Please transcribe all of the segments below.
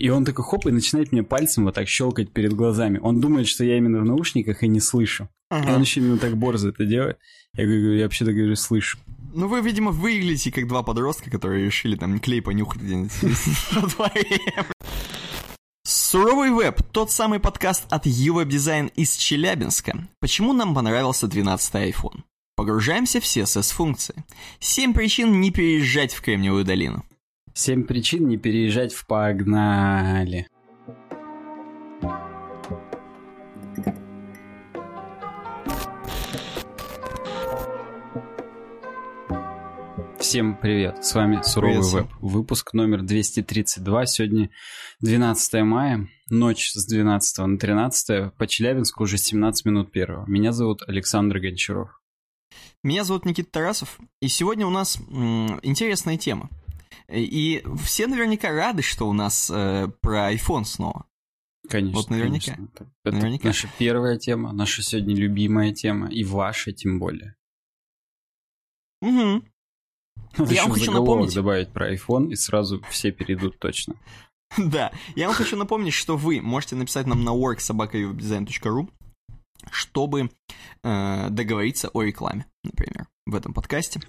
И он такой хоп, и начинает мне пальцем вот так щелкать перед глазами. Он думает, что я именно в наушниках и не слышу. Ага. Он еще именно так борзо это делает. Я говорю, я вообще-то говорю, слышу. Ну, вы, видимо, выглядите как два подростка, которые решили там клей понюхать где-нибудь Суровый веб – тот самый подкаст от UWeb Design из Челябинска. Почему нам понравился 12-й iPhone? Погружаемся в CSS-функции. Семь причин не переезжать в Кремниевую долину. Семь причин не переезжать в Погнали. Всем привет, с вами Суровый привет, Веб. Выпуск номер 232. Сегодня 12 мая, ночь с 12 на 13. По Челябинску уже 17 минут первого. Меня зовут Александр Гончаров. Меня зовут Никита Тарасов, и сегодня у нас м, интересная тема. И все наверняка рады, что у нас э, про iPhone снова. Конечно. Вот наверняка. Конечно. Это наверняка. наша первая тема, наша сегодня любимая тема, и ваша тем более. Угу. Надо я вам хочу напомнить... добавить про iPhone, и сразу все перейдут точно. Да, я вам хочу напомнить, что вы можете написать нам на worksobakayodesign.ru, чтобы э, договориться о рекламе, например, в этом подкасте.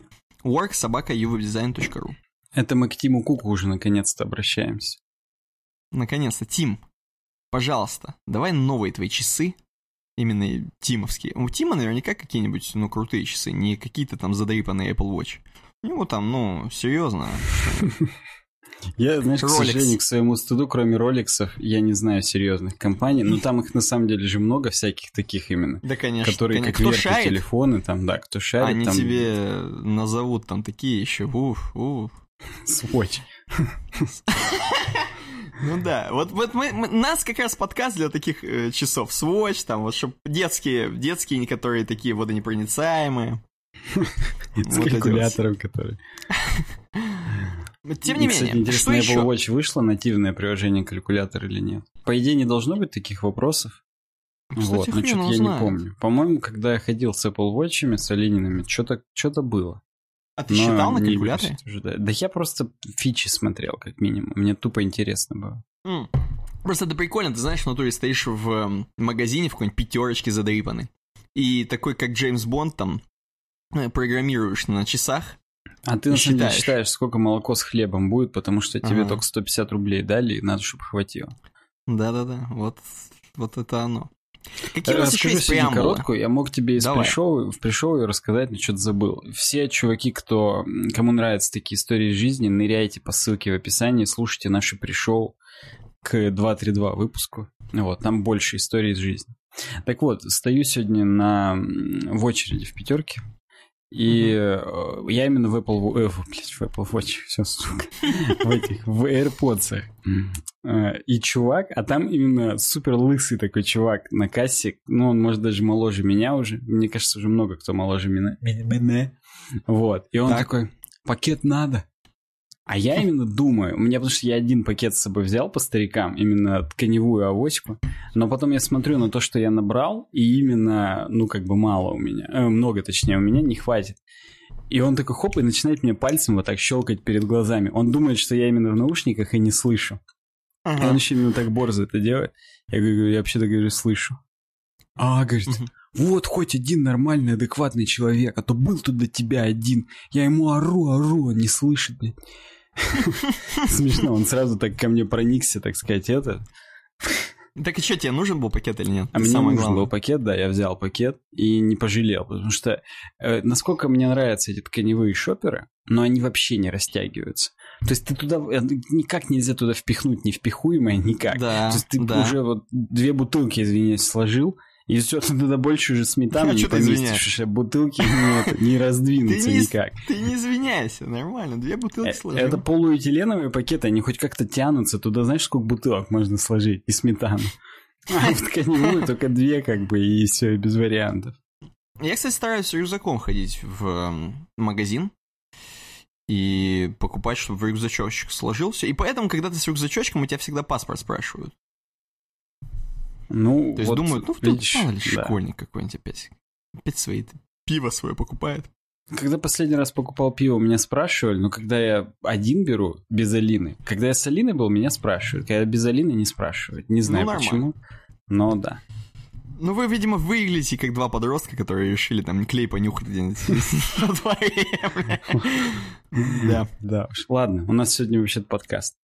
worksobakayodesign.ru это мы к Тиму Куку уже наконец-то обращаемся. Наконец-то, Тим, пожалуйста, давай новые твои часы, именно тимовские. У Тима наверняка какие-нибудь, ну, крутые часы, не какие-то там задрипанные Apple Watch. У него там, ну, серьезно. Я, знаешь, к сожалению, к своему стыду, кроме роликсов, я не знаю серьезных компаний. Но там их на самом деле же много всяких таких именно. Да, конечно. Которые как кто телефоны, там, да, кто шарит. Они тебе назовут там такие еще, уф, уф. Swatch. Ну да, вот, вот мы, мы, нас как раз подкаст для таких э, часов. Swatch, там, вот, чтобы детские, детские, которые такие водонепроницаемые. С калькулятором, который. Тем не менее, интересно, Apple Watch вышло нативное приложение калькулятор или нет? По идее, не должно быть таких вопросов. вот, но что-то я не помню. По-моему, когда я ходил с Apple Watch'ами, с Оленинами, что-то что было. А ты считал на калькуляторе? Да я просто фичи смотрел, как минимум. Мне тупо интересно было. Mm. Просто это прикольно, ты знаешь, в натуре стоишь в магазине в какой-нибудь пятерочке задрипанный. И такой, как Джеймс Бонд, там, э, программируешь на часах, а ты на самом деле считаешь, сколько молоко с хлебом будет, потому что тебе ага. только 150 рублей дали, и надо, чтобы хватило. Да-да-да, вот, вот это оно. Какие у нас еще есть короткую, я мог тебе из пришел, в пришел и рассказать, но что-то забыл. Все чуваки, кто, кому нравятся такие истории жизни, ныряйте по ссылке в описании, слушайте наши пришел к 232 выпуску. Вот, там больше историй из жизни. Так вот, стою сегодня на, в очереди в пятерке. И mm-hmm. я именно в Apple, э, в Apple Watch, все, сука, в этих, в AirPods. Э, и чувак, а там именно супер лысый такой чувак на кассе, ну, он может даже моложе меня уже, мне кажется, уже много кто моложе меня. Вот, и он так. такой, пакет надо. А я именно думаю, у меня, потому что я один пакет с собой взял по старикам, именно тканевую авоську, но потом я смотрю на то, что я набрал, и именно, ну, как бы мало у меня, э, много точнее, у меня не хватит. И он такой хоп, и начинает мне пальцем вот так щелкать перед глазами. Он думает, что я именно в наушниках и не слышу. Ага. Он еще именно так борзо это делает. Я говорю, я вообще-то говорю, слышу. А, говорит, угу. Вот хоть один нормальный, адекватный человек, а то был тут до тебя один. Я ему ору, ору, он не слышит, блядь. Смешно, он сразу так ко мне проникся, так сказать, это. Так и что, тебе нужен был пакет или нет? А мне нужен главное. был пакет, да, я взял пакет и не пожалел, потому что э, насколько мне нравятся эти тканевые шоперы, но они вообще не растягиваются. То есть ты туда э, никак нельзя туда впихнуть невпихуемое никак. Да, То есть ты да. уже вот две бутылки, извиняюсь, сложил, и все, туда больше уже сметаны а не поместишь, а бутылки не, не раздвинутся ты не, никак. Ты не извиняйся, нормально, две бутылки э, сложил. Это полуэтиленовые пакеты, они хоть как-то тянутся, туда знаешь, сколько бутылок можно сложить, и сметану. А в тканевую только две, как бы, и все, без вариантов. Я, кстати, стараюсь с рюкзаком ходить в магазин и покупать, чтобы в рюкзачочек сложился. И поэтому, когда ты с рюкзачочком, у тебя всегда паспорт спрашивают. Ну, То есть вот, думают, ну, видишь, мало ли, да. школьник какой-нибудь опять. Опять свои пиво свое покупает. Когда последний раз покупал пиво, меня спрашивали, но когда я один беру, без Алины. Когда я с Алиной был, меня спрашивают. Когда без Алины не спрашивают. Не знаю ну, почему, но да. Ну, вы, видимо, выглядите как два подростка, которые решили там клей понюхать где-нибудь Да. Да Ладно, у нас сегодня вообще подкаст.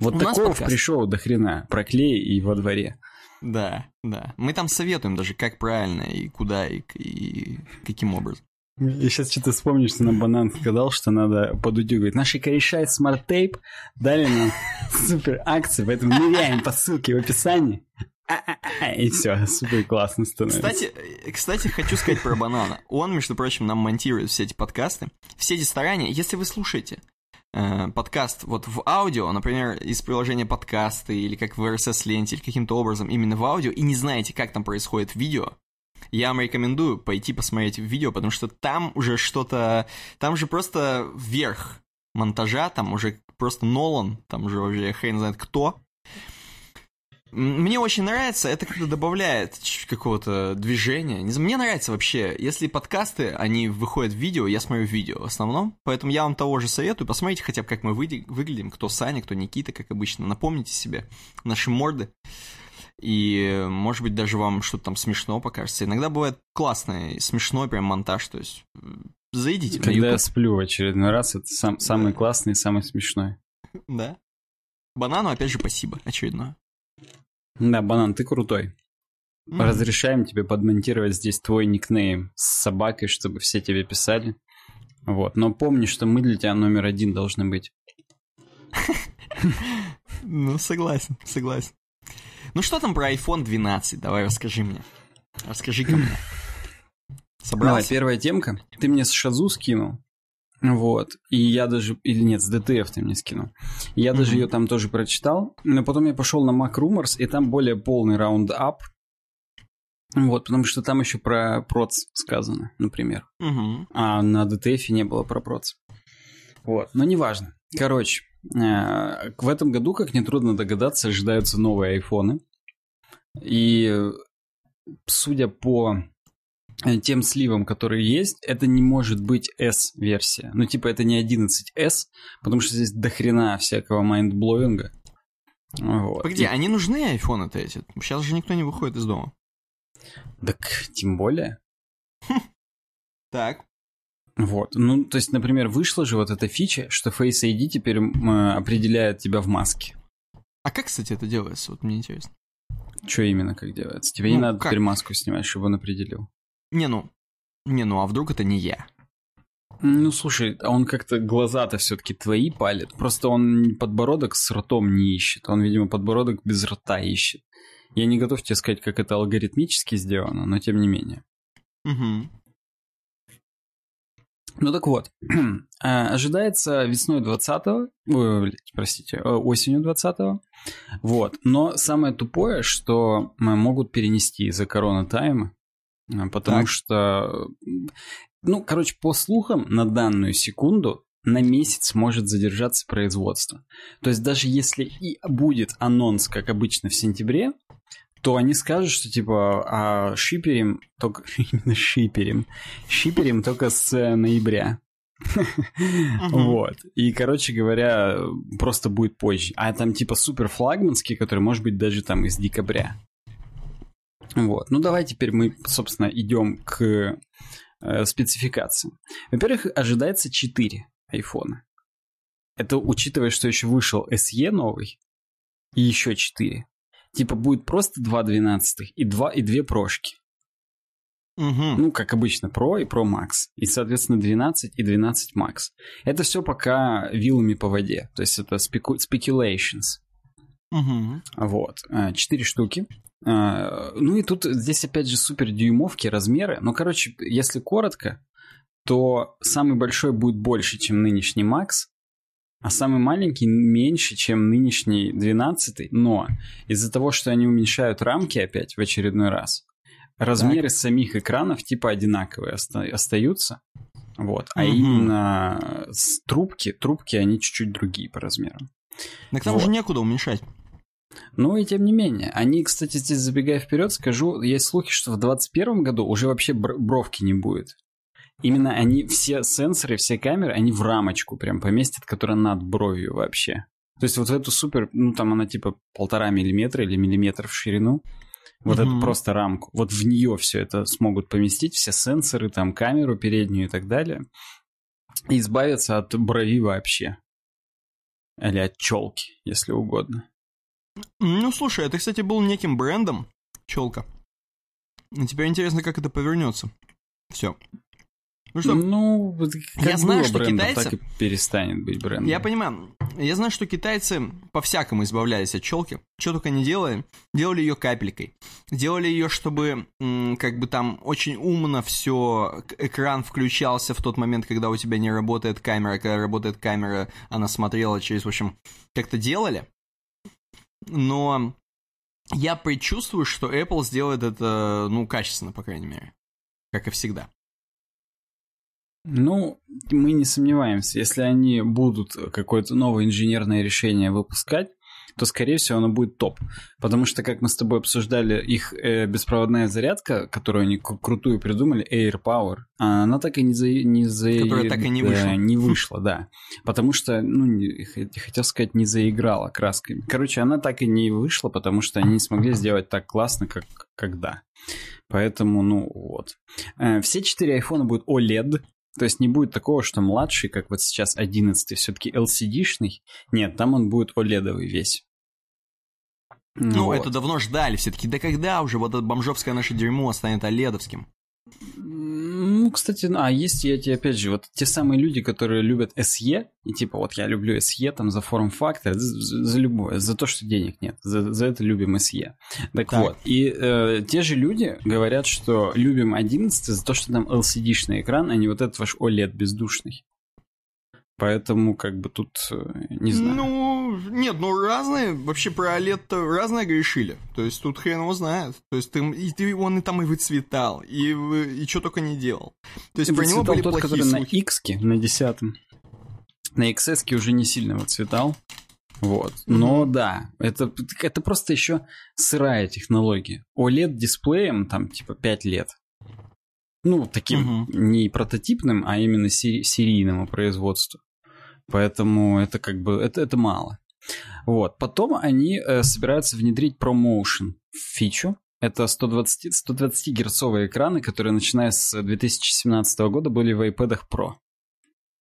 Вот такого пришел до хрена. Про клей и во дворе. Да, да. Мы там советуем даже, как правильно и куда и, и каким образом. Я сейчас что-то вспомню, что нам Банан сказал, что надо подудюгать. Наши кореша из Smart Tape дали нам супер акции, поэтому ныряем по ссылке в описании. И все, супер классно становится. Кстати, кстати, хочу сказать про банана. Он, между прочим, нам монтирует все эти подкасты. Все эти старания, если вы слушаете э, подкаст вот в аудио, например, из приложения подкасты или как в RSS-ленте, или каким-то образом именно в аудио, и не знаете, как там происходит видео, я вам рекомендую пойти посмотреть видео, потому что там уже что-то... Там же просто вверх монтажа, там уже просто Нолан, там уже вообще хрен знает кто. Мне очень нравится, это как-то добавляет какого-то движения. Мне нравится вообще, если подкасты, они выходят в видео, я смотрю видео в основном, поэтому я вам того же советую, посмотрите хотя бы, как мы выглядим, кто Саня, кто Никита, как обычно, напомните себе наши морды, и, может быть, даже вам что-то там смешно покажется. Иногда бывает классный, смешной прям монтаж, то есть зайдите Когда на YouTube. я сплю в очередной раз, это сам, самый да. классный и самый смешной. Да. Банану, опять же, спасибо очередное. Да, Банан, ты крутой. Mm-hmm. Разрешаем тебе подмонтировать здесь твой никнейм с собакой, чтобы все тебе писали. Вот. Но помни, что мы для тебя номер один должны быть. Ну, согласен, согласен. Ну что там про iPhone 12? Давай расскажи мне. Расскажи ко мне. Собрался? Давай, первая темка. Ты мне с Шазу скинул. Вот. И я даже... Или нет, с DTF ты мне скинул. Я mm-hmm. даже ее там тоже прочитал. Но потом я пошел на Mac Rumors, и там более полный раунд-ап. Вот, потому что там еще про проц сказано, например. Mm-hmm. А на DTF не было про проц. Вот, но неважно. Короче, э, в этом году, как нетрудно догадаться, ожидаются новые айфоны. И судя по тем сливом, который есть, это не может быть S-версия. Ну, типа, это не 11S, потому что здесь дохрена всякого mindblowing а. Вот. Погоди, И... они нужны айфоны-то эти? Сейчас же никто не выходит из дома. Так, тем более. Так. Вот. Ну, то есть, например, вышла же вот эта фича, что Face ID теперь э, определяет тебя в маске. А как, кстати, это делается? Вот мне интересно. Что именно как делается? Тебе ну, не надо как? теперь маску снимать, чтобы он определил. Не, ну, не, ну, а вдруг это не я? Ну, слушай, а он как-то глаза-то все-таки твои палит. Просто он подбородок с ртом не ищет. Он, видимо, подбородок без рта ищет. Я не готов тебе сказать, как это алгоритмически сделано, но тем не менее. Угу. Ну так вот, а, ожидается весной 20-го, ой, простите, э, осенью 20-го, вот. Но самое тупое, что могут перенести из-за корона тайма, потому так. что, ну, короче, по слухам, на данную секунду на месяц может задержаться производство. То есть даже если и будет анонс, как обычно, в сентябре, то они скажут, что типа а шиперим только именно шиперим, шиперим только с ноября. Вот. И, короче говоря, просто будет позже. А там типа супер флагманский, который может быть даже там из декабря. Вот. Ну, давай теперь мы, собственно, идем к э, спецификациям. Во-первых, ожидается 4 айфона. Это учитывая, что еще вышел SE новый и еще 4. Типа будет просто 2 12 и 2 и 2 прошки. Угу. Ну, как обычно, Pro и Pro Max. И, соответственно, 12 и 12 Max. Это все пока вилами по воде. То есть это спеку... speculations. Угу. Вот. Э, четыре штуки. А, ну и тут здесь опять же супер дюймовки, размеры. Но, короче, если коротко, то самый большой будет больше, чем нынешний Max, а самый маленький меньше, чем нынешний 12, но из-за того, что они уменьшают рамки опять в очередной раз, размеры так. самих экранов типа одинаковые оста- остаются. Вот. А угу. именно трубки, трубки, они чуть-чуть другие по размерам. Так там вот. уже некуда уменьшать. Ну и тем не менее. Они, кстати, здесь забегая вперед, скажу, есть слухи, что в 2021 году уже вообще бровки не будет. Именно они, все сенсоры, все камеры, они в рамочку прям поместят, которая над бровью вообще. То есть вот эту супер, ну там она типа полтора миллиметра или миллиметр в ширину. Вот mm-hmm. эту просто рамку. Вот в нее все это смогут поместить, все сенсоры, там камеру переднюю и так далее. И избавиться от брови вообще. Или от челки, если угодно. Ну, слушай, это, кстати, был неким брендом, челка. Теперь интересно, как это повернется. Все. Ну что? Ну, я знаю, что брендом, китайцы... так и перестанет быть брендом. Я понимаю. Я знаю, что китайцы по-всякому избавлялись от челки. Что только не делали. Делали ее капелькой. Делали ее, чтобы как бы там очень умно все, экран включался в тот момент, когда у тебя не работает камера. Когда работает камера, она смотрела через, в общем, как-то делали. Но я предчувствую, что Apple сделает это, ну, качественно, по крайней мере. Как и всегда. Ну, мы не сомневаемся. Если они будут какое-то новое инженерное решение выпускать, то, скорее всего, оно будет топ. Потому что, как мы с тобой обсуждали, их э, беспроводная зарядка, которую они крутую придумали, Air Power, она так и не за... Не за Которая так и не вышла. Э, не вышла, да. Потому что, ну, не, хотел сказать, не заиграла красками. Короче, она так и не вышла, потому что они не смогли сделать так классно, как когда. Поэтому, ну, вот. Э, все четыре айфона будут OLED, то есть не будет такого, что младший, как вот сейчас 11 все-таки LCD-шный. Нет, там он будет OLED весь. Ну, вот. это давно ждали все-таки. Да когда уже вот это бомжовское наше дерьмо станет оледовским? Ну, кстати, а есть, тебе опять же, вот те самые люди, которые любят SE, и типа вот я люблю SE там за форм-фактор, за, за любое, за то, что денег нет, за, за это любим SE. Так, так. вот, и э, те же люди говорят, что любим 11 за то, что там LCD-шный экран, а не вот этот ваш OLED бездушный. Поэтому, как бы тут, э, не знаю. Ну, нет, ну разные, вообще про OLED разное грешили. То есть тут хрен его знает. То есть ты, и ты он и там и выцветал, и, и что только не делал. То есть и про него были тот, плохие который слухи. на X, на десятом. На XS уже не сильно выцветал. Вот. Но mm-hmm. да, это, это просто еще сырая технология. OLED-дисплеем там типа 5 лет. Ну, таким угу. не прототипным, а именно сери- серийному производству. Поэтому это как бы, это, это мало. Вот. Потом они э, собираются внедрить ProMotion фичу. Это 120, 120 герцовые экраны, которые, начиная с 2017 года, были в iPad Pro.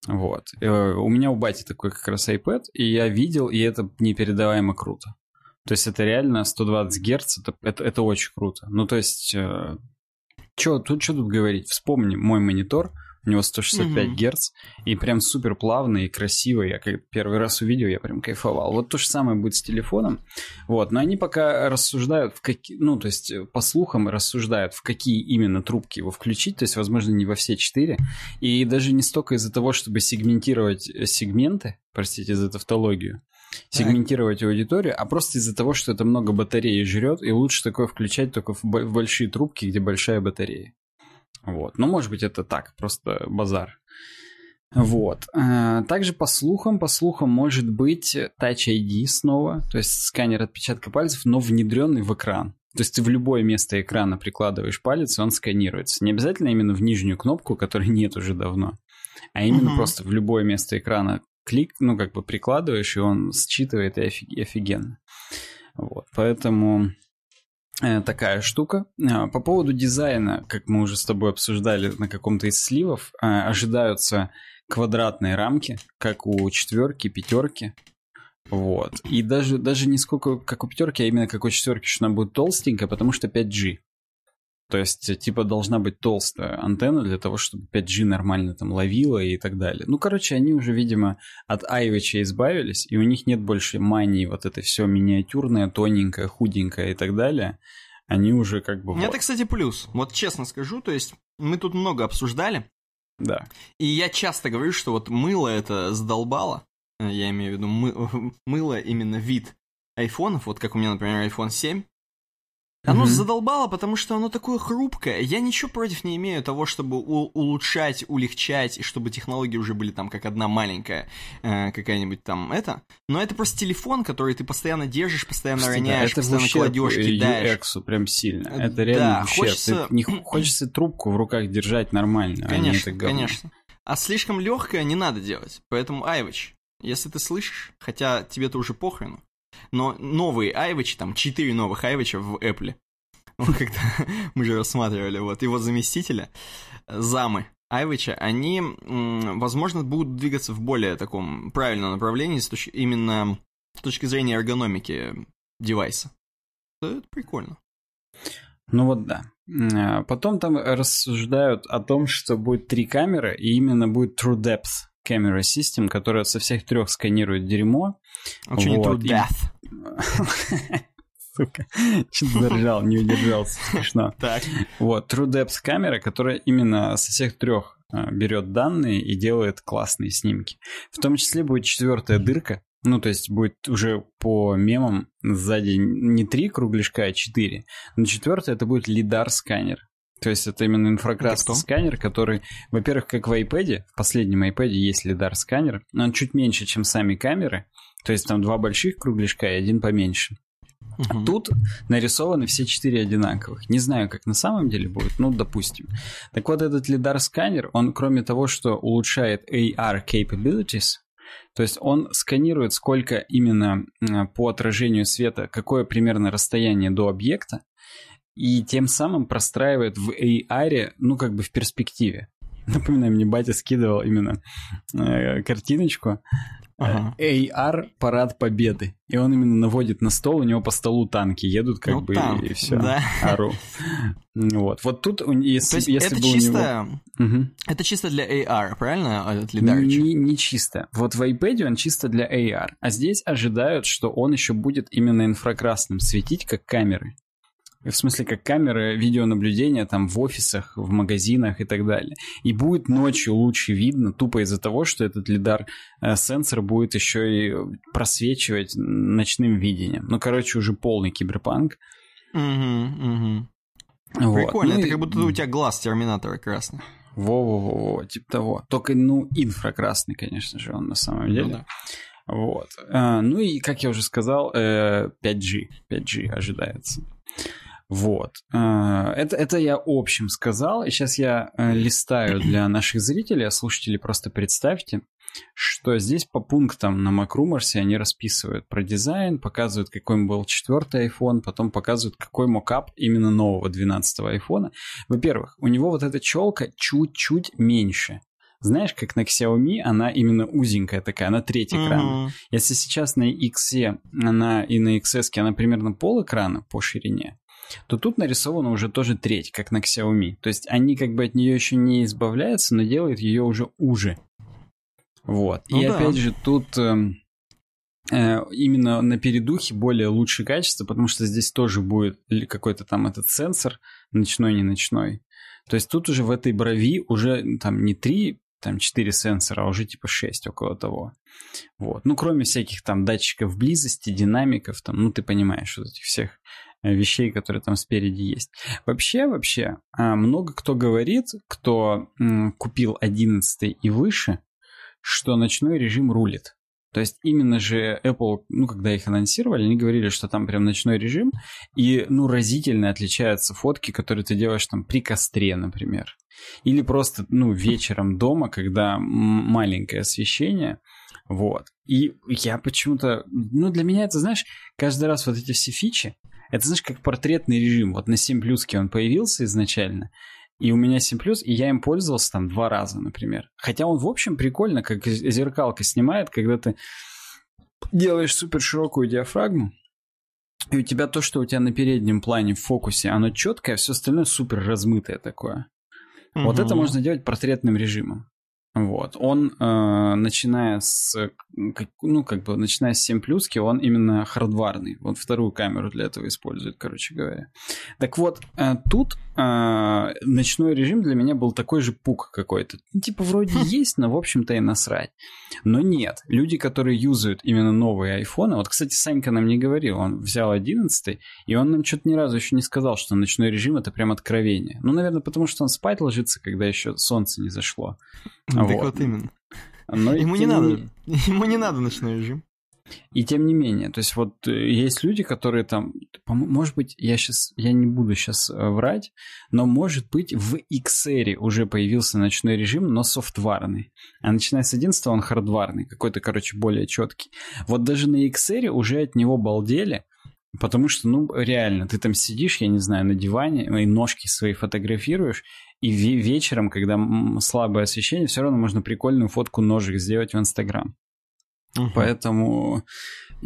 Вот. Э, у меня у бати такой как раз iPad, и я видел, и это непередаваемо круто. То есть это реально 120 Гц, это, это, это очень круто. Ну, то есть, э, что тут, что тут говорить? Вспомни мой монитор, у него 165 угу. Гц, и прям супер плавный и красивый. Я как первый раз увидел, я прям кайфовал. Вот то же самое будет с телефоном. Вот, но они пока рассуждают, в какие, ну, то есть, по слухам рассуждают, в какие именно трубки его включить, то есть, возможно, не во все четыре. И даже не столько из-за того, чтобы сегментировать э, сегменты, простите за тавтологию, сегментировать так. аудиторию, а просто из-за того, что это много батареи жрет, и лучше такое включать только в большие трубки, где большая батарея. Вот. Ну, может быть, это так, просто базар. Вот. Э, также по слухам, по слухам может быть Touch ID снова, то есть сканер отпечатка пальцев, но внедренный в экран. То есть ты в любое место экрана прикладываешь палец, и он сканируется. Не обязательно именно в нижнюю кнопку, которой нет уже давно, а именно угу. просто в любое место экрана клик, ну, как бы прикладываешь, и он считывает и офигенно. Вот, поэтому э, такая штука. Э, по поводу дизайна, как мы уже с тобой обсуждали на каком-то из сливов, э, ожидаются квадратные рамки, как у четверки, пятерки. Вот. И даже, даже не сколько как у пятерки, а именно как у четверки, что она будет толстенькая, потому что 5G. То есть, типа, должна быть толстая антенна для того, чтобы 5G нормально там ловила и так далее. Ну, короче, они уже, видимо, от Айвича избавились, и у них нет больше мании вот это все миниатюрное, тоненькое, худенькое и так далее. Они уже как бы... Это, кстати, плюс. Вот честно скажу, то есть мы тут много обсуждали. Да. И я часто говорю, что вот мыло это задолбало. Я имею в виду мы... мыло именно вид айфонов, вот как у меня, например, iPhone 7. Оно mm-hmm. задолбало, потому что оно такое хрупкое. Я ничего против не имею того, чтобы у- улучшать, улегчать, и чтобы технологии уже были там как одна маленькая э, какая-нибудь там это. Но это просто телефон, который ты постоянно держишь, постоянно Слушайте, роняешь, да, это постоянно кладешь, кидаешь. UX прям сильно. Э, это реально да, хочется... Ты не хочется трубку в руках держать нормально. Конечно, а конечно. А слишком легкое не надо делать. Поэтому, Айвич, если ты слышишь, хотя тебе-то уже похрену, но новые айвачи, там четыре новых айвача в Apple, когда мы же рассматривали вот его заместителя, замы Айвача, они, возможно, будут двигаться в более таком правильном направлении с точ- именно с точки зрения эргономики девайса. Это прикольно. Ну вот да. А потом там рассуждают о том, что будет три камеры, и именно будет True Depth Camera System, которая со всех трех сканирует дерьмо. А вот. что не True Death? Сука, что-то заржал, не удержался, смешно. Так. Вот, True Depth камера, которая именно со всех трех а, берет данные и делает классные снимки. В том числе будет четвертая дырка, ну, то есть будет уже по мемам сзади не три кругляшка, а четыре. Но четвертое это будет лидар-сканер. То есть это именно инфракрасный сканер, который, во-первых, как в iPad, в последнем iPad есть лидар-сканер, но он чуть меньше, чем сами камеры. То есть там два больших кругляшка и один поменьше. Угу. Тут нарисованы все четыре одинаковых. Не знаю, как на самом деле будет, ну, допустим. Так вот, этот лидар-сканер, он, кроме того, что улучшает AR capabilities, то есть он сканирует, сколько именно по отражению света, какое примерно расстояние до объекта, и тем самым простраивает в AR, ну, как бы в перспективе. Напоминаю, мне батя скидывал именно э, картиночку ага. AR парад победы. И он именно наводит на стол, у него по столу танки едут, как ну, бы, танк, и все. Да. Ару. Вот. Вот тут, если, есть если это чисто, него... Это чисто для AR, правильно, этот лидарчик? Не, не чисто. Вот в iPad он чисто для AR. А здесь ожидают, что он еще будет именно инфракрасным светить, как камеры. В смысле, как камеры видеонаблюдения там в офисах, в магазинах и так далее. И будет ночью лучше видно, тупо из-за того, что этот лидар-сенсор э, будет еще и просвечивать ночным видением. Ну, короче, уже полный киберпанк. Угу, угу. Вот. Прикольно, ну, это и... как будто у тебя глаз терминатора красный. Во-во-во, типа того. Только, ну, инфракрасный, конечно же, он на самом ну деле. Ну, да. Вот. А, ну и, как я уже сказал, 5G. Э, 5G ожидается. Вот. А, это, это я общем сказал, и сейчас я э, листаю для наших зрителей, а слушателей просто представьте, что здесь по пунктам на MacRumors они расписывают про дизайн, показывают, какой был четвертый iPhone, потом показывают, какой мокап именно нового 12 iPhone. Во-первых, у него вот эта челка чуть-чуть меньше. Знаешь, как на Xiaomi, она именно узенькая такая, она треть экрана. Mm-hmm. Если сейчас на X она и на XS она примерно пол экрана по ширине, то тут нарисовано уже тоже треть, как на Xiaomi. То есть они как бы от нее еще не избавляются, но делают ее уже уже. Вот. Ну и да. опять же, тут э, э, именно на передухе более лучшее качество, потому что здесь тоже будет какой-то там этот сенсор, ночной, не ночной. То есть тут уже в этой брови уже там не три там 4 сенсора, а уже типа 6 около того. Вот. Ну, кроме всяких там датчиков близости, динамиков, там, ну, ты понимаешь, вот этих всех вещей, которые там спереди есть. Вообще, вообще, а, много кто говорит, кто купил 11 и выше, что ночной режим рулит. То есть именно же Apple, ну, когда их анонсировали, они говорили, что там прям ночной режим, и, ну, разительно отличаются фотки, которые ты делаешь там при костре, например. Или просто, ну, вечером дома, когда маленькое освещение, вот. И я почему-то, ну, для меня это, знаешь, каждый раз вот эти все фичи, это, знаешь, как портретный режим. Вот на 7 плюске он появился изначально, и у меня 7 плюс, и я им пользовался там два раза, например. Хотя он, в общем, прикольно, как зеркалка снимает, когда ты делаешь супер широкую диафрагму, и у тебя то, что у тебя на переднем плане в фокусе, оно четкое, а все остальное супер размытое такое. Угу. Вот это можно делать портретным режимом. Вот. Он, э, начиная с, ну, как бы, начиная с 7 плюски, он именно хардварный. Он вторую камеру для этого использует, короче говоря. Так вот, э, тут э, ночной режим для меня был такой же пук какой-то. Ну, типа, вроде есть, но, в общем-то, и насрать. Но нет. Люди, которые юзают именно новые айфоны, вот, кстати, Санька нам не говорил, он взял 11 и он нам что-то ни разу еще не сказал, что ночной режим это прям откровение. Ну, наверное, потому что он спать ложится, когда еще солнце не зашло. Так вот, вот именно. Но ему не надо, не... ему не надо ночной режим. И тем не менее, то есть вот э, есть люди, которые там, может быть, я сейчас, я не буду сейчас э, врать, но может быть в XR уже появился ночной режим, но софтварный. А начиная с 11 он хардварный, какой-то, короче, более четкий. Вот даже на XR уже от него балдели, Потому что, ну, реально, ты там сидишь, я не знаю, на диване, и ножки свои фотографируешь, и вечером, когда слабое освещение, все равно можно прикольную фотку ножек сделать в Инстаграм. Uh-huh. Поэтому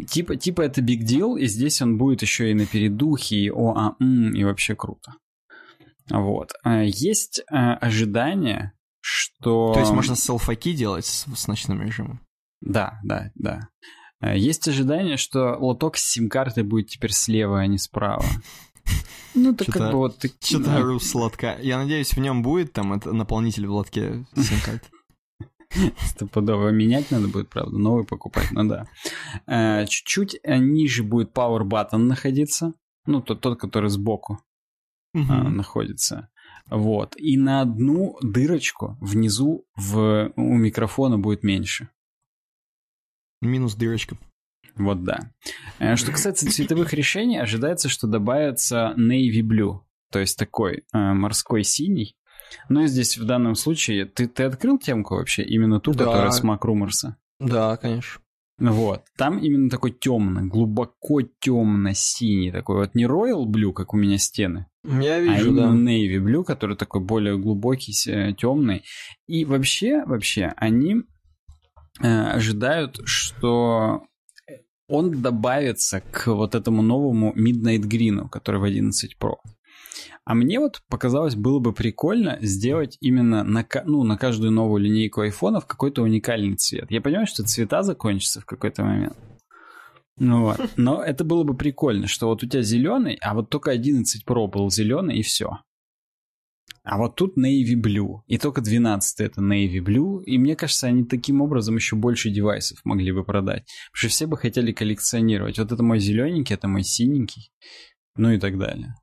типа, типа это big deal, и здесь он будет еще и на передухе, и о, а, м, и вообще круто. Вот. А, есть а, ожидание, что... То есть можно селфаки делать с, с ночным режимом? Да, да, да. А, есть ожидание, что лоток с сим-картой будет теперь слева, а не справа. Ну, так как бы вот... Что-то ору с лотка. Я надеюсь, в нем будет там это, наполнитель в лотке сим-карты. Стопудово менять надо будет, правда, новый покупать, ну да. Э, чуть-чуть ниже будет Power Button находиться, ну, тот, тот который сбоку э, находится. Вот. И на одну дырочку внизу в, у микрофона будет меньше. Минус дырочка. Вот да. Э, что касается цветовых решений, ожидается, что добавится Navy Blue, то есть такой э, морской синий. Но ну здесь в данном случае ты, ты открыл темку вообще, именно ту, да. которая с Rumors? Да, конечно. Вот. Там именно такой темно, глубоко темно-синий такой. Вот не Royal Blue, как у меня стены. Я вижу, а именно да. Navy Blue, который такой более глубокий, э, темный. И вообще, вообще, они э, ожидают, что он добавится к вот этому новому Midnight Green, который в 11 Pro. А мне вот показалось, было бы прикольно сделать именно на, ну, на каждую новую линейку айфонов какой-то уникальный цвет. Я понимаю, что цвета закончатся в какой-то момент. Ну вот. Но это было бы прикольно, что вот у тебя зеленый, а вот только 11 Pro был зеленый и все. А вот тут Navy Blue. И только 12 это Navy Blue. И мне кажется, они таким образом еще больше девайсов могли бы продать. Потому что все бы хотели коллекционировать. Вот это мой зелененький, это мой синенький. Ну и так далее.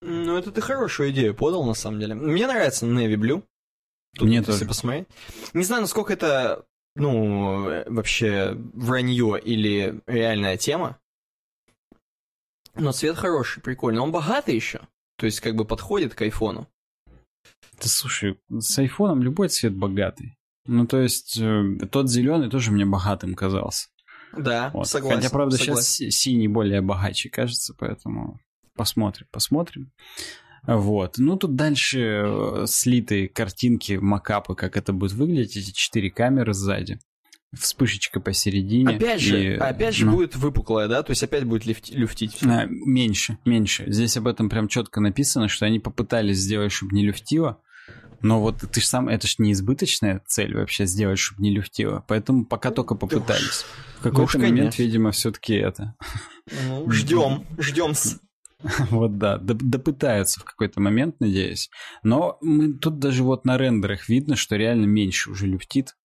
Ну, это ты хорошую идею подал, на самом деле. Мне нравится Navy Blue. Тут, Мне тоже. посмотреть. Не знаю, насколько это, ну, вообще вранье или реальная тема. Но цвет хороший, прикольный. Он богатый еще. То есть, как бы подходит к айфону. Да слушай, с айфоном любой цвет богатый. Ну, то есть, э, тот зеленый тоже мне богатым казался. Да, вот. согласен. Хотя, правда, согласен. сейчас синий более богаче кажется, поэтому посмотрим, посмотрим. Вот. Ну, тут дальше э, слитые картинки, макапы, как это будет выглядеть, эти четыре камеры сзади. Вспышечка посередине. Опять же, и, опять же ну, будет выпуклая, да? То есть опять будет люфти, люфтить. А, меньше, меньше. Здесь об этом прям четко написано, что они попытались сделать, чтобы не люфтило. Но вот ты же сам, это же не избыточная цель вообще сделать, чтобы не люфтило. Поэтому пока только попытались. В какой-то ну, момент, видимо, все-таки это. Ну, ждем, ждем. Вот да, допытаются в какой-то момент, надеюсь. Но мы тут даже вот на рендерах видно, что реально меньше уже люфтит.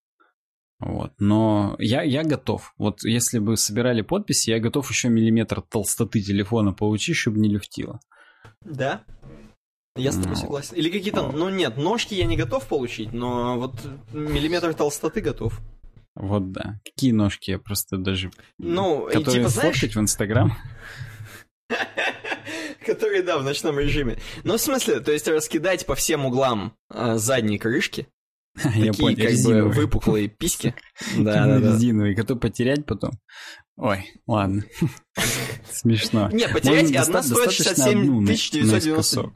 Вот. Но я, я готов. Вот если бы собирали подписи, я готов еще миллиметр толстоты телефона получить, чтобы не люфтило. Да? Я с тобой ну, согласен. Или какие-то, ну нет, ножки я не готов получить, но вот миллиметр толстоты готов. Вот да. Какие ножки я просто даже... Ну, которые типа, знаешь... в Инстаграм. Которые, да, в ночном режиме. Ну, в смысле, то есть раскидать по всем углам э, задней крышки. Я такие, понял, как резиновые. бы, выпуклые письки. Да, да, да. Резиновые, готов потерять потом. Ой, ладно. Смешно. Не, потерять одна стоит 67 990.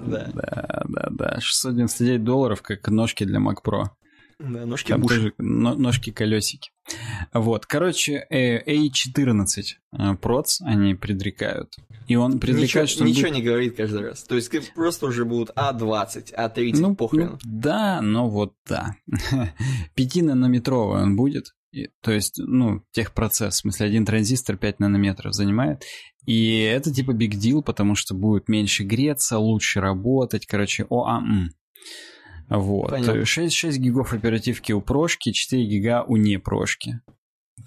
Да. Да, да, да. 699 долларов, как ножки для Mac Pro. Ножки Там тоже ножки колесики. Вот, короче, A14 проц они предрекают. И он предрекает, ничего, что... Ничего будет... не говорит каждый раз. То есть просто уже будут А20, А30, ну, похрен. Ну, да, но вот да. 5-нанометровый он будет. И, то есть, ну, техпроцесс, в смысле, один транзистор 5 нанометров занимает. И это типа big deal, потому что будет меньше греться, лучше работать. Короче, ОАМ. Вот. Понятно. 6, 6 гигов оперативки у прошки, 4 гига у не прошки.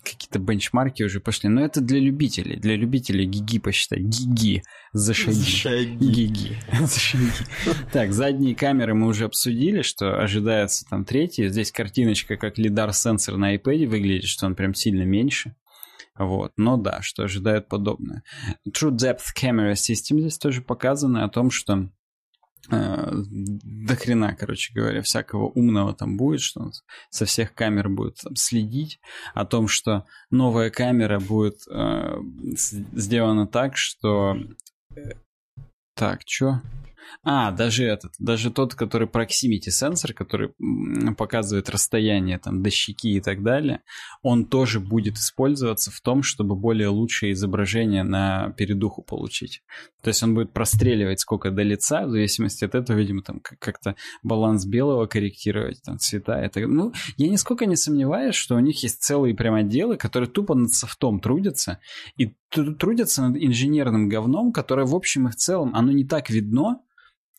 Какие-то бенчмарки уже пошли. Но это для любителей. Для любителей гиги посчитай. Гиги. За шаги. За шаги. Гиги. За шаги. Так, задние камеры мы уже обсудили, что ожидается там третий. Здесь картиночка, как лидар-сенсор на iPad выглядит, что он прям сильно меньше. Вот, но да, что ожидают подобное. True Depth Camera System здесь тоже показано о том, что э, до хрена, короче говоря, всякого умного там будет, что он со всех камер будет там, следить, о том, что новая камера будет э, сделана так, что... Э, так, чё? А, даже этот, даже тот, который proximity сенсор, который показывает расстояние там до щеки и так далее, он тоже будет использоваться в том, чтобы более лучшее изображение на передуху получить. То есть он будет простреливать сколько до лица, в зависимости от этого, видимо, там как-то баланс белого корректировать, там цвета. Это, ну, я нисколько не сомневаюсь, что у них есть целые прям отделы, которые тупо над софтом трудятся, и трудятся над инженерным говном, которое в общем и в целом, оно не так видно,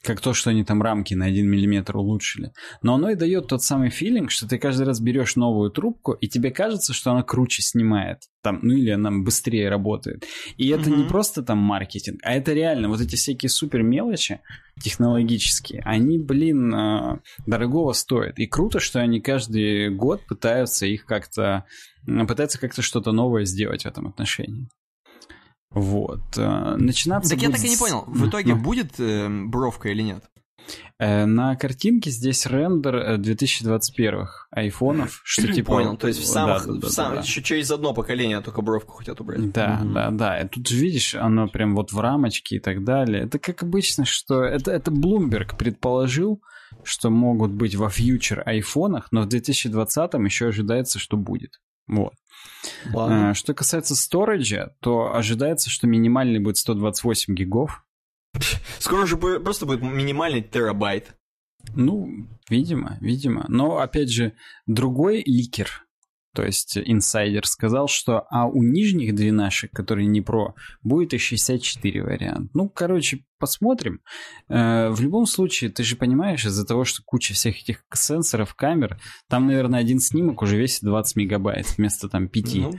как то, что они там рамки на 1 мм улучшили. Но оно и дает тот самый филинг, что ты каждый раз берешь новую трубку, и тебе кажется, что она круче снимает. Там, ну или она быстрее работает. И это mm-hmm. не просто там маркетинг, а это реально вот эти всякие супер мелочи технологические, они, блин, э, дорогого стоят. И круто, что они каждый год пытаются их как-то пытаются как-то что-то новое сделать в этом отношении. Вот. Э, начинаться Так будет... я так и не понял, в итоге будет э, бровка или нет? Э, на картинке здесь рендер 2021-х айфонов, что типа... Понял, то есть в самых, да, да, в сам... да, еще через одно поколение только бровку хотят убрать. Да, угу. да, да. И тут же видишь, оно прям вот в рамочке и так далее. Это как обычно, что это, это Bloomberg предположил, что могут быть во фьючер айфонах, но в 2020-м еще ожидается, что будет. Вот. Ладно. А, что касается сториджа, то ожидается, что минимальный будет 128 гигов. Скоро же просто будет минимальный терабайт. Ну, видимо, видимо. Но, опять же, другой ликер то есть инсайдер сказал, что а у нижних двенашек, которые не про, будет и 64 вариант. Ну, короче, посмотрим. Э, в любом случае, ты же понимаешь, из-за того, что куча всех этих сенсоров, камер, там, наверное, один снимок уже весит 20 мегабайт вместо там 5. Ну,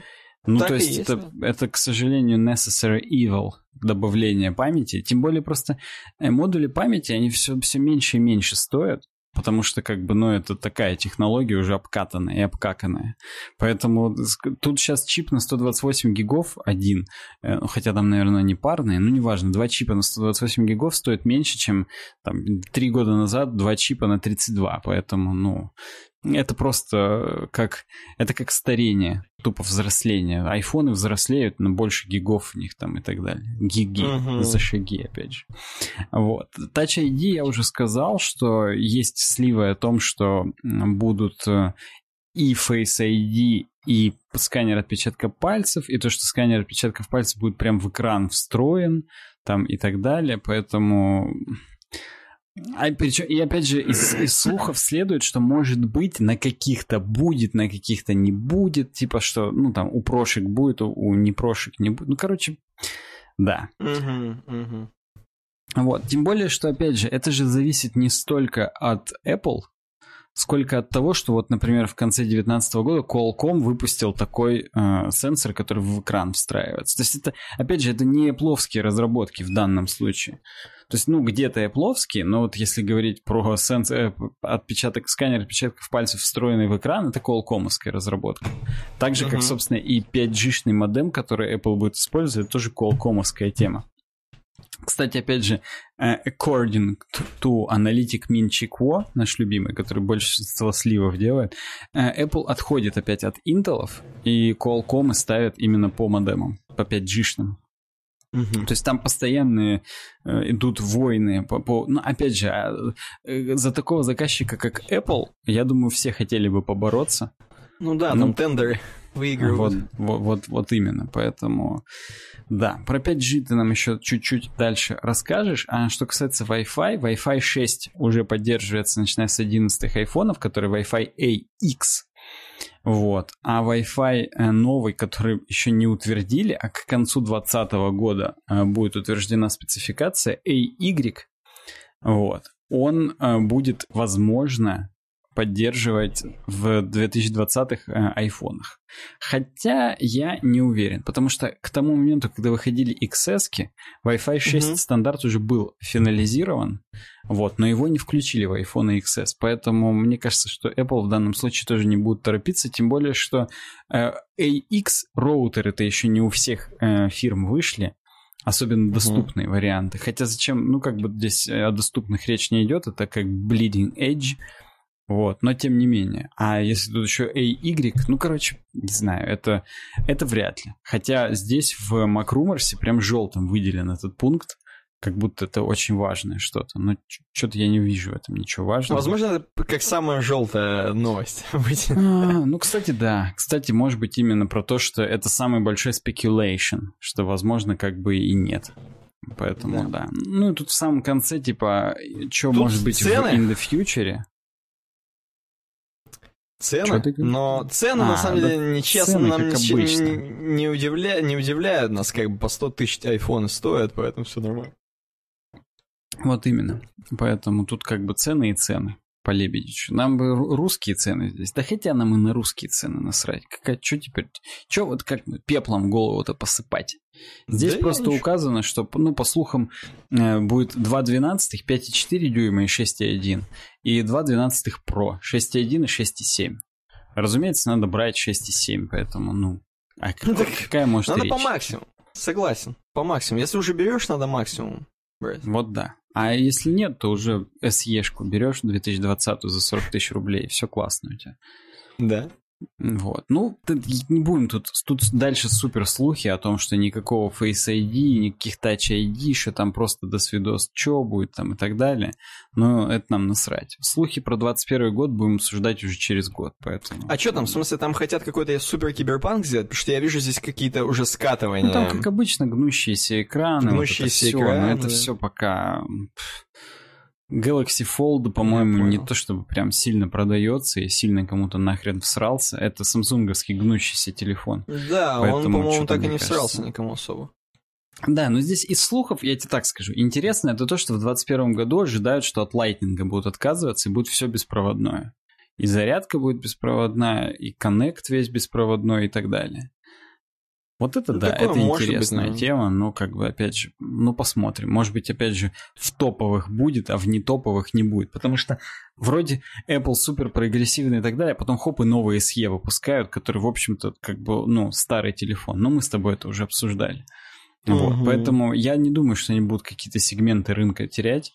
ну то есть, есть это, это, к сожалению, necessary evil добавление памяти. Тем более просто э, модули памяти, они все, все меньше и меньше стоят. Потому что, как бы, ну, это такая технология уже обкатанная и обкаканная. Поэтому тут сейчас чип на 128 гигов один, э, хотя там, наверное, не парные, ну, неважно, два чипа на 128 гигов стоят меньше, чем там три года назад два чипа на 32, поэтому, ну, это просто как... Это как старение, тупо взросление. Айфоны взрослеют на больше гигов в них там и так далее. Гиги uh-huh. за шаги, опять же. Вот. Touch ID я уже сказал, что есть сливы о том, что будут э, и Face ID, и сканер отпечатка пальцев, и то, что сканер отпечатков пальцев будет прям в экран встроен, там и так далее, поэтому а, причем, и опять же, из, из слухов следует, что может быть на каких-то будет, на каких-то не будет, типа что, ну там у прошек будет, у, у непрошек не будет. Ну, короче, да. Угу, угу. Вот, тем более, что, опять же, это же зависит не столько от Apple, сколько от того, что вот, например, в конце 2019 года Qualcomm выпустил такой э, сенсор, который в экран встраивается. То есть это, опять же, это не пловские разработки в данном случае. То есть, ну, где-то эпловские, но вот если говорить про сенс... Э, отпечаток, сканер отпечатков пальцев, встроенный в экран, это Qualcomm'овская разработка. Так же, uh-huh. как, собственно, и 5G-шный модем, который Apple будет использовать, тоже Qualcomm'овская тема. Кстати, опять же, э, according to аналитик Chi Kuo, наш любимый, который большинство сливов делает, э, Apple отходит опять от Intel, и Qualcomm ставят именно по модемам, по 5G-шным. Угу. То есть там постоянные э, идут войны по, по... Ну, опять же, а, э, за такого заказчика, как Apple, я думаю, все хотели бы побороться. Ну да, ну, там тендеры выигрывают. Вот, вот, вот, вот именно, поэтому... Да, про 5G ты нам еще чуть-чуть дальше расскажешь. А что касается Wi-Fi, Wi-Fi 6 уже поддерживается, начиная с 11 айфонов, который Wi-Fi AX. Вот. А Wi-Fi э, новый, который еще не утвердили, а к концу 2020 года э, будет утверждена спецификация AY, вот, он э, будет, возможно, поддерживать в 2020-х э, айфонах. Хотя я не уверен, потому что к тому моменту, когда выходили XS, Wi-Fi 6 mm-hmm. стандарт уже был финализирован, вот, но его не включили в iPhone XS, поэтому мне кажется, что Apple в данном случае тоже не будет торопиться, тем более, что э, AX роутеры это еще не у всех э, фирм вышли, особенно доступные mm-hmm. варианты. Хотя зачем, ну как бы здесь о доступных речь не идет, это как Bleeding Edge, вот, но тем не менее. А если тут еще AY, ну, короче, не знаю, это, это вряд ли. Хотя здесь в MacRumors прям желтым выделен этот пункт, как будто это очень важное что-то. Но что-то я не вижу в этом ничего важного. Возможно, это как самая желтая новость. а, ну, кстати, да. Кстати, может быть именно про то, что это самый большой speculation, что, возможно, как бы и нет. Поэтому, да. да. Ну, и тут в самом конце, типа, что может быть цены? в in the future цены, но цены, а, на самом деле, да нечестно, нам не, не, удивля... не удивляют нас, как бы по 100 тысяч айфоны стоят, поэтому все нормально. Вот именно. Поэтому тут как бы цены и цены по Лебедичу. Нам бы русские цены здесь. Да хотя нам и на русские цены насрать. Какая, что теперь? Что вот как пеплом голову-то посыпать? Здесь да просто указано, что, ну, по слухам, э, будет 2.12, 5.4 дюйма и 6.1. И 2.12 Pro, 6.1 и 6.7. Разумеется, надо брать 6.7, поэтому, ну, а как, какая может Надо речь? по максимуму. Согласен, по максимуму. Если уже берешь, надо максимум брать. Вот да. А если нет, то уже SE-шку берешь 2020 за 40 тысяч рублей, все классно у тебя. Да. Вот. Ну, не будем тут, тут дальше супер слухи о том, что никакого Face ID, никаких Touch ID, что там просто до свидос, что будет там и так далее. Но это нам насрать. Слухи про 21 год будем обсуждать уже через год, поэтому... А что там, в смысле, там хотят какой-то супер киберпанк сделать? Потому что я вижу здесь какие-то уже скатывания. Ну, там, как обычно, гнущиеся экраны. Гнущиеся вот это экраны. Все, но это да. все пока... Galaxy Fold, по-моему, не то чтобы прям сильно продается и сильно кому-то нахрен всрался. Это самсунговский гнущийся телефон. Да, Поэтому он, по-моему, так и не кажется... всрался никому особо. Да, но здесь из слухов, я тебе так скажу, интересно это то, что в 2021 году ожидают, что от Lightning будут отказываться и будет все беспроводное. И зарядка будет беспроводная, и коннект весь беспроводной и так далее. Вот это ну, да, это интересная быть, тема, но как бы опять же, ну посмотрим. Может быть, опять же, в топовых будет, а в нетоповых не будет. Потому что вроде Apple супер прогрессивный и так далее, а потом хоп и новые SE выпускают, которые, в общем-то, как бы, ну, старый телефон. Но мы с тобой это уже обсуждали. Вот, угу. поэтому я не думаю, что они будут какие-то сегменты рынка терять.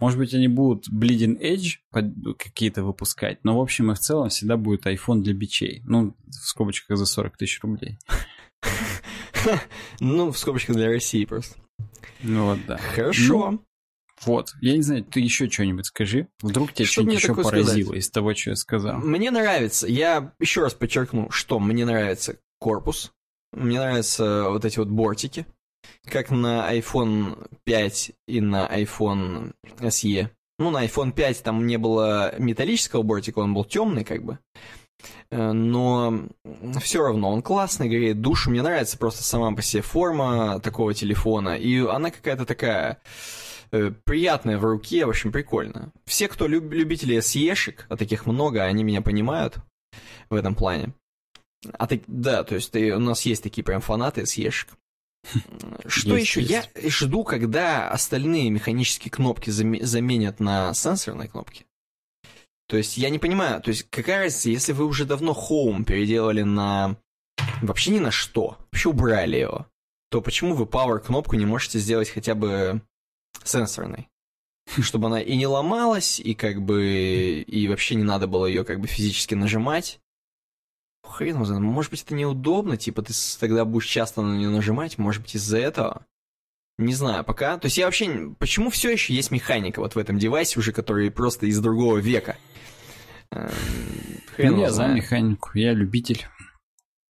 Может быть, они будут Bleeding Edge какие-то выпускать, но в общем и в целом всегда будет iPhone для бичей. Ну, в скобочках за 40 тысяч рублей. Ну, в скобочках для России просто. Ну вот, да. Хорошо. Ну, вот, я не знаю, ты еще что-нибудь скажи. Вдруг тебя что-нибудь еще поразило сказать? из того, что я сказал. Мне нравится, я еще раз подчеркну, что мне нравится корпус, мне нравятся вот эти вот бортики, как на iPhone 5 и на iPhone SE. Ну, на iPhone 5 там не было металлического бортика, он был темный как бы. Э, но все равно он классный, греет душу. Мне нравится просто сама по себе форма такого телефона, и она какая-то такая э, приятная в руке, в общем, прикольно. Все, кто люб любители SE-шек, а таких много, они меня понимают в этом плане. А ты, да, то есть ты, у нас есть такие прям фанаты SE-шек. Что есть, еще? Есть. Я жду, когда остальные механические кнопки заменят на сенсорные кнопки. То есть я не понимаю, то есть какая разница, если вы уже давно Home переделали на... Вообще ни на что, вообще убрали его, то почему вы Power кнопку не можете сделать хотя бы сенсорной? Чтобы она и не ломалась, и как бы... И вообще не надо было ее как бы физически нажимать. Хрен знает, может быть это неудобно, типа ты тогда будешь часто на нее нажимать, может быть из-за этого. Не знаю пока. То есть я вообще... Почему все еще есть механика вот в этом девайсе уже, который просто из другого века? Эм, хрен ну, я за механику, я любитель.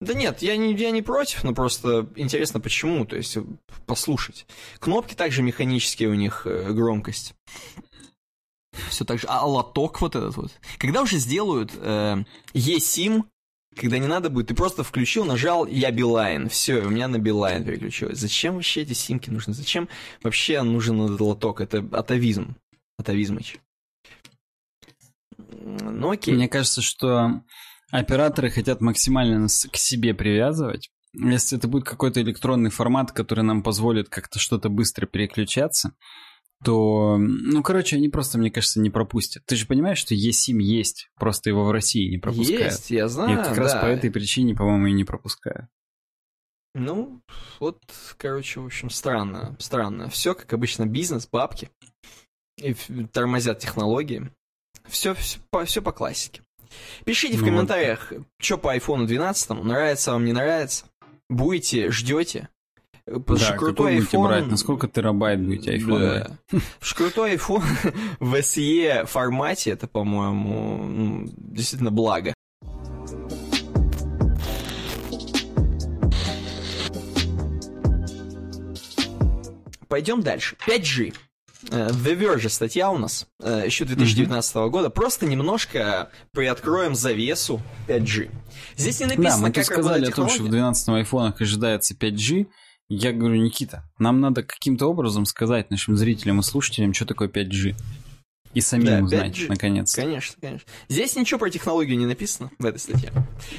Да нет, я не, я не против, но просто интересно почему, то есть послушать. Кнопки также механические у них э, громкость. Все так же. А лоток вот этот вот. Когда уже сделают э, eSIM, когда не надо будет, ты просто включил, нажал «Я Билайн», все, у меня на Билайн переключилось. Зачем вообще эти симки нужны? Зачем вообще нужен этот лоток? Это атовизм. Атовизмыч. Ну окей. Мне кажется, что операторы хотят максимально нас к себе привязывать. Если это будет какой-то электронный формат, который нам позволит как-то что-то быстро переключаться, то, ну, короче, они просто, мне кажется, не пропустят. Ты же понимаешь, что eSIM есть, просто его в России не пропускают. Есть, я знаю, И как да. раз по этой причине, по-моему, и не пропускают. Ну, вот, короче, в общем, странно, странно. Все, как обычно, бизнес, бабки, и тормозят технологии. Все, все, по, все по классике. Пишите ну, в комментариях, вот. что по iPhone 12, нравится вам, не нравится. Будете, ждете. Потому да, крутой iPhone... брать? На сколько терабайт будете iPhone да. Крутой iPhone в SE формате, это, по-моему, ну, действительно благо. Пойдем дальше. 5G. Э, The Verge статья у нас, э, еще 2019 mm-hmm. года. Просто немножко приоткроем завесу 5G. Здесь не написано, да, мы как сказали о том, что в 12 айфонах ожидается 5G. Я говорю, Никита, нам надо каким-то образом сказать нашим зрителям и слушателям, что такое 5G. И самим да, узнать, 5G. наконец. Конечно, конечно. Здесь ничего про технологию не написано в этой статье.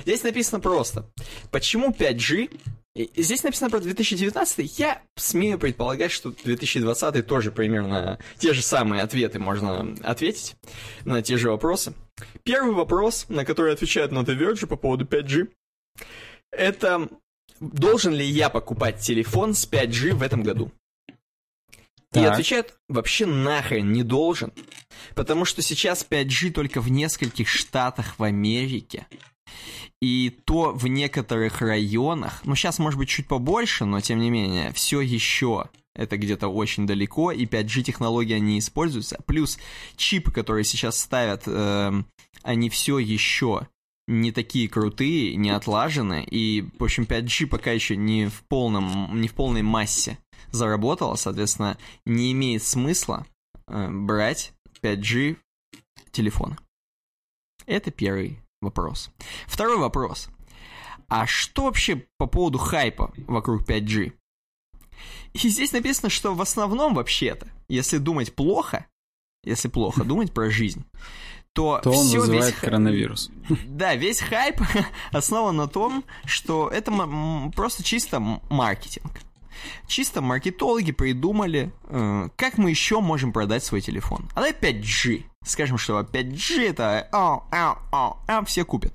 Здесь написано просто, почему 5G Здесь написано про 2019, я смею предполагать, что 2020 тоже примерно те же самые ответы можно ответить на те же вопросы. Первый вопрос, на который отвечают на The Verge по поводу 5G, это должен ли я покупать телефон с 5G в этом году? Так. И отвечают, вообще нахрен не должен. Потому что сейчас 5G только в нескольких штатах в Америке. И то в некоторых районах, ну сейчас может быть чуть побольше, но тем не менее, все еще это где-то очень далеко, и 5G технология не используется. Плюс чипы, которые сейчас ставят, э, они все еще не такие крутые, не отлажены, и, в общем, 5G пока еще не в, полном, не в полной массе заработала, соответственно, не имеет смысла э, брать 5G телефон. Это первый вопрос. Второй вопрос. А что вообще по поводу хайпа вокруг 5G? И здесь написано, что в основном вообще-то, если думать плохо, если плохо думать про жизнь, то, то он все вызывает весь, коронавирус. Да, весь хайп основан на том, что это просто чисто маркетинг. Чисто маркетологи придумали, э, как мы еще можем продать свой телефон. А давай 5G. Скажем, что 5G это ау, ау, ау, ау, все купят.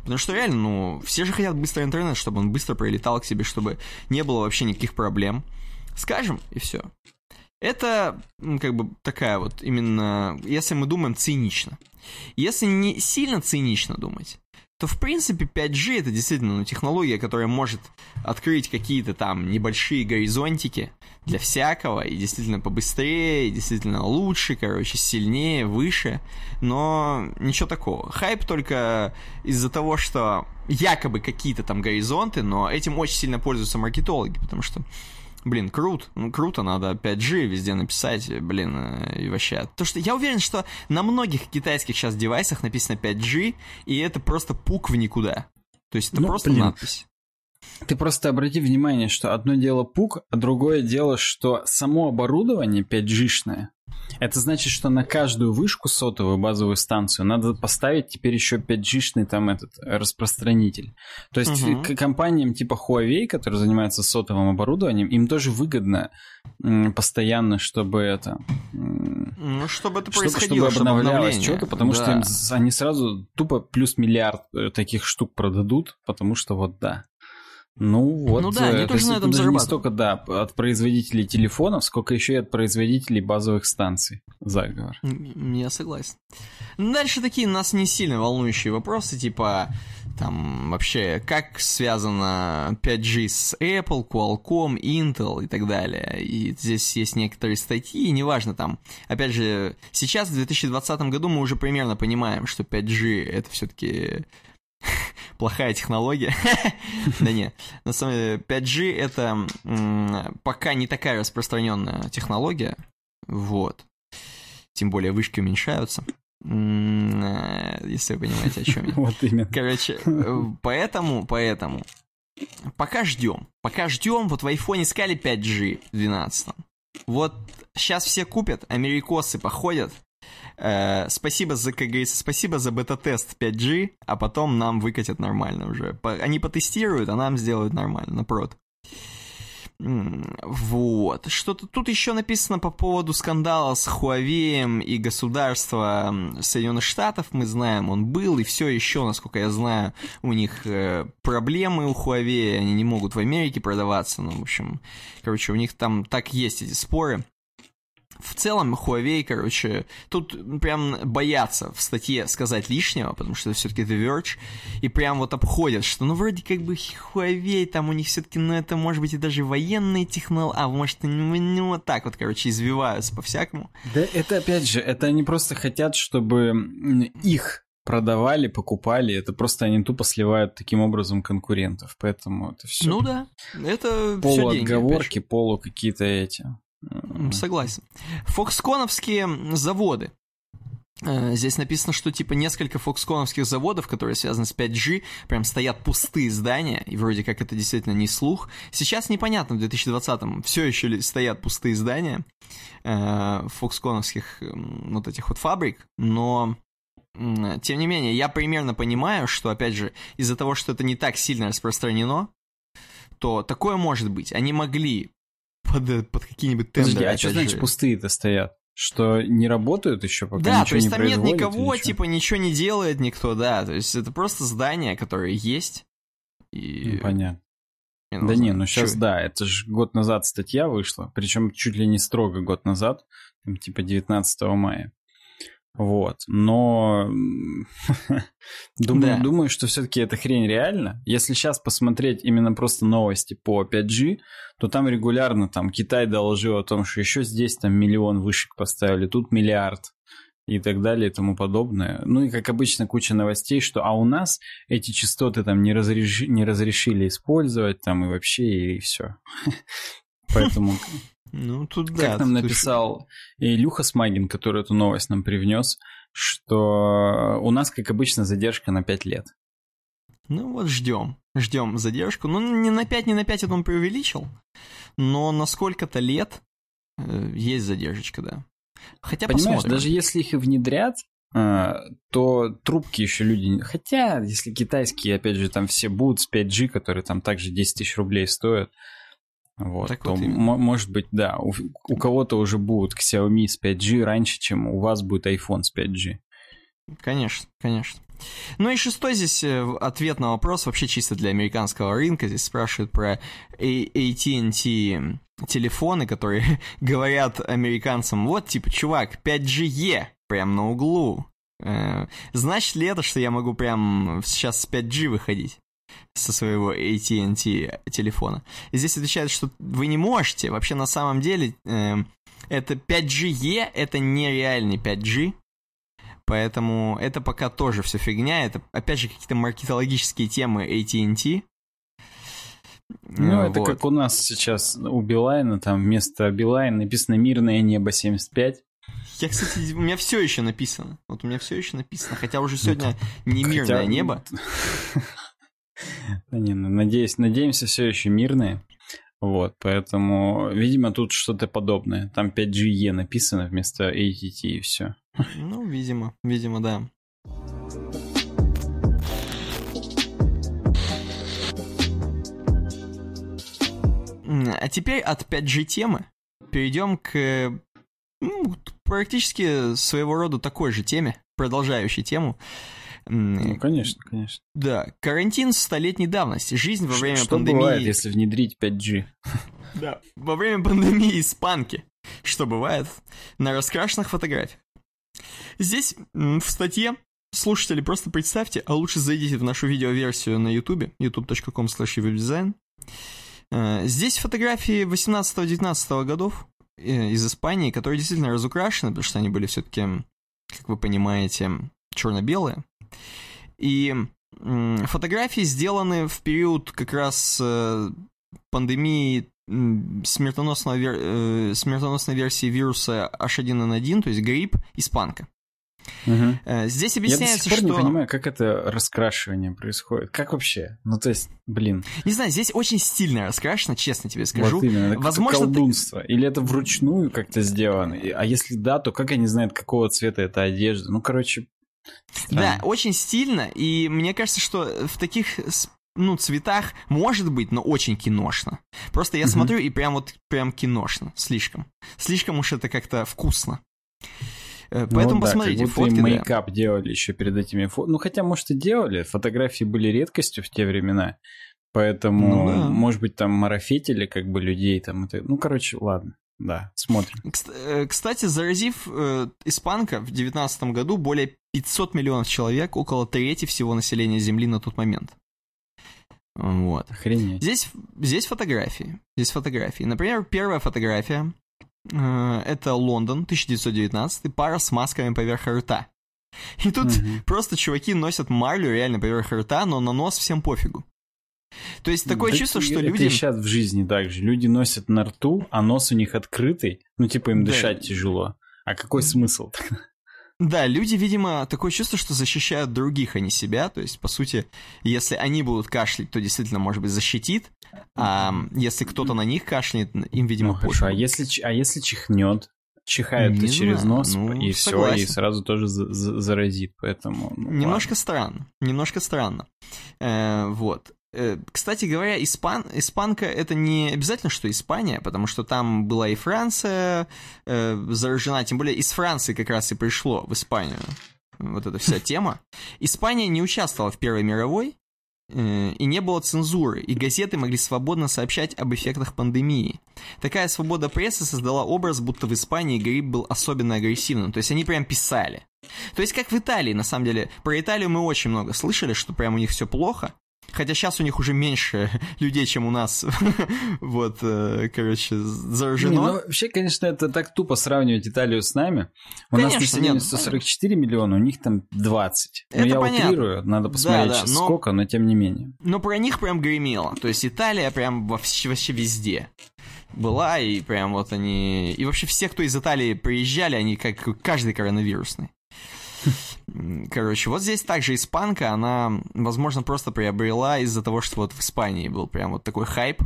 Потому что реально, ну, все же хотят быстрый интернет, чтобы он быстро прилетал к себе, чтобы не было вообще никаких проблем. Скажем, и все. Это как бы такая вот именно, если мы думаем цинично. Если не сильно цинично думать, то в принципе 5G это действительно ну, технология, которая может открыть какие-то там небольшие горизонтики для всякого, и действительно побыстрее, и действительно лучше, короче, сильнее, выше, но ничего такого. Хайп только из-за того, что якобы какие-то там горизонты, но этим очень сильно пользуются маркетологи, потому что блин, круто, ну, круто, надо 5G везде написать, блин, э, и вообще. То, что я уверен, что на многих китайских сейчас девайсах написано 5G, и это просто пук в никуда. То есть это ну, просто блин. надпись. Ты просто обрати внимание, что одно дело пук, а другое дело, что само оборудование 5G-шное, это значит, что на каждую вышку сотовую базовую станцию надо поставить теперь еще 5G-шный там этот распространитель. То есть угу. к компаниям типа Huawei, которые занимаются сотовым оборудованием, им тоже выгодно постоянно, чтобы это... Ну, чтобы это происходило, чтобы, чтобы обновлялось что-то, потому да. что им, они сразу тупо плюс миллиард э, таких штук продадут, потому что вот да. Ну вот, ну, да, они тоже на этом зарабатывают. Не столько, да, от производителей телефонов, сколько еще и от производителей базовых станций. Заговор. Я согласен. Дальше такие нас не сильно волнующие вопросы, типа, там вообще как связано 5G с Apple, Qualcomm, Intel и так далее. И здесь есть некоторые статьи, неважно там. Опять же, сейчас в 2020 году мы уже примерно понимаем, что 5G это все-таки плохая технология. да нет, на самом деле 5G это пока не такая распространенная технология, вот. Тем более вышки уменьшаются. Э, если вы понимаете, о чем я. Вот именно. Короче, э, поэтому, поэтому, пока ждем. Пока ждем, вот в айфоне сказали 5G в 12 Вот сейчас все купят, америкосы походят, Э, спасибо за, как говорится, спасибо за бета-тест 5G, а потом нам выкатят нормально уже. Они потестируют, а нам сделают нормально, напрот. Вот. Что-то тут еще написано по поводу скандала с Huawei и государства Соединенных Штатов. Мы знаем, он был, и все еще, насколько я знаю, у них э, проблемы у Huawei, они не могут в Америке продаваться. Ну, в общем, короче, у них там так есть эти споры. В целом, Huawei, короче, тут прям боятся в статье сказать лишнего, потому что это все-таки The Verge, и прям вот обходят, что ну вроде как бы Huawei, там у них все-таки, ну это может быть и даже военные технологии, а может и ну, ну вот так вот, короче, извиваются по-всякому. Да это опять же, это они просто хотят, чтобы их продавали, покупали, это просто они тупо сливают таким образом конкурентов, поэтому это все. Ну да, это полу все деньги, отговорки, полу какие-то эти. Согласен. Фоксконовские заводы. Э, здесь написано, что типа несколько фоксконовских заводов, которые связаны с 5G, прям стоят пустые здания, и вроде как это действительно не слух. Сейчас непонятно, в 2020-м все еще стоят пустые здания э, фоксконовских вот этих вот фабрик, но тем не менее, я примерно понимаю, что, опять же, из-за того, что это не так сильно распространено, то такое может быть. Они могли под, под какие-нибудь тендеры. Подожди, а что значит пустые-то стоят? Что не работают еще пока Да, то есть там нет никого, типа ничего не делает никто, да. То есть это просто здание, которое есть. И... Ну, понятно. да знаю, не, ну сейчас да, это же год назад статья вышла, причем чуть ли не строго год назад, там, типа 19 мая. Вот. Но думаю, да. думаю, что все-таки эта хрень реальна. Если сейчас посмотреть именно просто новости по 5G, то там регулярно там Китай доложил о том, что еще здесь там миллион вышек поставили, тут миллиард и так далее и тому подобное. Ну и, как обычно, куча новостей, что а у нас эти частоты там не, разреш... не разрешили использовать там и вообще, и все. Поэтому ну, тут да. Как нам написал Илюха Смагин, который эту новость нам привнес, что у нас, как обычно, задержка на 5 лет. Ну вот ждем, ждем задержку. Ну не на 5, не на 5 это он преувеличил, но на сколько-то лет э, есть задержечка, да. Хотя Понимаешь, посмотрим. даже если их и внедрят, э, то трубки еще люди... Хотя, если китайские, опять же, там все будут с 5G, которые там также 10 тысяч рублей стоят, вот, так то вот может быть, да, у, у кого-то уже будут Xiaomi с 5G раньше, чем у вас будет iPhone с 5G. Конечно, конечно. Ну и шестой здесь э, ответ на вопрос, вообще чисто для американского рынка. Здесь спрашивают про AT&T телефоны, которые говорят американцам, вот, типа, чувак, 5G-E, прям на углу. Э, значит ли это, что я могу прям сейчас с 5G выходить? Со своего AT&T телефона. И здесь отвечают, что вы не можете. Вообще, на самом деле, э, это 5G-E, это нереальный 5G. Поэтому это пока тоже все фигня. Это, опять же, какие-то маркетологические темы AT&T. Ну, вот. это как у нас сейчас у Билайна, там вместо Билайн написано «Мирное небо 75». Я, кстати, у меня все еще написано. Вот у меня все еще написано, хотя уже сегодня не мирное хотя... небо. Да не, ну, надеюсь, надеемся, все еще мирные. Вот, поэтому, видимо, тут что-то подобное. Там 5G написано вместо ATT и все. Ну, видимо, видимо, да. А теперь от 5G темы перейдем к ну, практически своего рода такой же теме, продолжающей тему. Ну, конечно, конечно. Да, карантин столетней давности, жизнь во время что пандемии... бывает, если внедрить 5G? Да, во время пандемии испанки, что бывает на раскрашенных фотографиях. Здесь в статье слушатели, просто представьте, а лучше зайдите в нашу видеоверсию на YouTube, youtube.com slash э, Здесь фотографии 18-19 годов э, из Испании, которые действительно разукрашены, потому что они были все-таки, как вы понимаете, черно-белые. И фотографии сделаны в период как раз э, пандемии смертоносной, э, смертоносной версии вируса H1N1, то есть грипп, испанка. Угу. Здесь объясняется, Я до сих пор что... не понимаю, как это раскрашивание происходит. Как вообще? Ну, то есть, блин. Не знаю, здесь очень стильно раскрашено, честно тебе скажу. Вот именно, это Возможно, колдунство. Ты... Или это вручную как-то сделано? А если да, то как они знают, какого цвета эта одежда? Ну, короче, Да, очень стильно, и мне кажется, что в таких ну, цветах может быть, но очень киношно. Просто я mm смотрю и прям вот, прям киношно, слишком. Слишком уж это как-то вкусно. Э, поэтому ну, да, посмотрите как фотки. мейкап да. делали еще перед этими фото. Ну, хотя, может, и делали. Фотографии были редкостью в те времена. Поэтому, ну, да. может быть, там марафетили как бы людей там. Это... Ну, короче, ладно. Да, смотрим. Э, кстати, заразив э, испанка в 2019 году более 500 миллионов человек, около трети всего населения Земли на тот момент. Вот. Охренеть. Здесь, здесь фотографии. Здесь фотографии. Например, первая фотография. Э, это Лондон, 1919, пара с масками поверх рта. И тут угу. просто чуваки носят марлю реально поверх рта, но на нос всем пофигу. То есть такое да чувство, что люди... Это сейчас в жизни так же. Люди носят на рту, а нос у них открытый. Ну, типа им да. дышать тяжело. А какой смысл? Да, люди, видимо, такое чувство, что защищают других, а не себя. То есть, по сути, если они будут кашлять, то действительно, может быть, защитит. А если кто-то на них кашляет, им, видимо, ну, хорошо. А если, а если чихнет? чихает не через знаю. нос, ну, и все, и сразу тоже заразит, поэтому... Ну, немножко ладно. странно, немножко странно. Э, вот. Э, кстати говоря, испан, испанка это не обязательно, что Испания, потому что там была и Франция э, заражена, тем более из Франции как раз и пришло в Испанию вот эта вся тема. Испания не участвовала в Первой мировой, э, и не было цензуры, и газеты могли свободно сообщать об эффектах пандемии. Такая свобода прессы создала образ, будто в Испании грипп был особенно агрессивным, то есть они прям писали. То есть как в Италии, на самом деле. Про Италию мы очень много слышали, что прям у них все плохо, Хотя сейчас у них уже меньше людей, чем у нас. вот, э, короче, заражено. Не, ну, вообще, конечно, это так тупо сравнивать Италию с нами. У конечно, нас население 144 миллиона, у них там 20. Ну, это я понятно. утрирую, надо посмотреть да, да, но... сколько, но тем не менее. Но про них прям гремело. То есть Италия прям вообще, вообще везде была, и прям вот они... И вообще все, кто из Италии приезжали, они как каждый коронавирусный. Короче, вот здесь также испанка, она, возможно, просто приобрела из-за того, что вот в Испании был прям вот такой хайп,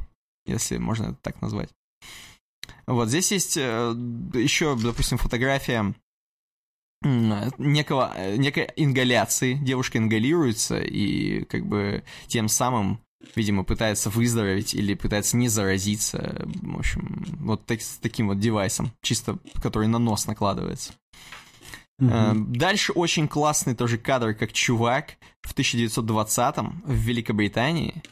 если можно это так назвать. Вот здесь есть э, еще, допустим, фотография некого, э, некой ингаляции. Девушка ингалируется и как бы тем самым, видимо, пытается выздороветь или пытается не заразиться. В общем, вот так, с таким вот девайсом, чисто который на нос накладывается. Mm-hmm. Дальше очень классный тоже кадр, как чувак в 1920-м в Великобритании.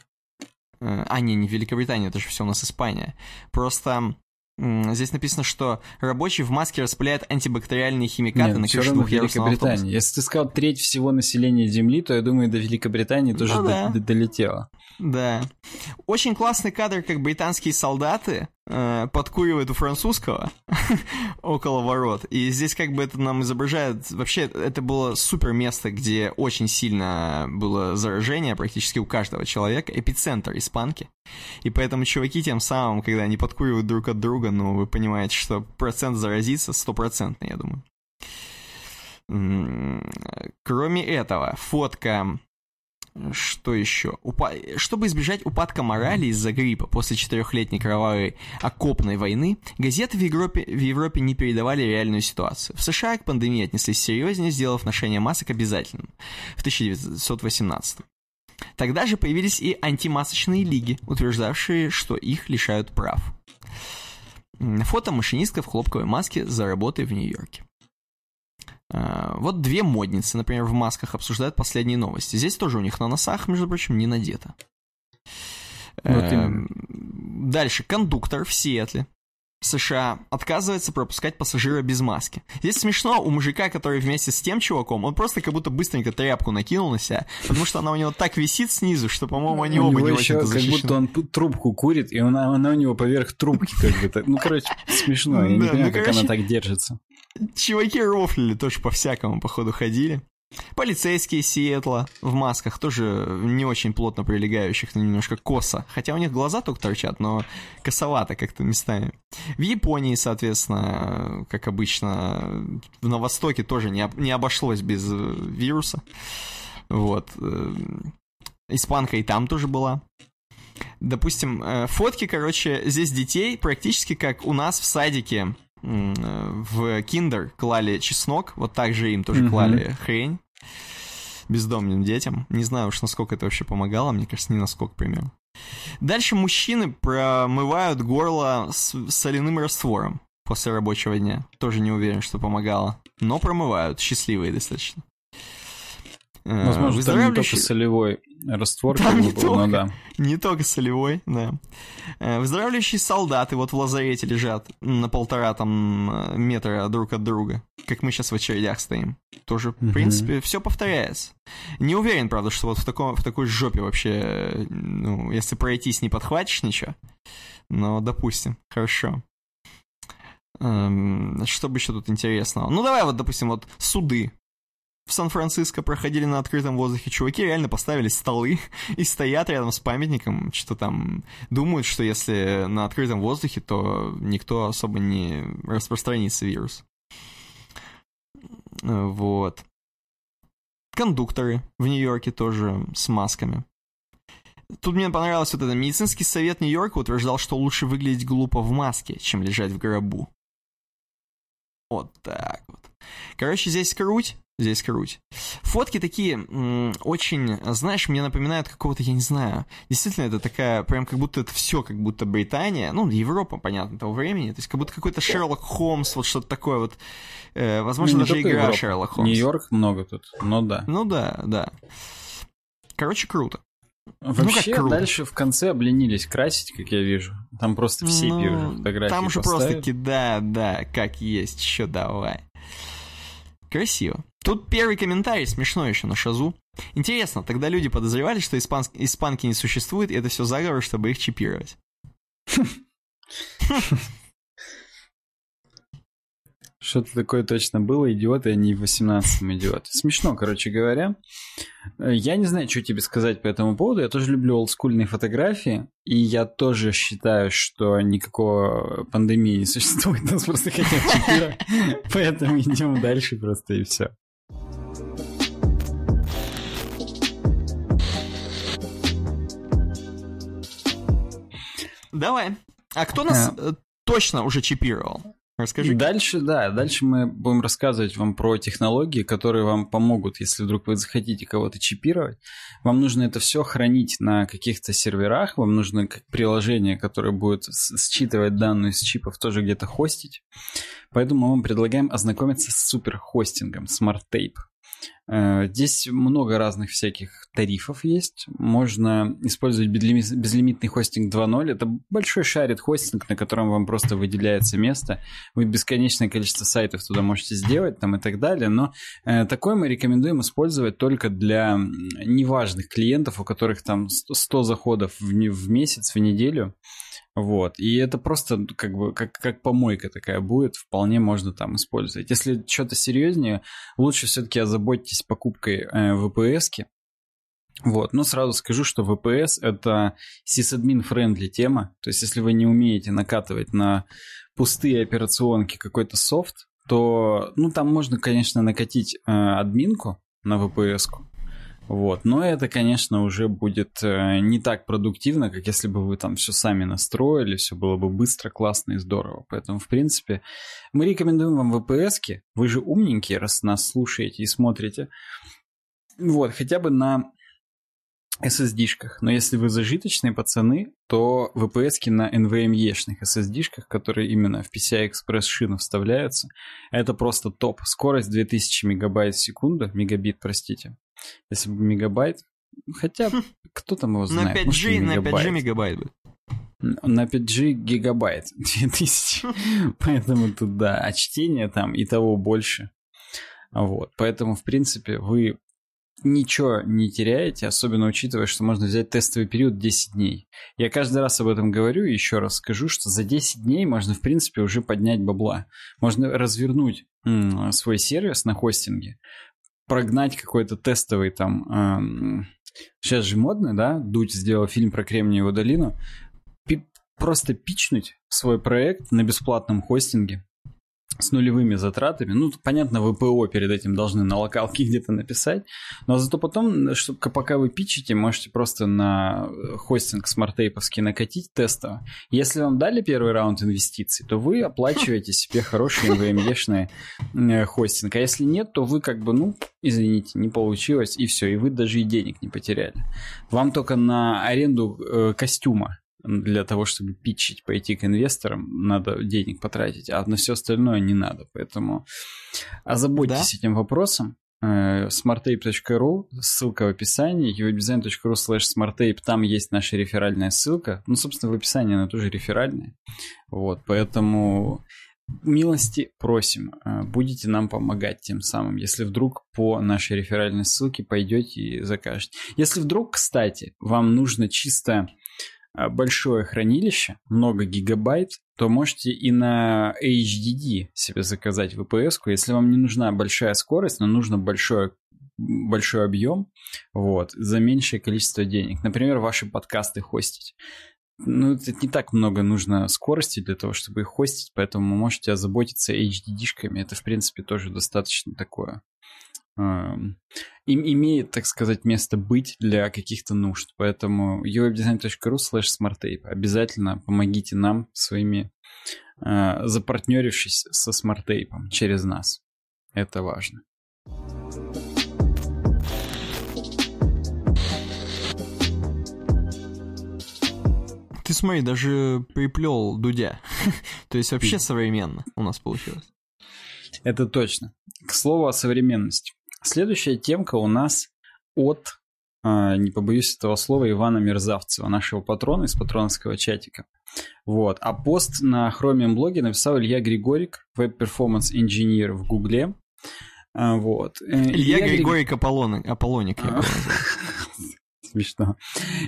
Э, а, не, не Великобритания, это же все у нас Испания. Просто Здесь написано, что рабочий в маске распыляет антибактериальные химикаты Нет, на крыше Великобритании. Если ты сказал треть всего населения Земли, то я думаю, до Великобритании тоже ну, да. долетело. Да. Очень классный кадр, как британские солдаты э, подкуривают у французского около ворот. И здесь как бы это нам изображает... Вообще, это было супер место, где очень сильно было заражение практически у каждого человека. Эпицентр испанки. И поэтому чуваки тем самым, когда они подкуривают друг от друга, ну, вы понимаете, что процент заразиться стопроцентный, я думаю. Кроме этого, фотка что еще? Упа... Чтобы избежать упадка морали из-за гриппа после четырехлетней кровавой окопной войны, газеты в Европе, в Европе не передавали реальную ситуацию. В США к пандемии отнеслись серьезнее, сделав ношение масок обязательным в 1918 Тогда же появились и антимасочные лиги, утверждавшие, что их лишают прав. Фото машинистка в хлопковой маске за работой в Нью-Йорке. А, вот две модницы, например, в масках обсуждают последние новости. Здесь тоже у них на носах, между прочим, не надето. Вот эм, Дальше. Кондуктор в Сиэтле. США отказывается пропускать пассажира без маски. Здесь смешно, у мужика, который вместе с тем чуваком, он просто как будто быстренько тряпку накинул на себя, потому что она у него так висит снизу, что, по-моему, они оба не очень Как будто он трубку курит, и она, она у него поверх трубки как бы. Ну, короче, смешно. Я не понимаю, ну, как она так держится. Чуваки рофлили, тоже по-всякому, походу, ходили. Полицейские Сиэтла в масках, тоже не очень плотно прилегающих, но немножко косо. Хотя у них глаза только торчат, но косовато как-то местами. В Японии, соответственно, как обычно, на Востоке тоже не, не обошлось без э, вируса. Вот. Э, испанка и там тоже была. Допустим, э, фотки, короче, здесь детей практически как у нас в садике в Киндер клали чеснок, вот так же им тоже mm-hmm. клали хрень бездомным детям. Не знаю уж, насколько это вообще помогало, мне кажется, не насколько примерно. Дальше мужчины промывают горло с соляным раствором после рабочего дня. Тоже не уверен, что помогало. Но промывают, счастливые достаточно. Э, Возможно, там не только солевой раствор, там не, был, только, да. не только солевой, да. Э, выздоравливающие солдаты вот в лазарете лежат на полтора там э, метра друг от друга, как мы сейчас в очередях стоим. Тоже, в принципе, все повторяется. Не уверен, правда, что вот в, таком, в такой жопе вообще, ну, если пройтись, не подхватишь ничего. Но, допустим, хорошо. Эм, что бы еще тут интересного? Ну, давай вот, допустим, вот суды в Сан-Франциско проходили на открытом воздухе, чуваки реально поставили столы и стоят рядом с памятником, что там думают, что если на открытом воздухе, то никто особо не распространится вирус. Вот. Кондукторы в Нью-Йорке тоже с масками. Тут мне понравилось вот это. Медицинский совет Нью-Йорка утверждал, что лучше выглядеть глупо в маске, чем лежать в гробу. Вот так вот. Короче, здесь круть здесь круть. Фотки такие очень, знаешь, мне напоминают какого-то, я не знаю, действительно это такая, прям как будто это все как будто Британия, ну, Европа, понятно, того времени, то есть как будто какой-то Шерлок Холмс, вот что-то такое вот, э, возможно, ну, даже игра Европа. Шерлок Холмс. Нью-Йорк много тут, но да. Ну да, да. Короче, круто. Вообще, ну, дальше в конце обленились красить, как я вижу. Там просто все ну, фотографии Там же просто-таки, да, да, как есть, еще давай. Красиво. Тут первый комментарий смешной еще на шазу. Интересно, тогда люди подозревали, что испанск... испанки не существует, и это все заговор, чтобы их чипировать. Что-то такое точно было, идиоты, а не в 18-м идиоты. Смешно, короче говоря. Э, я не знаю, что тебе сказать по этому поводу. Я тоже люблю олдскульные фотографии, и я тоже считаю, что никакого пандемии не существует. Нас просто хотят чипира, поэтому идем дальше просто и все. Давай. А кто нас а... точно уже чипировал? Расскажи. Дальше, да, дальше мы будем рассказывать вам про технологии, которые вам помогут, если вдруг вы захотите кого-то чипировать. Вам нужно это все хранить на каких-то серверах, вам нужно приложение, которое будет считывать данные с чипов, тоже где-то хостить. Поэтому мы вам предлагаем ознакомиться с суперхостингом SmartTape. Э, здесь много разных всяких тарифов есть. Можно использовать безлимитный хостинг 2.0. Это большой шарит хостинг, на котором вам просто выделяется место. Вы бесконечное количество сайтов туда можете сделать там и так далее. Но э, такой мы рекомендуем использовать только для неважных клиентов, у которых там 100 заходов в, в месяц, в неделю. Вот. И это просто как бы как, как помойка такая будет, вполне можно там использовать. Если что-то серьезнее, лучше все-таки озаботьтесь покупкой э, VPS-ки. Вот, но сразу скажу, что VPS это sysadmin-friendly тема. То есть, если вы не умеете накатывать на пустые операционки какой-то софт, то, ну, там можно, конечно, накатить э, админку на VPS-ку, вот. Но это, конечно, уже будет э, не так продуктивно, как если бы вы там все сами настроили, все было бы быстро, классно и здорово. Поэтому, в принципе, мы рекомендуем вам VPS-ки. Вы же умненькие, раз нас слушаете и смотрите. Вот, хотя бы на SSD-шках. Но если вы зажиточные пацаны, то VPS-ки на NVMe-шных SSD-шках, которые именно в PCI-Express шину вставляются, это просто топ. Скорость 2000 мегабайт в секунду, мегабит, простите. Если бы мегабайт, хотя хм. кто там его знает. На 5G, на 5G мегабайт бы. На 5G гигабайт 2000. Поэтому тут, да, а чтение там и того больше. Вот. Поэтому, в принципе, вы ничего не теряете, особенно учитывая, что можно взять тестовый период 10 дней. Я каждый раз об этом говорю и еще раз скажу, что за 10 дней можно, в принципе, уже поднять бабла. Можно развернуть свой сервис на хостинге, прогнать какой-то тестовый там... Сейчас же модно, да? Дудь сделал фильм про Кремниевую долину. Просто pitch нуть свой проект на бесплатном хостинге, с нулевыми затратами. Ну, понятно, вы ПО перед этим должны на локалке где-то написать, но зато потом, что, пока вы pitch ите, можете просто на хостинг SmartApe овский накатить тестово. Если вам дали первый раунд инвестиций, то вы оплачиваете себе хороший NVMe-шный э, хостинг, а если нет, то вы как бы, ну, извините, не получилось, и все, и вы даже и денег не потеряли. Вам только на аренду э, костюма для того, чтобы питчить, пойти к инвесторам, надо денег потратить, а на все остальное не надо. Поэтому озаботьтесь да? этим вопросом. Э, smartape.ru, ссылка в описании, uwebdesign.ru slash smartape, там есть наша реферальная ссылка. Ну, собственно, в описании она тоже реферальная. Вот, поэтому милости просим, э, будете нам помогать тем самым, если вдруг по нашей реферальной ссылке пойдете и закажете. Если вдруг, кстати, вам нужно чисто большое хранилище, много гигабайт, то можете и на HDD себе заказать VPS, если вам не нужна большая скорость, но нужно большое большой объем, вот, за меньшее количество денег. Например, ваши подкасты хостить. Ну, это не так много нужно скорости для того, чтобы их хостить, поэтому можете озаботиться HDD-шками. Это, в принципе, тоже достаточно такое им имеет, так сказать, место быть для каких-то нужд. Поэтому uwebdesign.ru slash smartape. Обязательно помогите нам своими, э, запартнерившись со смартейпом через нас. Это важно. Ты смотри, даже приплел Дудя. То есть вообще современно у нас получилось. Это точно. К слову о современности. Следующая темка у нас от, э, не побоюсь этого слова, Ивана Мерзавцева, нашего патрона из патроновского чатика. Вот. А пост на Chromium блоге написал Илья Григорик, web performance инженер в Гугле. А, вот. Э, Илья, Илья Григорик Аполлоник, Аполлоник я Смешно.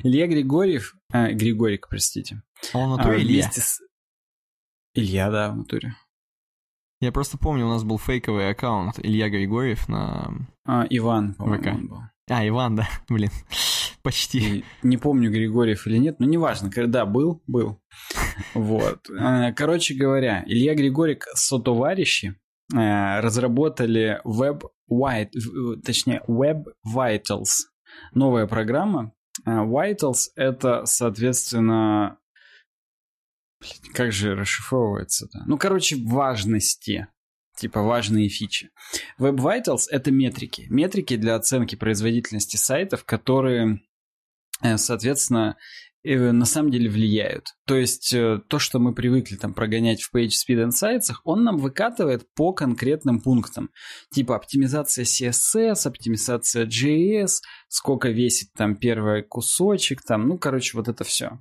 Илья Григорьев, э, Григорик, простите. А он а, Илья? Илья, да, в натуре. Я просто помню, у нас был фейковый аккаунт Илья Григорьев на... А, Иван, по-моему, был. А, Иван, да, блин, почти. И не помню, Григорьев или нет, но неважно, когда был, был. Вот. Э, короче говоря, Илья Григорик сотоварищи э, разработали Web White, точнее Web Vitals. Новая программа. Э, Vitals — это, соответственно, как же расшифровывается-то? Ну, короче, важности. Типа важные фичи. Web Vitals — это метрики. Метрики для оценки производительности сайтов, которые, э, соответственно, на самом деле влияют. То есть э, то, что мы привыкли там прогонять в PageSpeed Insights, он нам выкатывает по конкретным пунктам. Типа оптимизация CSS, оптимизация JS, сколько весит там первый кусочек, там, ну, короче, вот это все.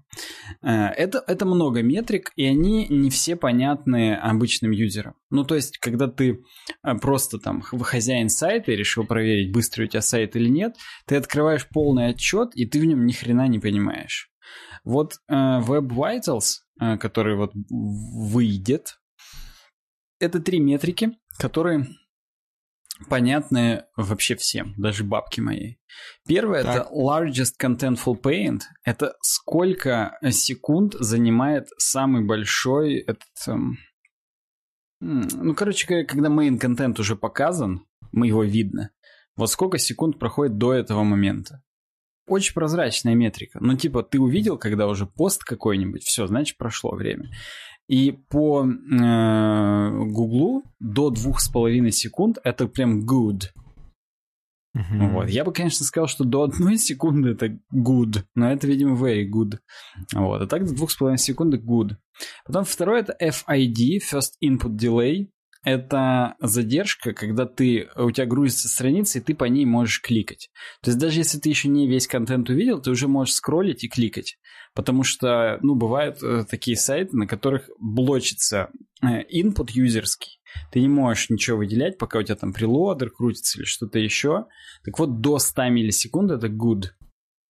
Э, это, это много метрик, и они не все понятны обычным юзерам. Ну, то есть, когда ты просто там хозяин сайта и решил проверить, быстрый у тебя сайт или нет, ты открываешь полный отчет, и ты в нем ни хрена не понимаешь. Вот э, Web Vitals, э, который вот выйдет, это три метрики, которые понятны вообще всем, даже бабки моей. Первое это largest contentful paint. Это сколько секунд занимает самый большой этот... Эм, ну, короче, когда main контент уже показан, мы его видно. Вот сколько секунд проходит до этого момента очень прозрачная метрика. Ну, типа, ты увидел, когда уже пост какой-нибудь, все, значит, прошло время. И по э, Гуглу до двух с половиной секунд это прям good. Uh-huh. Вот. Я бы, конечно, сказал, что до одной секунды это good, но это, видимо, very good. Вот. А так до двух с половиной секунды good. Потом второе это FID, First Input Delay это задержка, когда ты, у тебя грузится страница, и ты по ней можешь кликать. То есть даже если ты еще не весь контент увидел, ты уже можешь скроллить и кликать. Потому что, ну, бывают э, такие сайты, на которых блочится э, input юзерский. Ты не можешь ничего выделять, пока у тебя там прелодер крутится или что-то еще. Так вот, до 100 миллисекунд это good.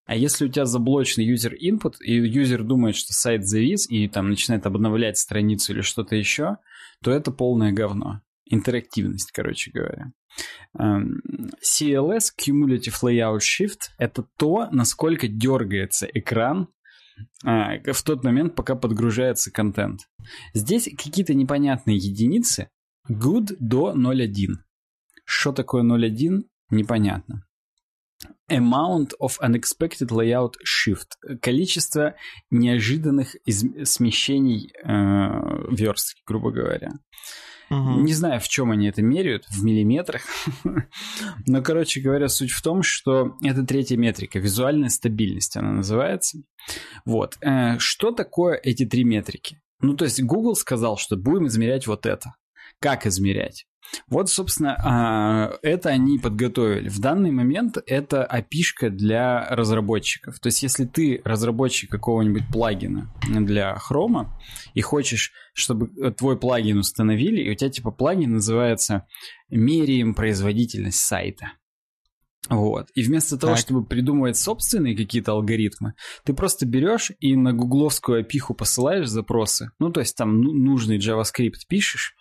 А если у тебя заблочен user input, и юзер думает, что сайт завис, и там начинает обновлять страницу или что-то еще, то это полное говно. Интерактивность, короче говоря. Эм, CLS, Cumulative Layout Shift, это то, насколько дергается экран а, в тот момент, пока подгружается контент. Здесь какие-то непонятные единицы, good до 0.1. Что такое 0.1, непонятно. Amount of unexpected layout shift. Количество неожиданных смещений э, верстки, грубо говоря. Угу. Не знаю, в чем они это меряют, в миллиметрах. Но, короче говоря, суть в том, что это третья метрика, визуальная стабильность она называется. Вот. Э, что такое эти три метрики? Ну, то есть Google сказал, что будем измерять вот это. Как измерять? Вот, собственно, а, это они подготовили. В данный момент это опишка для разработчиков. То есть, если ты разработчик какого-нибудь плагина для Chrome и хочешь, чтобы твой плагин установили, и у тебя типа плагин называется «Меряем производительность сайта». Вот. И вместо того, так. чтобы придумывать собственные какие-то алгоритмы, ты просто берешь и на гугловскую опиху посылаешь запросы. Ну, то есть там ну, нужный JavaScript пишешь,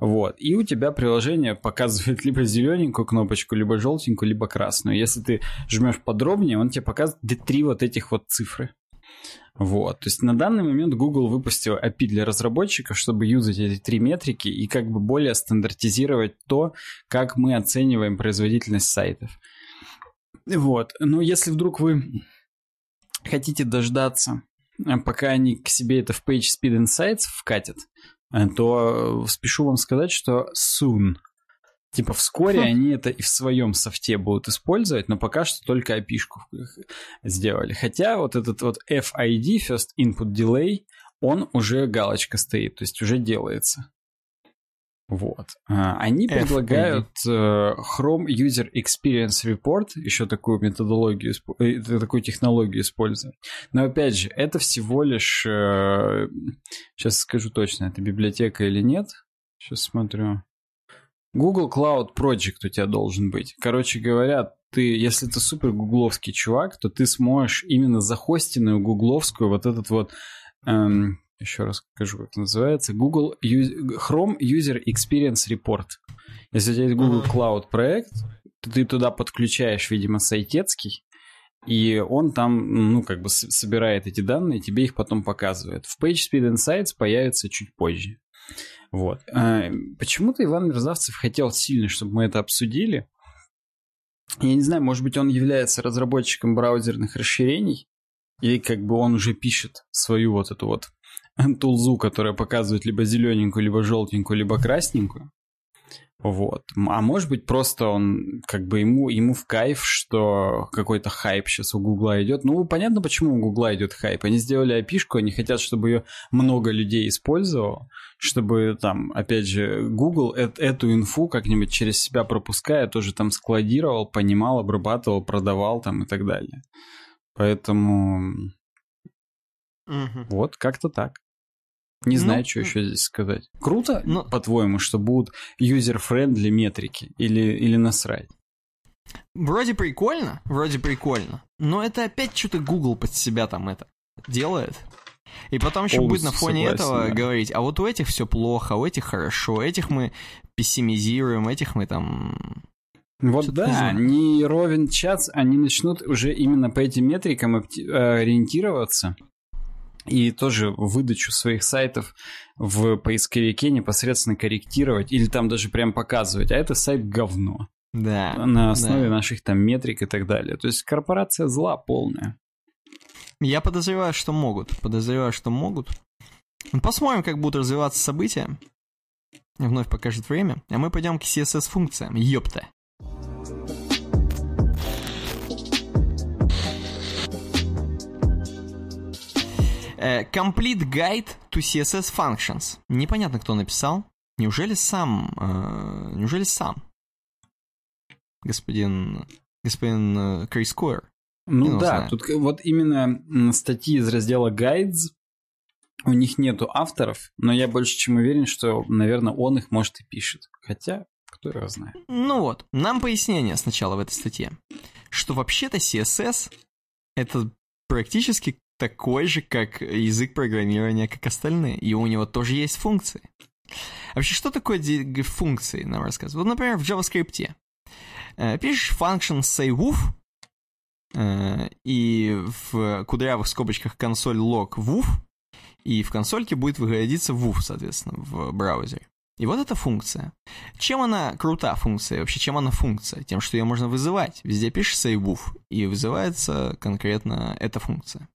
вот. И у тебя приложение показывает либо зелененькую кнопочку, либо желтенькую, либо красную. Если ты жмешь подробнее, он тебе показывает три вот этих вот цифры. Вот. То есть на данный момент Google выпустил API для разработчиков, чтобы юзать эти три метрики и как бы более стандартизировать то, как мы оцениваем производительность сайтов. Вот. Но если вдруг вы хотите дождаться, э, пока они к себе это в PageSpeed Insights вкатят, э, то спешу вам сказать, что soon. Типа вскоре хм. они это и в своем софте будут использовать, но пока что только опишку сделали. Хотя вот этот вот FID, First Input Delay, он уже галочка стоит, то есть уже делается. Вот. А, они FPD. предлагают э, Chrome User Experience Report, еще такую методологию, э, такую технологию использовать. Но опять же, это всего лишь, сейчас э, скажу точно, это библиотека или нет. Сейчас смотрю. Google Cloud Project у тебя должен быть. Короче говоря, ты, если ты супер гугловский чувак, то ты сможешь именно захостенную гугловскую вот этот вот эм, еще раз скажу, как называется, Google Chrome User Experience Report. Если у тебя есть Google Cloud проект, то ты туда подключаешь, видимо, сайтецкий, и он там, ну, как бы собирает эти данные, тебе их потом показывает. В PageSpeed Insights появится чуть позже. Вот. А, почему-то Иван Мерзавцев хотел сильно, чтобы мы это обсудили. Я не знаю, может быть, он является разработчиком браузерных расширений, или как бы он уже пишет свою вот эту вот тулзу, которая показывает либо зелененькую, либо желтенькую, либо красненькую. Вот. А может быть, просто он, как бы ему, ему в кайф, что какой-то хайп сейчас у Гугла идет. Ну, понятно, почему у Гугла идет хайп. Они сделали опишку, они хотят, чтобы ее много людей использовало, чтобы там, опять же, Google э эту инфу как-нибудь через себя пропуская, тоже там складировал, понимал, обрабатывал, продавал там и так далее. Поэтому... Угу. Вот, как-то так. Не знаю, ну, что еще здесь сказать. Круто, ну, по-твоему, что будут user-friendly метрики или, или насрать? Вроде прикольно, вроде прикольно, но это опять что-то Google под себя там это делает. И потом еще будет на фоне согласен, этого да. говорить, а вот у этих все плохо, у этих хорошо, этих мы пессимизируем, этих мы там... Вот да, не ровен час, они начнут уже именно по этим метрикам ориентироваться и тоже выдачу своих сайтов в поисковике непосредственно корректировать или там даже прям показывать, а это сайт говно. Да. На основе да. наших там метрик и так далее. То есть корпорация зла полная. Я подозреваю, что могут. Подозреваю, что могут. Посмотрим, как будут развиваться события. Вновь покажет время. А мы пойдем к CSS-функциям. Ёпта. Complete Guide to CSS Functions. Непонятно, кто написал. Неужели сам... Э, неужели сам? Господин... Господин э, Крис Койер. Ну да, тут вот именно статьи из раздела Guides, у них нету авторов, но я больше чем уверен, что, наверное, он их, может, и пишет. Хотя, кто его знает. Ну вот, нам пояснение сначала в этой статье, что вообще-то CSS — это практически такой же, как язык программирования, как остальные, и у него тоже есть функции. Вообще, что такое функции, нам рассказывают? Вот, например, в JavaScript. Э, пишешь function sayWoof, э, и в кудрявых скобочках консоль log woof, и в консольке будет выглядиться woof, соответственно, в браузере. И вот эта функция. Чем она крута, функция? Вообще, чем она функция? Тем, что ее можно вызывать. Везде пишешь sayWoof, и вызывается конкретно эта функция.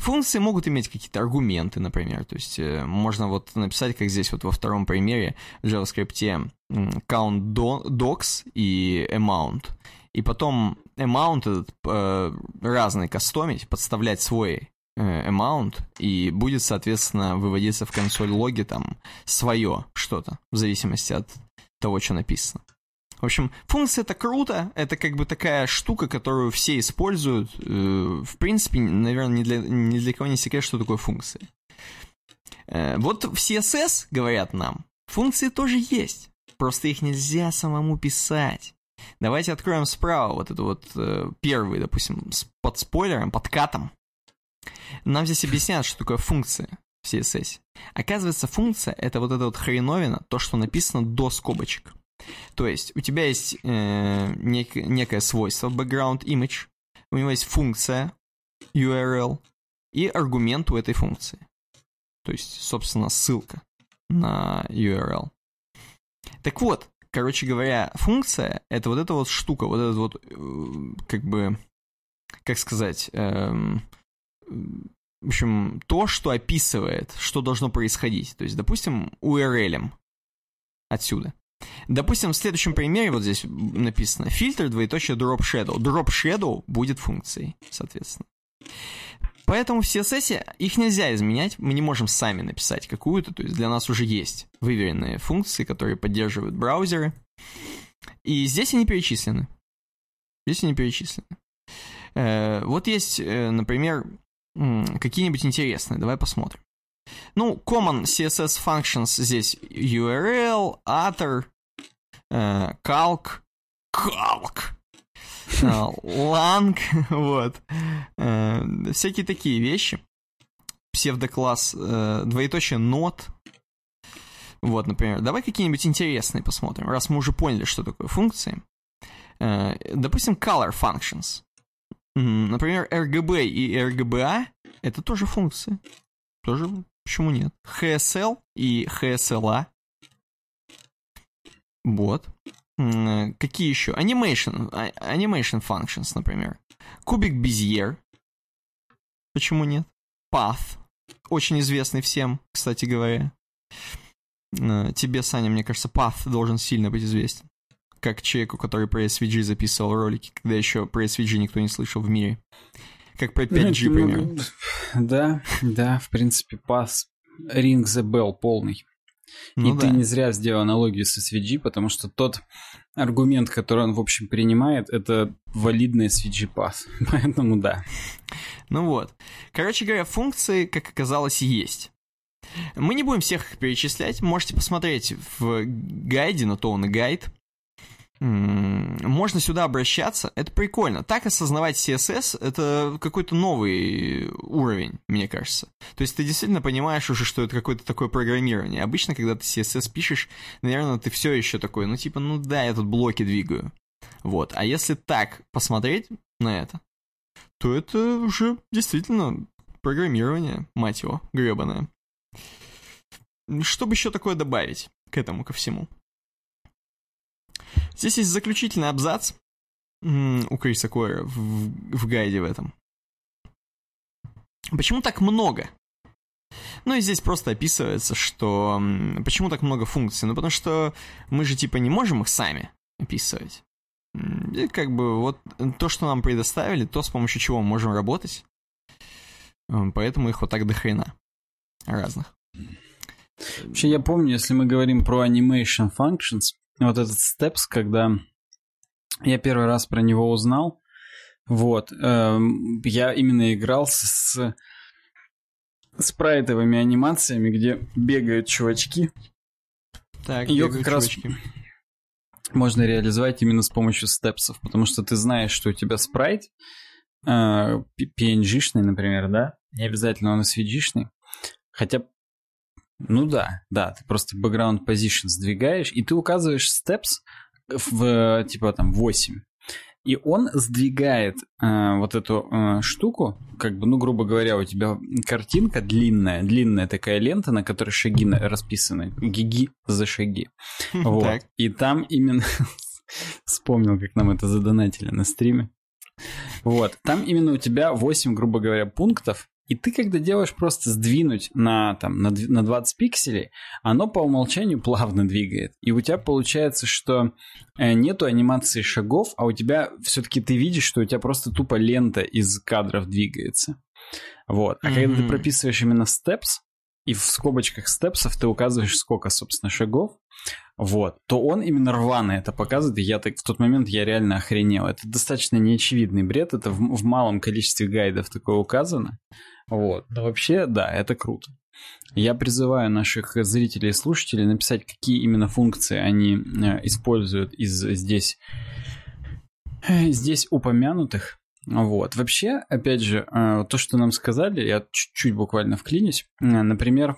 Функции могут иметь какие-то аргументы, например. То есть э, можно вот написать, как здесь вот во втором примере в JavaScript count docs и amount. И потом amount этот э, разный кастомить, подставлять свой э, amount, и будет, соответственно, выводиться в консоль логи там свое что-то, в зависимости от того, что написано. В общем, функция это круто, это как бы такая штука, которую все используют. Э, в принципе, наверное, ни для, ни для кого не секрет, что такое функция. Э, вот в CSS, говорят нам, функции тоже есть. Просто их нельзя самому писать. Давайте откроем справа вот это вот э, первый, допустим, под спойлером, под катом. Нам здесь объясняют, что такое функция в CSS. Оказывается, функция — это вот эта вот хреновина, то, что написано до скобочек. То есть у тебя есть э, нек, некое свойство background image, у него есть функция URL и аргумент у этой функции. То есть, собственно, ссылка на URL. Так вот, короче говоря, функция — это вот эта вот штука, вот этот вот, э, как бы, как сказать, эм, в общем, то, что описывает, что должно происходить. То есть, допустим, URL отсюда. Допустим, в следующем примере вот здесь написано фильтр, двоеточие drop shadow. Drop shadow будет функцией, соответственно. Поэтому в CSS их нельзя изменять, мы не можем сами написать какую-то, то есть для нас уже есть выверенные функции, которые поддерживают браузеры. И здесь они перечислены. Здесь они перечислены. Э, вот есть, э, например, какие-нибудь интересные, давай посмотрим. Ну, common CSS functions здесь URL, author, э, calc, calc, э, lang, вот. Э, всякие такие вещи. Псевдокласс, двоеточие not. Вот, например. Давай какие-нибудь интересные посмотрим, раз мы уже поняли, что такое функции. Допустим, color functions. Например, RGB и RGBA — это тоже функции. Тоже Почему нет? HSL и HSLA. Вот. Какие еще? Animation. А, animation functions, например. Кубик Безьер. Почему нет? Path. Очень известный всем, кстати говоря. Э, тебе, Саня, мне кажется, Path должен сильно быть известен. Как человеку, который про SVG записывал ролики, когда еще про SVG никто не слышал в мире. Как про 5G, ну, примерно. Да, да, в принципе, пас Ring the Bell полный. Ну, И да. ты не зря сделал аналогию с SVG, потому что тот аргумент, который он, в общем, принимает, это валидный SVG пас. Поэтому да. Ну вот. Короче говоря, функции, как оказалось, есть. Мы не будем всех их перечислять. Можете посмотреть в гайде, но то он и гайд можно сюда обращаться, это прикольно. Так осознавать CSS — это какой-то новый уровень, мне кажется. То есть ты действительно понимаешь уже, что это какое-то такое программирование. Обычно, когда ты CSS пишешь, наверное, ты все еще такой, ну типа, ну да, я тут блоки двигаю. Вот. А если так посмотреть на это, то это уже действительно программирование, мать его, гребаное. Что бы еще такое добавить к этому, ко всему? Здесь есть заключительный абзац у Криса Койера в, в гайде в этом. Почему так много? Ну и здесь просто описывается, что почему так много функций. Ну потому что мы же типа не можем их сами описывать. И как бы вот то, что нам предоставили, то, с помощью чего мы можем работать. Поэтому их вот так до хрена разных. Вообще, я помню, если мы говорим про animation functions, вот этот Steps, когда я первый раз про него узнал, Вот. Эм, я именно играл с спрайтовыми анимациями, где бегают чувачки. Так, Ее как чувачки. раз можно реализовать именно с помощью степсов, потому что ты знаешь, что у тебя спрайт э, PNG-шный, например, да? Не обязательно он SVG-шный. Хотя, ну да, да, ты просто background position сдвигаешь, и ты указываешь steps в, типа, там, 8. И он сдвигает э, вот эту э, штуку, как бы, ну, грубо говоря, у тебя картинка длинная, длинная такая лента, на которой шаги расписаны, гиги за шаги. Вот. И там именно... Вспомнил, как нам это задонатили на стриме. Вот. Там именно у тебя 8, грубо говоря, пунктов, и ты, когда делаешь просто сдвинуть на, там, на, на 20 пикселей, оно по умолчанию плавно двигает. И у тебя получается, что э, нету анимации шагов, а у тебя все-таки ты видишь, что у тебя просто тупо лента из кадров двигается. Вот. А mm-hmm. когда ты прописываешь именно steps, и в скобочках степсов ты указываешь, сколько, собственно, шагов, вот, то он именно рвано это показывает, и я так в тот момент я реально охренел. Это достаточно неочевидный бред, это в, в малом количестве гайдов такое указано. Вот, но вообще, да, это круто. Я призываю наших зрителей и слушателей написать, какие именно функции они э, используют из здесь, э, здесь упомянутых. Вот. Вообще, опять же, э, то, что нам сказали, я чуть-чуть буквально вклинюсь. Например,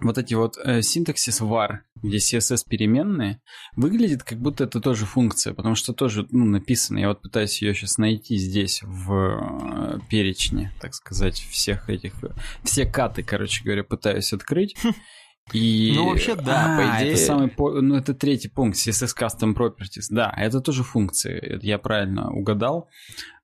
вот эти вот э, синтаксис var, где CSS переменные, выглядит как будто это тоже функция, потому что тоже ну, написано. Я вот пытаюсь ее сейчас найти здесь в э, перечне, так сказать, всех этих... Все каты, короче говоря, пытаюсь открыть. И... Ну, вообще, да, а, по идее... Это самый, ну, это третий пункт, CSS Custom Properties. Да, это тоже функции, я правильно угадал.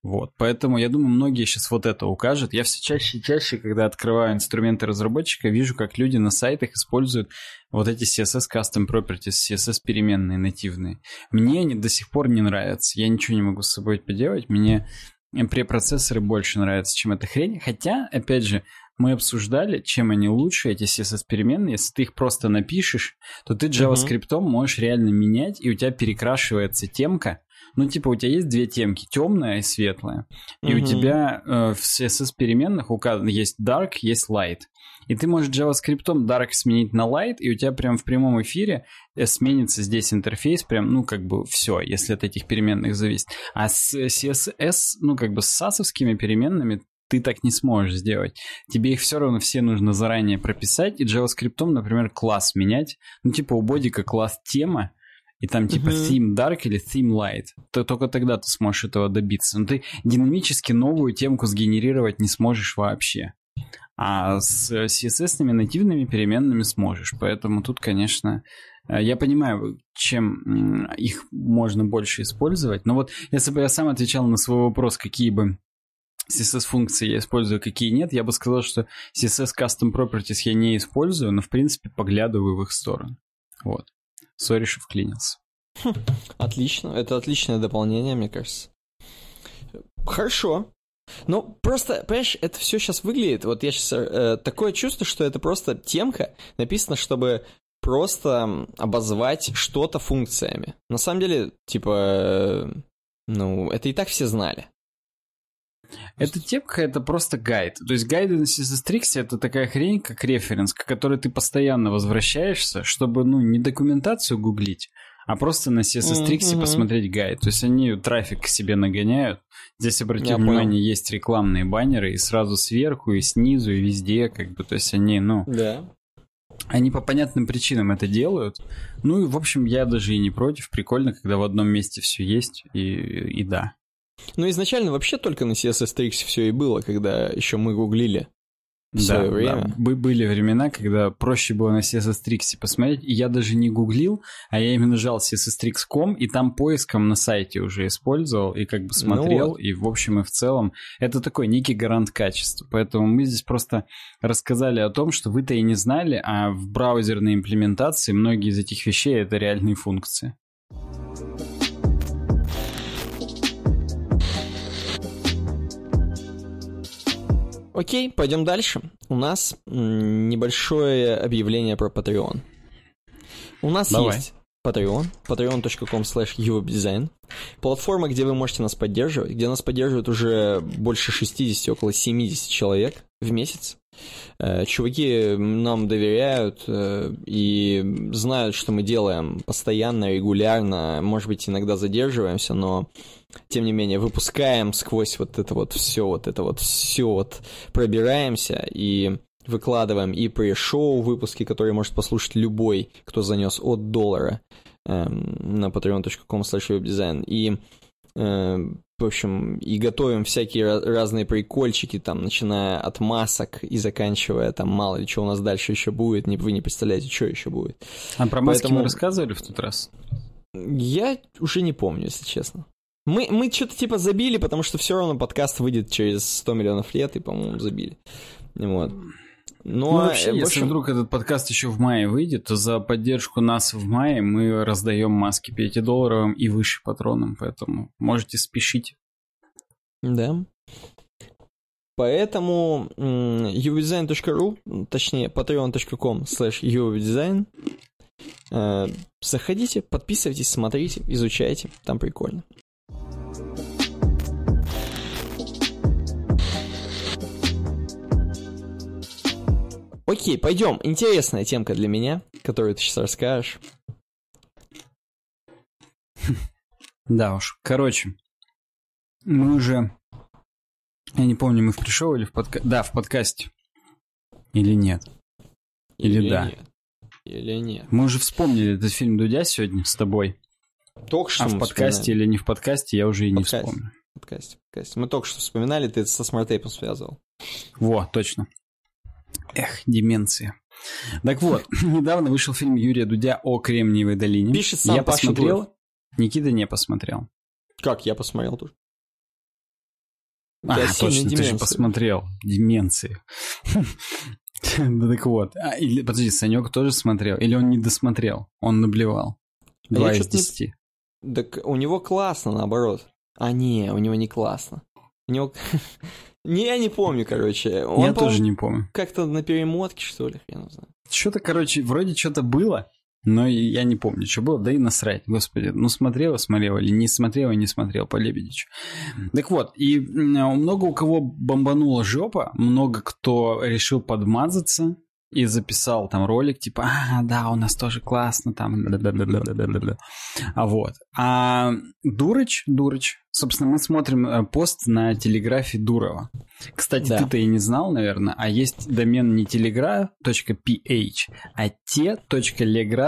Вот, поэтому я думаю, многие сейчас вот это укажут. Я все чаще и чаще, когда открываю инструменты разработчика, вижу, как люди на сайтах используют вот эти CSS Custom Properties, CSS переменные нативные. Мне они до сих пор не нравятся. Я ничего не могу с собой поделать. Мне препроцессоры больше нравятся, чем эта хрень. Хотя, опять же, мы обсуждали, чем они лучше, эти CSS-переменные. Если ты их просто напишешь, то ты JavaScript можешь реально менять, и у тебя перекрашивается темка. Ну, типа, у тебя есть две темки, темная и светлая. И uh-huh. у тебя э, в CSS-переменных указано есть dark, есть light. И ты можешь JavaScript dark сменить на light, и у тебя прям в прямом эфире э, сменится здесь интерфейс, прям, ну, как бы все, если от этих переменных зависит. А с CSS, ну, как бы с сасовскими переменными ты так не сможешь сделать. Тебе их все равно все нужно заранее прописать, и JavaScript, например, класс менять. Ну, типа у бодика класс тема, и там типа uh-huh. theme dark или theme light, то только тогда ты сможешь этого добиться. Но ты динамически новую темку сгенерировать не сможешь вообще. А с CSS-ными нативными переменными сможешь. Поэтому тут, конечно, э, я понимаю, чем их можно больше использовать. Но вот если бы я сам отвечал на свой вопрос, какие бы CSS-функции я использую, какие нет, я бы сказал, что CSS Custom Properties я не использую, но, в принципе, поглядываю в их сторону. Вот. Сори, что вклинился. Хм, отлично. Это отличное дополнение, мне кажется. Хорошо. Ну, просто, понимаешь, это все сейчас выглядит, вот я сейчас, э, такое чувство, что это просто темка, написано, чтобы просто обозвать что-то функциями. На самом деле, типа, э, ну, это и так все знали. Эта тепка — это просто гайд. То есть гайды на CSS это такая хрень, как референс, к которой ты постоянно возвращаешься, чтобы, ну, не документацию гуглить, а просто на CSS mm-hmm. посмотреть гайд. То есть они трафик к себе нагоняют. Здесь, обрати внимание, понял. есть рекламные баннеры и сразу сверху, и снизу, и везде, как бы, то есть они, ну... Да. Они по понятным причинам это делают. Ну и, в общем, я даже и не против. Прикольно, когда в одном месте все есть, и, и да. Ну, изначально вообще только на CSS Tricks все и было, когда еще мы гуглили. Да, время. да, были времена, когда проще было на CSS Tricks посмотреть, и я даже не гуглил, а я именно жал CSS и там поиском на сайте уже использовал, и как бы смотрел, ну вот. и в общем и в целом это такой некий гарант качества. Поэтому мы здесь просто рассказали о том, что вы-то и не знали, а в браузерной имплементации многие из этих вещей это реальные функции. Окей, пойдем дальше. У нас небольшое объявление про Patreon. У нас Давай. есть Patreon, patreon.com slash. Платформа, где вы можете нас поддерживать, где нас поддерживает уже больше 60, около 70 человек в месяц. Э, чуваки нам доверяют э, и знают, что мы делаем постоянно, регулярно, может быть, иногда задерживаемся, но тем не менее выпускаем сквозь вот это вот все, вот это вот все вот пробираемся и выкладываем и pre-шоу выпуски, которые может послушать любой, кто занес от доллара эм, на patreon.com slash и э, в общем, и готовим всякие разные прикольчики, там, начиная от масок и заканчивая, там, мало ли, что у нас дальше еще будет, не, вы не представляете, что еще будет. А про маски Поэтому... мы рассказывали в тот раз? Я уже не помню, если честно. Мы, мы что-то типа забили, потому что все равно подкаст выйдет через 100 миллионов лет, и, по-моему, забили. Вот. Но, ну, вообще, общем... если вдруг этот подкаст еще в мае выйдет, то за поддержку нас в мае мы раздаем маски 5-долларовым и выше патронам, поэтому можете спешить. Да. Поэтому uwdesign.ru, точнее patreon.com slash uwdesign, э, заходите, подписывайтесь, смотрите, изучайте, там прикольно. Окей, пойдем. Интересная темка для меня, которую ты сейчас расскажешь. Да уж. Короче, мы уже... Я не помню, мы в пришел или в подкасте. Да, в подкасте. Или нет? Или, или да? Нет. Или нет? Мы уже вспомнили этот фильм Дудя сегодня с тобой. Только что А в подкасте вспоминали. или не в подкасте, я уже и не подкасте. вспомню. Подкасте, подкасте. Мы только что вспоминали, ты это со SmartApe ом связывал. Во, точно. Эх, деменция. Так вот, недавно вышел фильм Юрия Дудя о Кремниевой долине. Пишет сам Я Паша посмотрел, Дуров. Никита не посмотрел. Как, я посмотрел тоже. А, точно, ты же посмотрел. Деменции. Да так вот. А, или, подожди, Санек тоже смотрел? Или он не досмотрел? Он наблевал. А Два из десяти. Так у него классно, наоборот. А не, у него не классно. У него... Не, я не помню, короче. Он, я тоже не помню. Как-то на перемотке, что ли, я не знаю. Что-то, короче, вроде что-то было, но я не помню, что было, да и насрать, господи. Ну, смотрела, смотрела, или не смотрела, не смотрел по Лебедичу. Так вот, и много у кого бомбанула жопа, много кто решил подмазаться, и записал там ролик, типа, а, да, у нас тоже классно, там, а вот. А Дурыч, Дурыч, собственно, мы смотрим э, пост на телеграфе Дурова. Кстати, да. ты-то и не знал, наверное, а есть домен не telegra.ph, а te.legra.ph,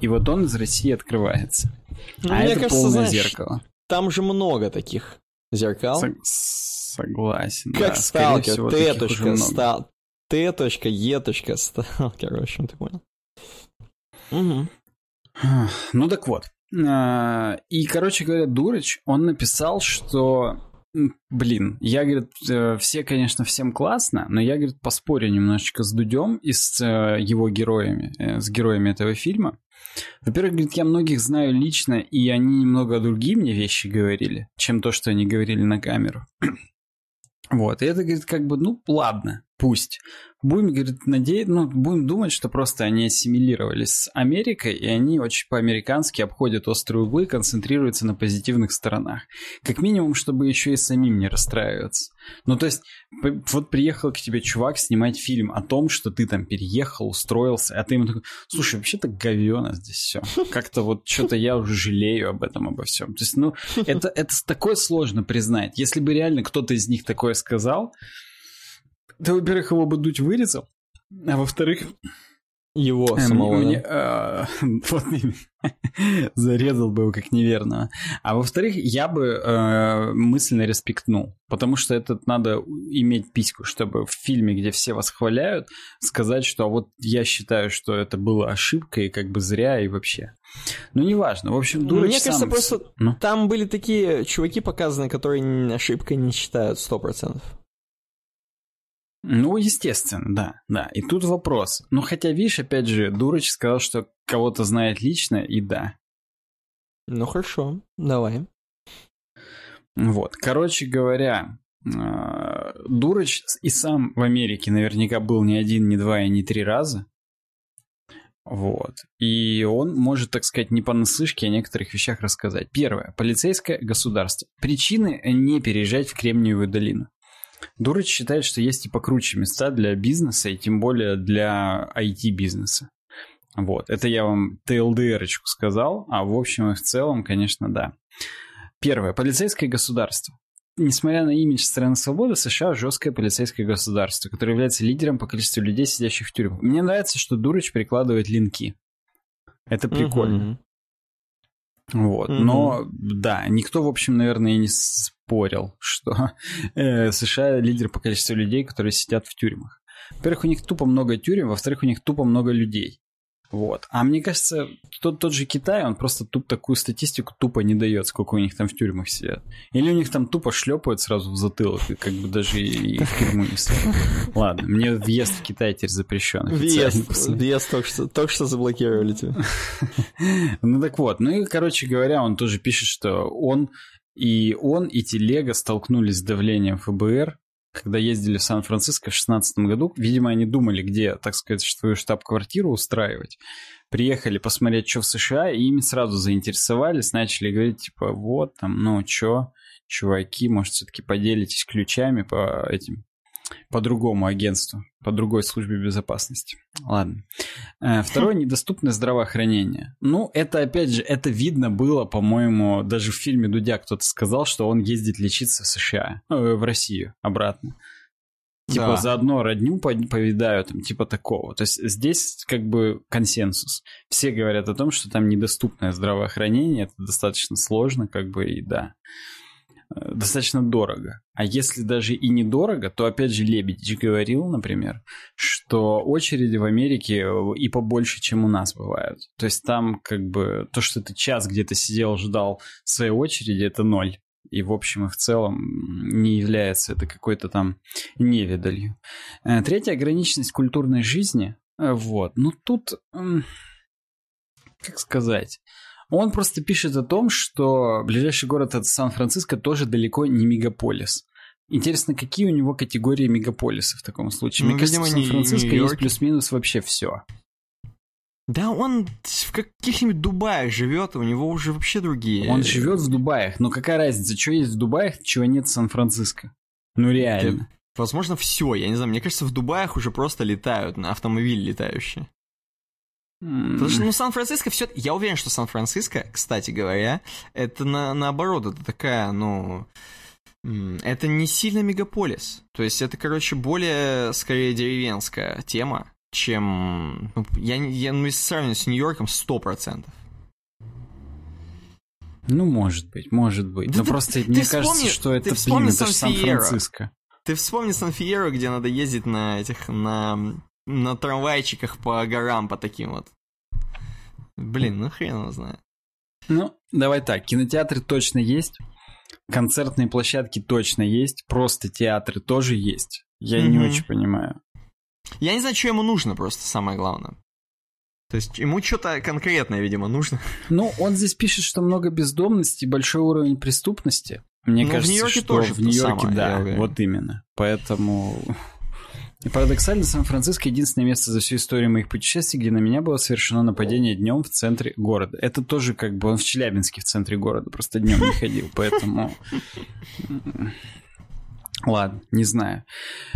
и вот он из России открывается. Ну, а это кажется, полное знаешь, зеркало. Там же много таких зеркал. Согласен. Как да, сталкер, Т. Т.Е. Сталкер, в общем, ты понял. Угу. Ну так вот. А, и, короче говоря, Дурыч, он написал, что Блин, я, говорит, э, все, конечно, всем классно, но я, говорит, поспорю немножечко с Дудем и с э, его героями, э, с героями этого фильма. Во-первых, говорит, я многих знаю лично, и они немного другие мне вещи говорили, чем то, что они говорили на камеру. Вот, и это, говорит, как бы, ну, ладно, пусть. Будем, говорит, надеяться, ну, будем думать, что просто они ассимилировались с Америкой, и они очень по-американски обходят острые углы концентрируются на позитивных сторонах. Как минимум, чтобы еще и самим не расстраиваться. Ну, то есть, вот приехал к тебе чувак снимать фильм о том, что ты там переехал, устроился, а ты ему такой, слушай, вообще-то говёно здесь все. Как-то вот что-то я уже жалею об этом, обо всем. То есть, ну, это, это такое сложно признать. Если бы реально кто-то из них такое сказал, ты, во-первых, его бы дуть вырезал, а во-вторых... Его самого, мне, да? э, вот зарезал бы его как неверного. А во-вторых, я бы э, мысленно респектнул, потому что это надо иметь письку, чтобы в фильме, где все восхваляют, сказать, что а вот я считаю, что это была ошибка и как бы зря и вообще. Ну, неважно. В общем, дурач Мне кажется, просто ну? там были такие чуваки показаны, которые ошибкой не считают сто процентов. Ну, естественно, да, да. И тут вопрос. Ну, хотя, видишь, опять же, Дурач сказал, что кого-то знает лично, и да. Ну, хорошо, давай. Вот, короче говоря, а, Дурач и сам в Америке наверняка был не один, не два и не три раза. Вот. И он может, так сказать, не понаслышке о некоторых вещах рассказать. Первое. Полицейское государство. Причины не переезжать в Кремниевую долину. Дурач считает, что есть и покруче места для бизнеса, и тем более для IT-бизнеса. Вот, это я вам ТЛДРочку сказал, а в общем и в целом, конечно, да. Первое. Полицейское государство. Несмотря на имидж страны свободы, США жесткое полицейское государство, которое является лидером по количеству людей, сидящих в тюрьмах. Мне нравится, что Дурач прикладывает линки. Это прикольно. Угу. Вот. Угу. Но да, никто, в общем, наверное, и не спорил, что э, США лидер по количеству людей, которые сидят в тюрьмах. Во-первых, у них тупо много тюрем, во-вторых, у них тупо много людей. Вот. А мне кажется, тот, тот же Китай, он просто туп такую статистику тупо не дает, сколько у них там в тюрьмах сидят. Или у них там тупо шлепают сразу в затылок, и как бы даже и, в тюрьму не стоят. Ладно, мне въезд в Китай теперь запрещен. Въезд, въезд только что, только что заблокировали тебя. Ну так вот, ну и, короче говоря, он тоже пишет, что он и он, и Телега столкнулись с давлением ФБР, когда ездили в Сан-Франциско в 2016 году, видимо, они думали, где, так сказать, свою штаб-квартиру устраивать. Приехали посмотреть, что в США, и ими сразу заинтересовались, начали говорить, типа, вот там, ну, что, чуваки, может, все-таки поделитесь ключами по этим по другому агентству, по другой службе безопасности. Ладно. Э, второе – недоступное здравоохранение. Ну, это, опять же, это видно было, по-моему, даже в фильме Дудя кто-то сказал, что он ездит лечиться в США, э, в Россию обратно. Типа да. заодно родню повидаю, там, типа такого. То есть здесь как бы консенсус. Все говорят о том, что там недоступное здравоохранение, это достаточно сложно, как бы, и да. Э, достаточно дорого. А если даже и недорого, то опять же Лебедич говорил, например, что очереди в Америке э, и побольше, чем у нас бывают. То есть там как бы то, что ты час где-то сидел, ждал своей очереди, это ноль. И в общем и в целом не является это какой-то там невидалью. Э, третья ограниченность культурной жизни. Вот. Ну тут, как сказать, он просто пишет о том, что ближайший город от Сан-Франциско тоже далеко не мегаполис. Интересно, какие у него категории мегаполиса в таком случае? Ну, Мне кажется, в Сан-Франциско есть плюс-минус вообще все. Да он в каких-нибудь Дубаях живет, у него уже вообще другие. Он живет в Дубаях, но какая разница, что есть в Дубаях, чего нет в Сан-Франциско? Ну реально. Это, возможно, все, я не знаю, мне кажется, в Дубаях уже просто летают на автомобиле летающие. Потому что, ну, Сан-Франциско все... Я уверен, что Сан-Франциско, кстати говоря, это на, наоборот, это такая, ну... Это не сильно мегаполис. То есть это, короче, более, скорее, деревенская тема, чем... Ну, я, я, ну, если сравнивать с Нью-Йорком, сто процентов. Ну, может быть, может быть. Да Но ты, просто ты мне вспомни, кажется, что это, блин, это же Сан-Франциско. Ты вспомни Сан-Фиеро, где надо ездить на этих, на на трамвайчиках по горам, по таким вот. Блин, ну хрен его знает. Ну, давай так, кинотеатры точно есть, концертные площадки точно есть, просто театры тоже есть. Я mm-hmm. не очень понимаю. Я не знаю, что ему нужно просто, самое главное. То есть ему что-то конкретное, видимо, нужно. Ну, он здесь пишет, что много бездомности, большой уровень преступности. Мне ну, кажется, в Нью-Йорке что тоже в Нью-Йорке, самое, да, вот именно. Поэтому и парадоксально, Сан-Франциско единственное место за всю историю моих путешествий, где на меня было совершено нападение днем в центре города. Это тоже как бы он в Челябинске в центре города, просто днем не ходил, поэтому... Ладно, не знаю.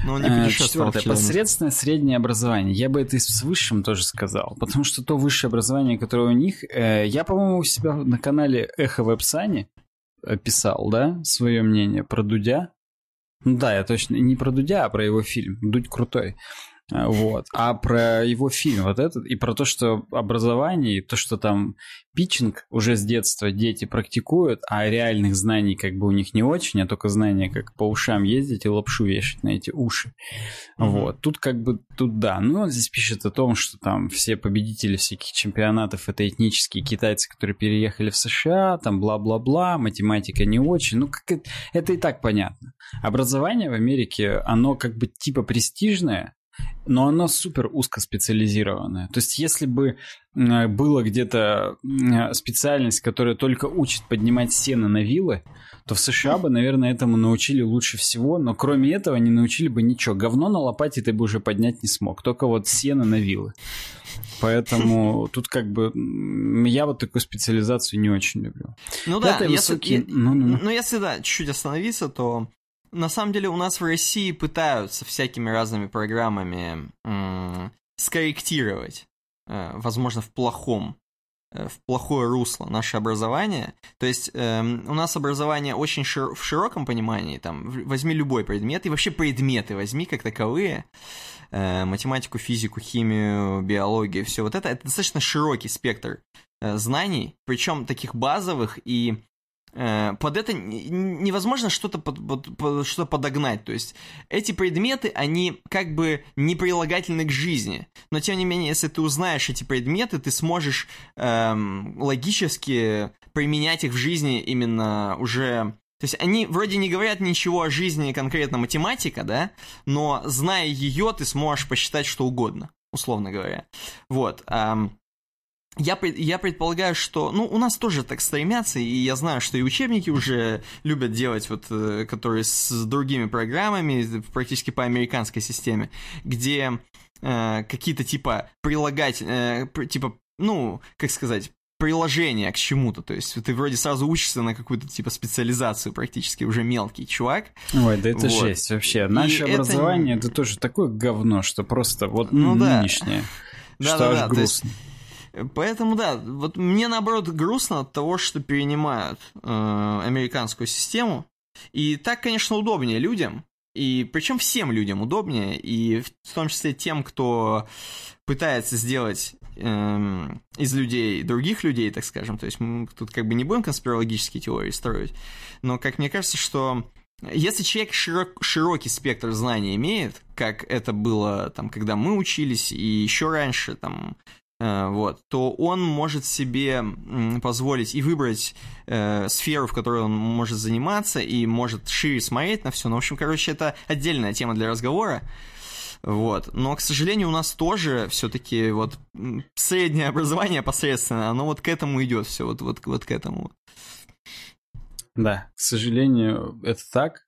Но он не Четвертое. Посредственное среднее образование. Я бы это и с высшим тоже сказал. Потому что то высшее образование, которое у них... Э, я, по-моему, у себя на канале Эхо Вебсани писал, да, свое мнение про Дудя. Да, я точно не про Дудя, а про его фильм. Дудь крутой. А, вот. А про его фильм вот этот, и про то, что образование, и то, что там питчинг уже с детства дети практикуют, а реальных знаний как бы у них не очень, а только знания, как по ушам ездить и лапшу вешать на эти уши. Mm-hmm. Вот. Тут как бы, тут да. Ну, он здесь пишет о том, что там все победители всяких чемпионатов это этнические китайцы, которые переехали в США, там бла-бла-бла, математика не очень. Ну, как это, это и так понятно. Образование в Америке, оно как бы типа престижное, но оно супер узкоспециализированное. То есть, если бы э, было где-то э, специальность, которая только учит поднимать сено на вилы, то в США бы, наверное, этому научили лучше всего, но кроме этого не научили бы ничего. Говно на лопате ты бы уже поднять не смог, только вот сено на вилы. Поэтому тут как бы я вот такую специализацию не очень люблю. Ну да, если, высокий... ну, ну, ну. ну если да, чуть-чуть остановиться, то на самом деле у нас в России пытаются всякими разными программами м- скорректировать, э, возможно, в плохом э, в плохое русло наше образование. То есть э, у нас образование очень шир в широком понимании, там, возьми любой предмет, и вообще предметы возьми как таковые, э, математику, физику, химию, биологию, все вот это, это достаточно широкий спектр э, знаний, причем таких базовых и под это невозможно что-то под, под, что подогнать. То есть эти предметы, они как бы не прилагательны к жизни. Но тем не менее, если ты узнаешь эти предметы, ты сможешь эм, логически применять их в жизни именно уже... То есть они вроде не говорят ничего о жизни конкретно математика, да, но зная ее, ты сможешь посчитать что угодно, условно говоря. Вот. Эм, я, я предполагаю, что, ну, у нас тоже так стремятся, и я знаю, что и учебники уже любят делать, вот, э, которые с другими программами, практически по американской системе, где э, какие-то типа прилагать, э, типа, ну, как сказать, приложение к чему-то, то есть ты вроде сразу учишься на какую-то типа специализацию практически, уже мелкий чувак. Ой, да это вот. жесть вообще. Наше и образование это... это тоже такое говно, что просто вот ну, нынешнее, да. что да, аж да, грустно. Есть Поэтому да, вот мне наоборот грустно от того, что перенимают э, американскую систему. И так, конечно, удобнее людям. И причем всем людям удобнее, и в том числе тем, кто пытается сделать э, из людей других людей, так скажем. То есть мы тут как бы не будем конспирологические теории строить. Но как мне кажется, что если человек широк, широкий спектр знаний имеет, как это было там, когда мы учились, и еще раньше, там, вот, то он может себе позволить и выбрать э, сферу, в которой он может заниматься, и может шире смотреть на все. Ну, в общем, короче, это отдельная тема для разговора. Вот. Но, к сожалению, у нас тоже все-таки вот среднее образование посредственно, оно вот к этому идет все, вот, вот, вот к этому. Да, к сожалению, это так.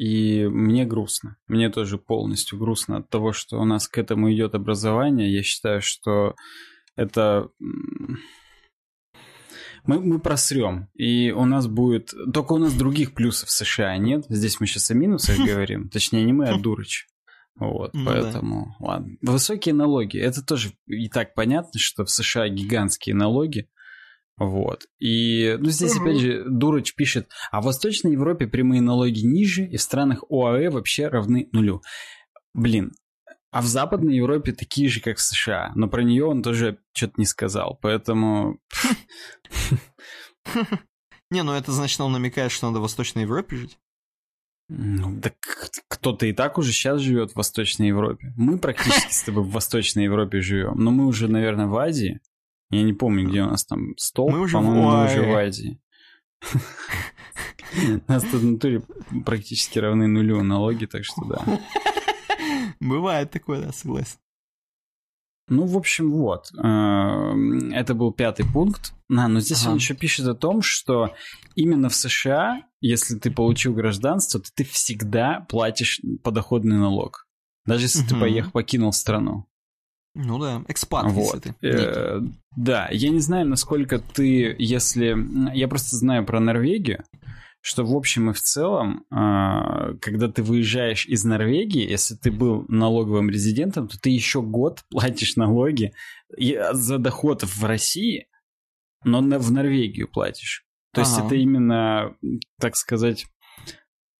И мне грустно. Мне тоже полностью грустно от того, что у нас к этому идет образование. Я считаю, что это... Мы, мы просрем. И у нас будет... Только у нас других плюсов в США нет. Здесь мы сейчас о минусах говорим. Точнее, не мы, а Дурач. Вот, ну, поэтому, да. ладно. Высокие налоги. Это тоже и так понятно, что в США гигантские налоги. Вот. И, ну, здесь, угу. опять же, Дурач пишет, а в Восточной Европе прямые налоги ниже, и в странах ОАЭ вообще равны нулю. Блин, а в Западной Европе такие же, как в США, но про нее он тоже что-то не сказал, поэтому... Не, ну это значит, он намекает, что надо в Восточной Европе жить. Ну, так кто-то и так уже сейчас живет в Восточной Европе. Мы практически с тобой в Восточной Европе живем, но мы уже, наверное, в Азии. Я не помню, где у нас там стол. Мы уже По-моему, в... мы уже в Азии. Нас тут в натуре практически равны нулю налоги, так что да. Бывает такое, да, согласен. Ну, в общем, вот. Э, это был пятый пункт. А, но здесь ага. он еще пишет о том, что именно в США, если ты получил гражданство, то ты всегда платишь подоходный налог. Даже если угу. ты поехал, покинул страну. Ну да, экспат, вот. если ты. Э, да, я не знаю, насколько ты, если... Я просто знаю про Норвегию, что в общем и в целом, э, когда ты выезжаешь из Норвегии, если ты был налоговым резидентом, то ты еще год платишь налоги за доход в России, но в Норвегию платишь. То ага. есть это именно, так сказать,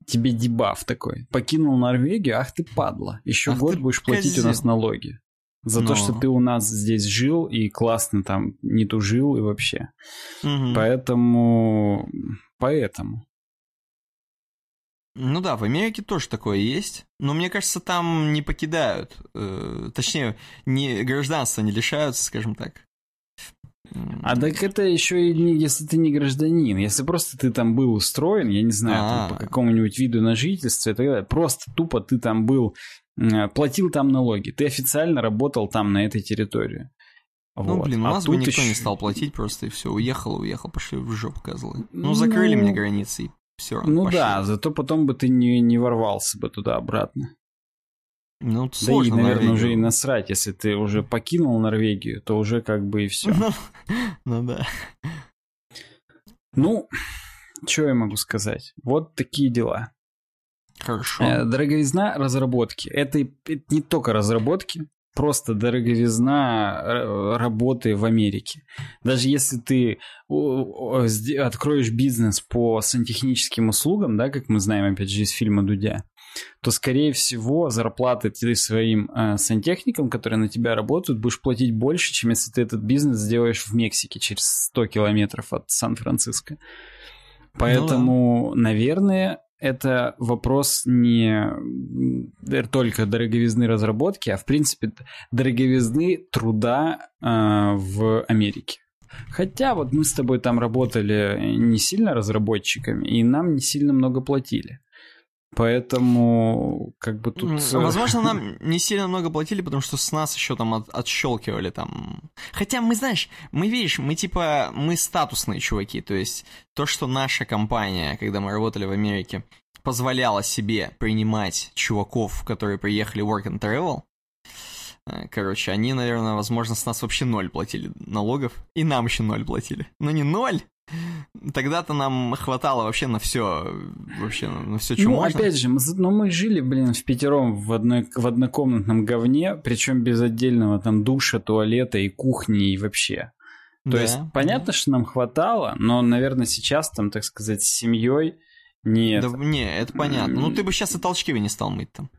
тебе дебаф такой. Покинул Норвегию, ах ты падла. Еще ах год будешь платить козел. у нас налоги. За Но... то, что ты у нас здесь жил и классно там не тужил и вообще. Угу. Поэтому... Поэтому. Ну да, в Америке тоже такое есть, но мне кажется, там не покидают, э, точнее, не, гражданства не лишаются, скажем так. А так это еще и не, если ты не гражданин, если просто ты там был устроен, я не знаю, там, по какому-нибудь виду на жительство и так далее, просто тупо ты там был платил там налоги, ты официально работал там, на этой территории. Ну, вот. блин, у а нас бы никто еще... не стал платить, просто и все, уехал, уехал, пошли в жопу козлы. Ну, закрыли ну... мне границы, и все. Ну пошли. да, зато потом бы ты не, не ворвался бы туда-обратно. Ну, да сложно, и, наверное, Норвегию. уже и насрать, если ты уже покинул Норвегию, то уже как бы и все. Ну, ну да. Ну, что я могу сказать? Вот такие дела. Хорошо. Э, дороговизна разработки. Это, это не только разработки, просто дороговизна работы в Америке. Даже если ты откроешь бизнес по сантехническим услугам, да, как мы знаем, опять же, из фильма Дудя, то, скорее всего, зарплаты ты своим э, сантехникам, которые на тебя работают, будешь платить больше, чем если ты этот бизнес сделаешь в Мексике через 100 километров от Сан-Франциско. Поэтому, ну, да. наверное, это вопрос не только дороговизны разработки, а в принципе дороговизны труда э, в Америке. Хотя вот мы с тобой там работали не сильно разработчиками, и нам не сильно много платили. Поэтому, как бы тут... Возможно, нам не сильно много платили, потому что с нас еще там от, отщелкивали там. Хотя мы, знаешь, мы, видишь, мы типа, мы статусные чуваки, то есть то, что наша компания, когда мы работали в Америке, позволяла себе принимать чуваков, которые приехали work and travel, э, Короче, они, наверное, возможно, с нас вообще ноль платили налогов, и нам еще ноль платили. Но не ноль, Тогда-то нам хватало вообще на все, вообще на все, что ну, можно. опять же, мы, но мы жили, блин, в пятером в, одной, в однокомнатном говне, причем без отдельного там душа, туалета и кухни и вообще. То да, есть, понятно, да. что нам хватало, но, наверное, сейчас там, так сказать, с семьей нет. Да, не, это понятно. Ну, ты бы сейчас и толчки не стал мыть там.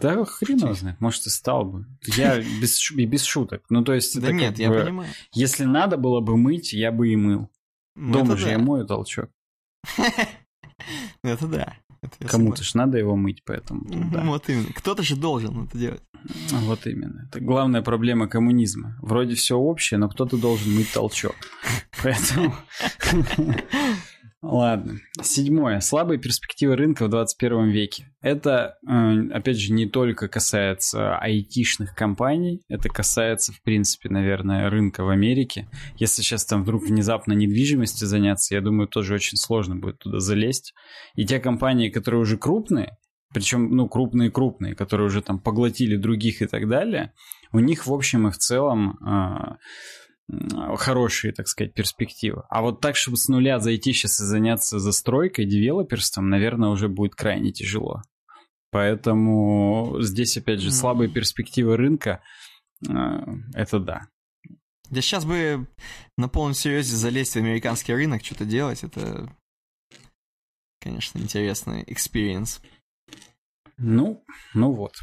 Да хрен его знает, может и стал бы. Я без, без шуток. Ну, то есть, да нет, я бы, понимаю. Если надо было бы мыть, я бы и мыл. Ну, Дома же да. я мою толчок. Это да. Кому-то же надо его мыть, поэтому. Да. Вот именно. Кто-то же должен это делать. Вот именно. Это главная проблема коммунизма. Вроде все общее, но кто-то должен мыть толчок. Поэтому Ладно. Седьмое. Слабые перспективы рынка в 21 веке. Это, э, опять же, не только касается айтишных компаний, это касается, в принципе, наверное, рынка в Америке. Если сейчас там вдруг внезапно недвижимостью заняться, я думаю, тоже очень сложно будет туда залезть. И те компании, которые уже крупные, причем, ну, крупные-крупные, которые уже там поглотили других и так далее, у них, в общем и в целом, э, хорошие, так сказать, перспективы. А вот так, чтобы с нуля зайти сейчас и заняться застройкой, девелоперством, наверное, уже будет крайне тяжело. Поэтому здесь, опять же, слабые перспективы рынка, э, это да. Да сейчас бы на полном серьезе залезть в американский рынок, что-то делать, это, конечно, интересный experience. Ну, ну вот,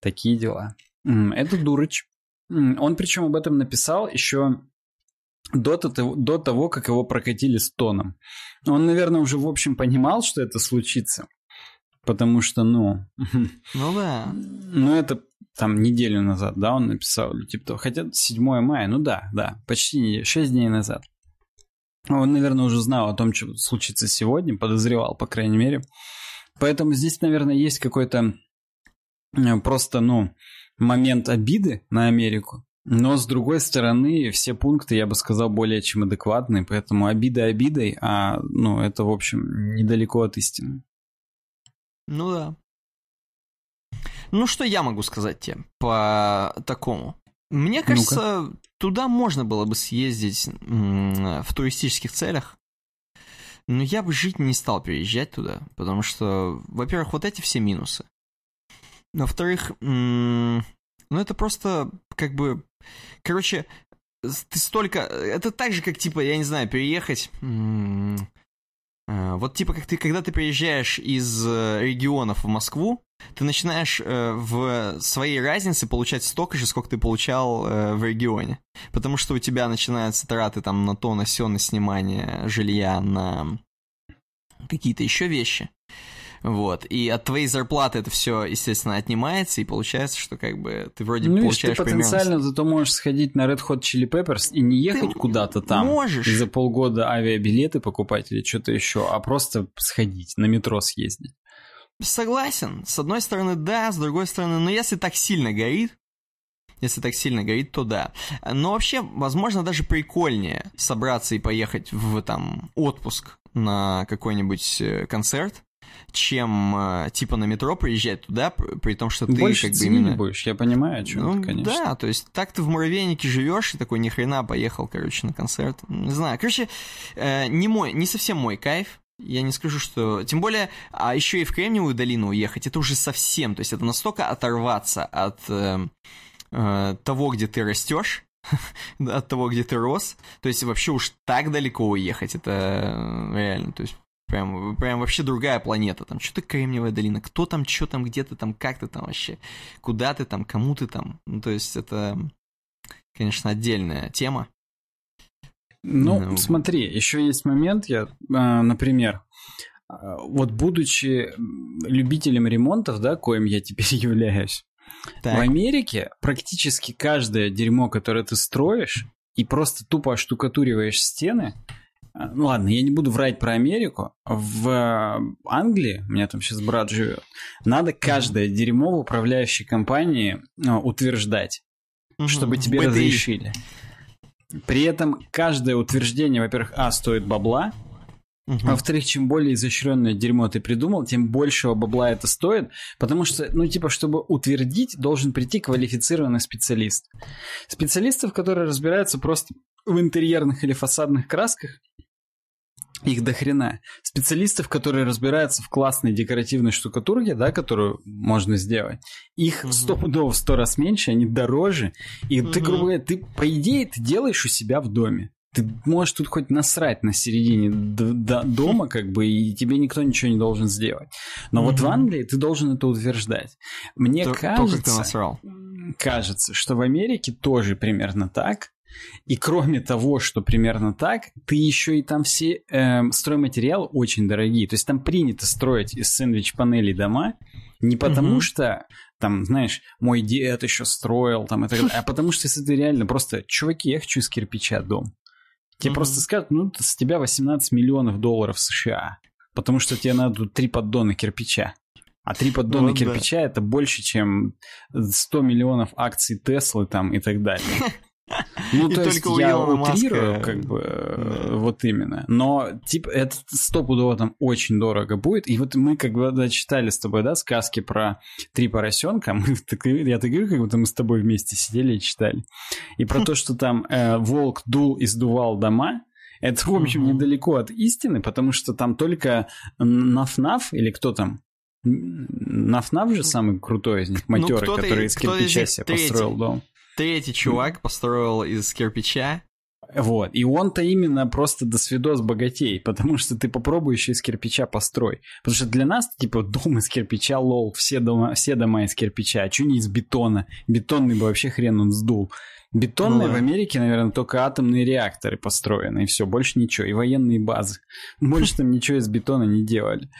такие дела. Это Дурыч. Он причем об этом написал еще до, до того, как его прокатили с тоном. Он, наверное, уже в общем понимал, что это случится. Потому что, ну... Ну да. Ну это там неделю назад, да, он написал, типа того. Хотя 7 мая, ну да, да, почти неделю, 6 дней назад. Он, наверное, уже знал о том, что случится сегодня, подозревал, по крайней мере. Поэтому здесь, наверное, есть какой-то просто, ну, момент обиды на Америку. Но, с другой стороны, все пункты, я бы сказал, более чем адекватные, поэтому обида обидой, а, ну, это, в общем, недалеко от истины. Ну да. Ну, что я могу сказать тебе по такому? Мне кажется, ну туда можно было бы съездить в туристических целях, но я бы жить не стал переезжать туда, потому что, во-первых, вот эти все минусы. Во-вторых, ну это просто как бы... Короче, ты столько... Это так же, как, типа, я не знаю, переехать... А, вот типа, как ты, когда ты приезжаешь из э, регионов в Москву, ты начинаешь э, в своей разнице получать столько же, сколько ты получал э, в регионе. Потому что у тебя начинаются траты там на то, на все, на снимание жилья, на какие-то еще вещи. Вот. И от твоей зарплаты это все, естественно, отнимается, и получается, что как бы ты вроде ну, получаешь ты потенциально примерно... зато можешь сходить на Red Hot Chili Peppers и не ехать куда-то там. Можешь. И за полгода авиабилеты покупать или что-то еще, а просто сходить, на метро съездить. согласен. С одной стороны, да, с другой стороны, но если так сильно горит, если так сильно горит, то да. Но вообще, возможно, даже прикольнее собраться и поехать в там отпуск на какой-нибудь э, концерт, чем э, типа на метро приезжать туда, при том, что ты Больше как бы именно... будешь, я понимаю, о чем ну, ты, конечно. Да, то есть так ты в муравейнике живешь и такой ни хрена поехал, короче, на концерт. Не знаю, короче, э, не мой, не совсем мой кайф. Я не скажу, что... Тем более, а еще и в Кремниевую долину уехать, это уже совсем... То есть это настолько оторваться от э, э, того, где ты растешь, от того, где ты рос. То есть вообще уж так далеко уехать, это реально, то есть прям, прям вообще другая планета. Там что-то Кремниевая долина, кто там, что там, где ты там, как ты там вообще, куда ты там, кому ты там. Ну, то есть это, конечно, отдельная тема. Ну, ну, смотри, еще есть момент, я, а, например, а, вот будучи любителем ремонтов, да, коим я теперь являюсь, так. в Америке практически каждое дерьмо, которое ты строишь, и просто тупо оштукатуриваешь стены, ну ладно, я не буду врать про Америку. В Англии, у меня там сейчас брат живет, надо каждое дерьмо в управляющей компании утверждать, чтобы тебе разрешили. При этом каждое утверждение, во-первых, а, стоит бабла, Угу. Во-вторых, чем более изощренное дерьмо ты придумал, тем большего бабла это стоит, потому что, ну, типа, чтобы утвердить, должен прийти квалифицированный специалист. Специалистов, которые разбираются просто в интерьерных или фасадных красках, их до хрена. Специалистов, которые разбираются в классной декоративной штукатурке, да, которую можно сделать, их угу. стопудово в сто раз меньше, они дороже. И угу. ты, грубо говоря, ты, по идее, ты делаешь у себя в доме. Ты можешь тут хоть насрать на середине дома, как бы, и тебе никто ничего не должен сделать. Но угу. вот в Англии ты должен это утверждать. Мне то, кажется, то, ты насрал. кажется, что в Америке тоже примерно так. И кроме того, что примерно так, ты еще и там все э, стройматериалы очень дорогие. То есть там принято строить из сэндвич-панелей дома не потому угу. что там, знаешь, мой дед еще строил там и так далее, а потому что если ты реально просто, чуваки, я хочу из кирпича дом. Тебе угу. просто скажут, ну, с тебя 18 миллионов долларов США, потому что тебе надо три поддона кирпича. А три поддона ну, кирпича да. это больше, чем 100 миллионов акций Теслы там и так далее. Ну, то есть я утрирую, как бы, да. вот именно. Но, типа, это стопудово там очень дорого будет. И вот мы, как бы, читали с тобой, да, сказки про три поросенка. Мы, я так говорю, как будто мы с тобой вместе сидели и читали. И про то, что там э, волк дул и сдувал дома, это, в общем, недалеко от истины, потому что там только Наф-Наф, или кто там, Наф-Наф же самый крутой из них, ну, матерый, ну, который из кирпича себе построил дом. Третий чувак построил из кирпича. Вот, и он-то именно просто до свидос богатей, потому что ты попробуй еще из кирпича построй. Потому что для нас, типа, дом из кирпича, лол, все дома, все дома из кирпича, а что не из бетона? Бетонный бы вообще хрен он сдул. Бетонные ну, в Америке, наверное, только атомные реакторы построены, и все, больше ничего, и военные базы. Больше там ничего из бетона не делали.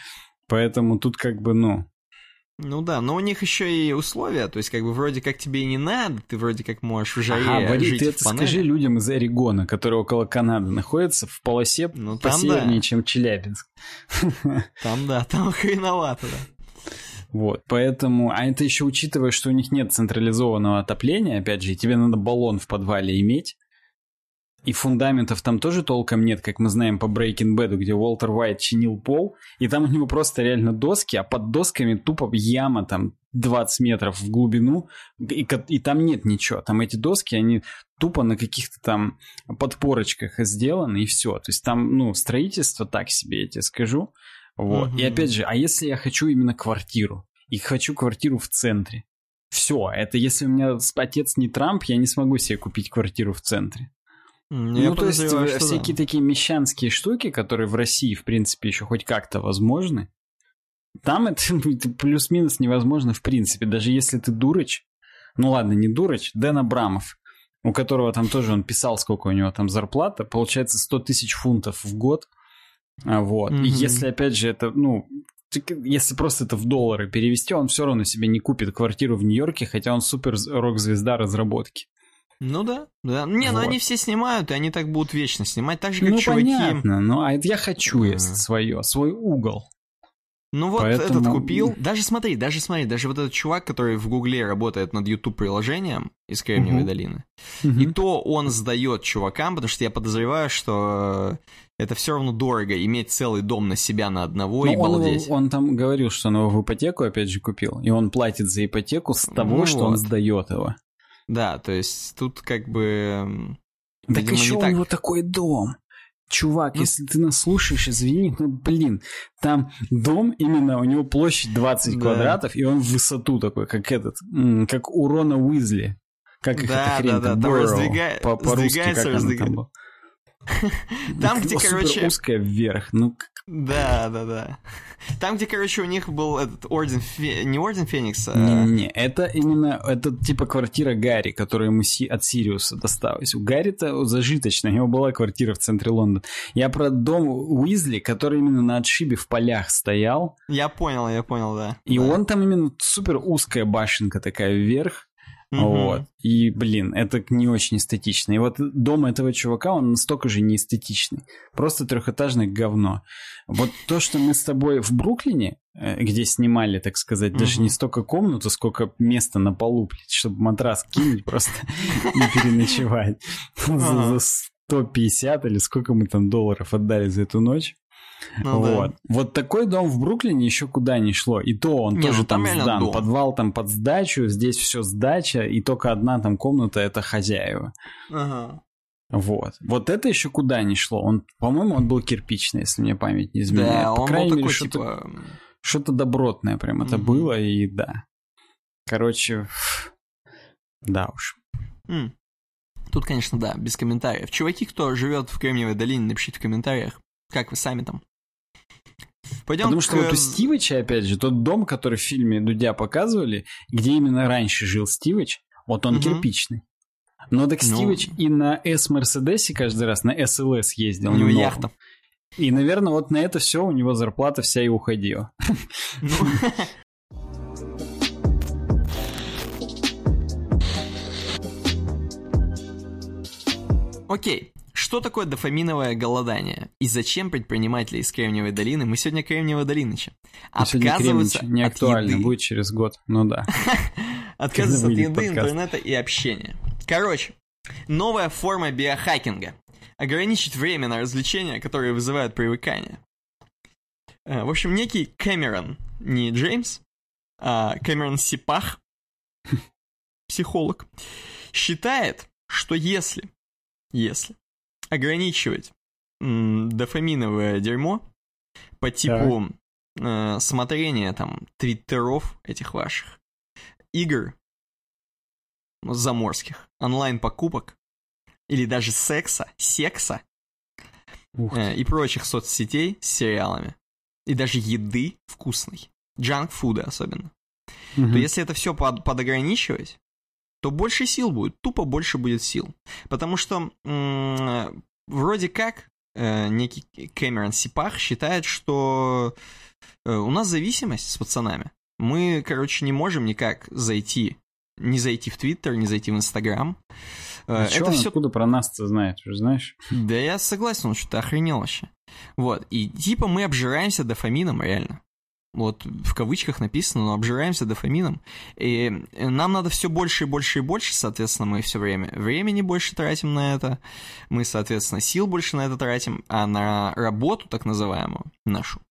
Поэтому тут как бы, ну, ну да, но у них еще и условия, то есть как бы вроде как тебе и не надо, ты вроде как можешь в жаре ага, Вали, жить ты это скажи людям из Орегона, которые около Канады находятся, в полосе ну, там посевернее, да. чем Челябинск. Там да, там хреновато, да. Вот, поэтому, а это еще учитывая, что у них нет централизованного отопления, опять же, и тебе надо баллон в подвале иметь, и фундаментов там тоже толком нет, как мы знаем по Breaking Bad, где Уолтер Уайт чинил пол, и там у него просто реально доски, а под досками тупо яма там 20 метров в глубину, и, и там нет ничего. Там эти доски, они тупо на каких-то там подпорочках сделаны, и все. То есть там, ну, строительство так себе, я тебе скажу. Вот. Угу. И опять же, а если я хочу именно квартиру? И хочу квартиру в центре. Все, это если у меня отец не Трамп, я не смогу себе купить квартиру в центре. Я ну, то есть всякие да. такие мещанские штуки, которые в России, в принципе, еще хоть как-то возможны, там это плюс-минус невозможно в принципе. Даже если ты дурач, ну ладно, не дурач, Дэн Абрамов, у которого там тоже он писал, сколько у него там зарплата, получается 100 тысяч фунтов в год. А, вот. Mm-hmm. И если, опять же, это, ну, если просто это в доллары перевести, он все равно себе не купит квартиру в Нью-Йорке, хотя он супер рок-звезда разработки. Ну да, да. Не, ну вот. ну они все снимают, и они так будут вечно снимать, так же, как ну, чуваки. понятно, ну а я хочу, если свое, свой угол. Ну вот Поэтому... этот купил. Даже смотри, даже смотри, даже вот этот чувак, который в Гугле работает над YouTube-приложением из Кремниевой угу. долины, угу. и то он сдает чувакам, потому что я подозреваю, что это все равно дорого иметь целый дом на себя на одного Но и он балдеть. Его, он там говорил, что он его в ипотеку опять же купил, и он платит за ипотеку с того, ну что вот. он сдает его. Да, то есть тут как бы... Так видимо, еще у так... него такой дом. Чувак, ну, если ты нас слушаешь, извини, ну блин, там дом именно, у него площадь 20 да. квадратов, и он в высоту такой, как этот, как у Рона Уизли. Как их да, эта хрень да, да, там, раздвига... по- по-русски, как раздвига... там было. Там, где, короче... узкая вверх, ну... Да, да, да. Там, где, короче, у них был этот орден... Фе... Не орден Феникса, а... Не-не, это именно... Это типа квартира Гарри, которая ему си... от Сириуса досталась. У Гарри-то зажиточная, у него была квартира в центре Лондона. Я про дом Уизли, который именно на отшибе в полях стоял. Я понял, я понял, да. И да. он там именно супер узкая башенка такая вверх. Угу. Вот. И, блин, это не очень эстетично. И вот дом этого чувака, он настолько же не эстетичный. Просто трехэтажное говно. Вот то, что мы с тобой в Бруклине, э, где снимали, так сказать, угу. даже не столько комнату, сколько места на полу, чтобы матрас кинуть просто и переночевать. За 150 или сколько мы там долларов отдали за эту ночь. Ну, вот. Да. вот такой дом в Бруклине еще куда не шло. И то он не, тоже ну, там, там сдан. Дом. Подвал там под сдачу, здесь все сдача, и только одна там комната это хозяева. Ага. Вот. Вот это еще куда не шло. Он, по-моему, он был кирпичный, если мне память не изменяет. Да, По он крайней был мере, такой, что-то, типа... что-то добротное прям это mm-hmm. было, и да. Короче, да уж. Mm. Тут, конечно, да, без комментариев. Чуваки, кто живет в Кремниевой долине, напишите в комментариях, как вы сами там? Пойдем Потому к... что вот у Стивича, опять же, тот дом, который в фильме Дудя показывали, где именно раньше жил Стивич, вот он угу. кирпичный. Но так ну... Стивич и на S-Мерседесе каждый раз, на SLS ездил. У него яхта. И, наверное, вот на это все у него зарплата вся и уходила. Ну. Окей, что такое дофаминовое голодание? И зачем предприниматели из Кремниевой долины, мы сегодня Кремниевой долиныча, отказываются не актуально, еды. будет через год, ну да. Отказываются от еды, интернета и общения. Короче, новая форма биохакинга. Ограничить время на развлечения, которые вызывают привыкание. Э, в общем, некий Кэмерон, не Джеймс, а Кэмерон Сипах, психолог, считает, что если, если ограничивать дофаминовое дерьмо по типу э, смотрения там твиттеров этих ваших, игр заморских, онлайн-покупок или даже секса, секса э, и прочих соцсетей с сериалами и даже еды вкусной, джанк-фуда особенно, угу. то если это все под, подограничивать, то больше сил будет, тупо больше будет сил. Потому что м- вроде как э, некий Кэмерон Сипах считает, что э, у нас зависимость с пацанами. Мы, короче, не можем никак зайти, не зайти в Твиттер, не зайти в Инстаграм. Э, а это все... откуда про нас-то знает, уже знаешь? Да я согласен, он что-то охренел вообще. Вот, и типа мы обжираемся дофамином реально вот в кавычках написано, но обжираемся дофамином. И нам надо все больше и больше и больше, соответственно, мы все время времени больше тратим на это, мы, соответственно, сил больше на это тратим, а на работу, так называемую, нашу,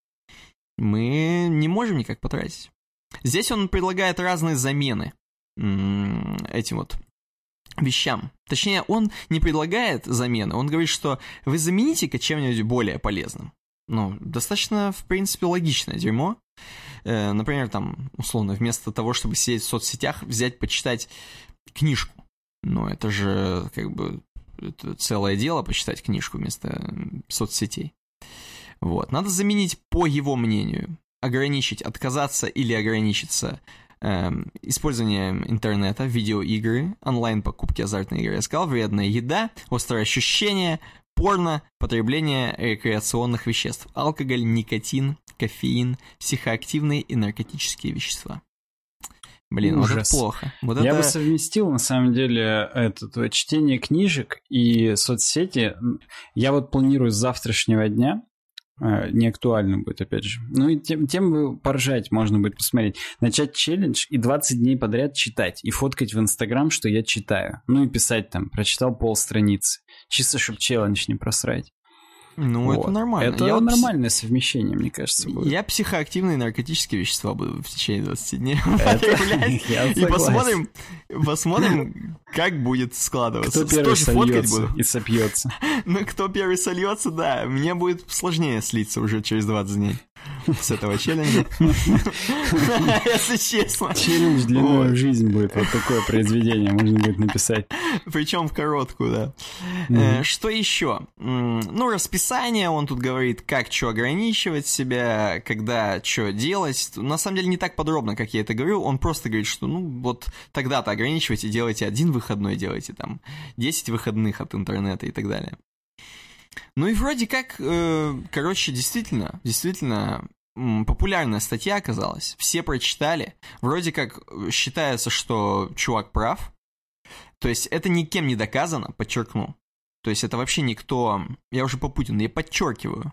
мы не можем никак потратить. Здесь он предлагает разные замены этим вот вещам. Точнее, он не предлагает замены, он говорит, что вы замените-ка чем-нибудь более полезным. Ну, достаточно, в принципе, логичное дерьмо. Э, например, там, условно, вместо того, чтобы сидеть в соцсетях, взять, почитать книжку. Ну, это же, как бы, это целое дело, почитать книжку вместо соцсетей. Вот. Надо заменить, по его мнению, ограничить, отказаться или ограничиться э, использованием интернета, видеоигры, онлайн-покупки азартной игры. Я сказал, вредная еда, острое ощущение, порно, потребление рекреационных веществ, алкоголь, никотин, кофеин, психоактивные и наркотические вещества. Блин, Ужас. вот это плохо. Вот Я это... бы совместил, на самом деле, это чтение книжек и соцсети. Я вот планирую с завтрашнего дня э, не актуально будет, опять же. Ну и тем, тем поржать можно будет посмотреть. Начать челлендж и 20 дней подряд читать. И фоткать в Инстаграм, что я читаю. Ну и писать там, прочитал пол страницы. Чисто, чтобы челлендж не просрать. Ну, вот. это нормально. Это я нормальное пс... совмещение, мне кажется, будет. Я психоактивные наркотические вещества буду в течение 20 дней употреблять. И посмотрим, посмотрим, как будет складываться. Кто первый сольется и сопьется. Ну, кто первый сольется, да. Мне будет сложнее слиться уже через 20 дней с этого челленджа. Если честно. Челлендж длиной в жизнь будет. Вот такое произведение можно будет написать. Причем в короткую, да. Э, что еще? Ну, расписание, он тут говорит, как что ограничивать себя, когда что делать. На самом деле не так подробно, как я это говорю. Он просто говорит, что ну вот тогда-то ограничивайте, делайте один выходной, делайте там 10 выходных от интернета и так далее. Ну и вроде как, э, короче, действительно, действительно популярная статья оказалась. Все прочитали. Вроде как э, считается, что чувак прав. То есть это никем не доказано, подчеркну. То есть это вообще никто... Я уже по Путину, я подчеркиваю,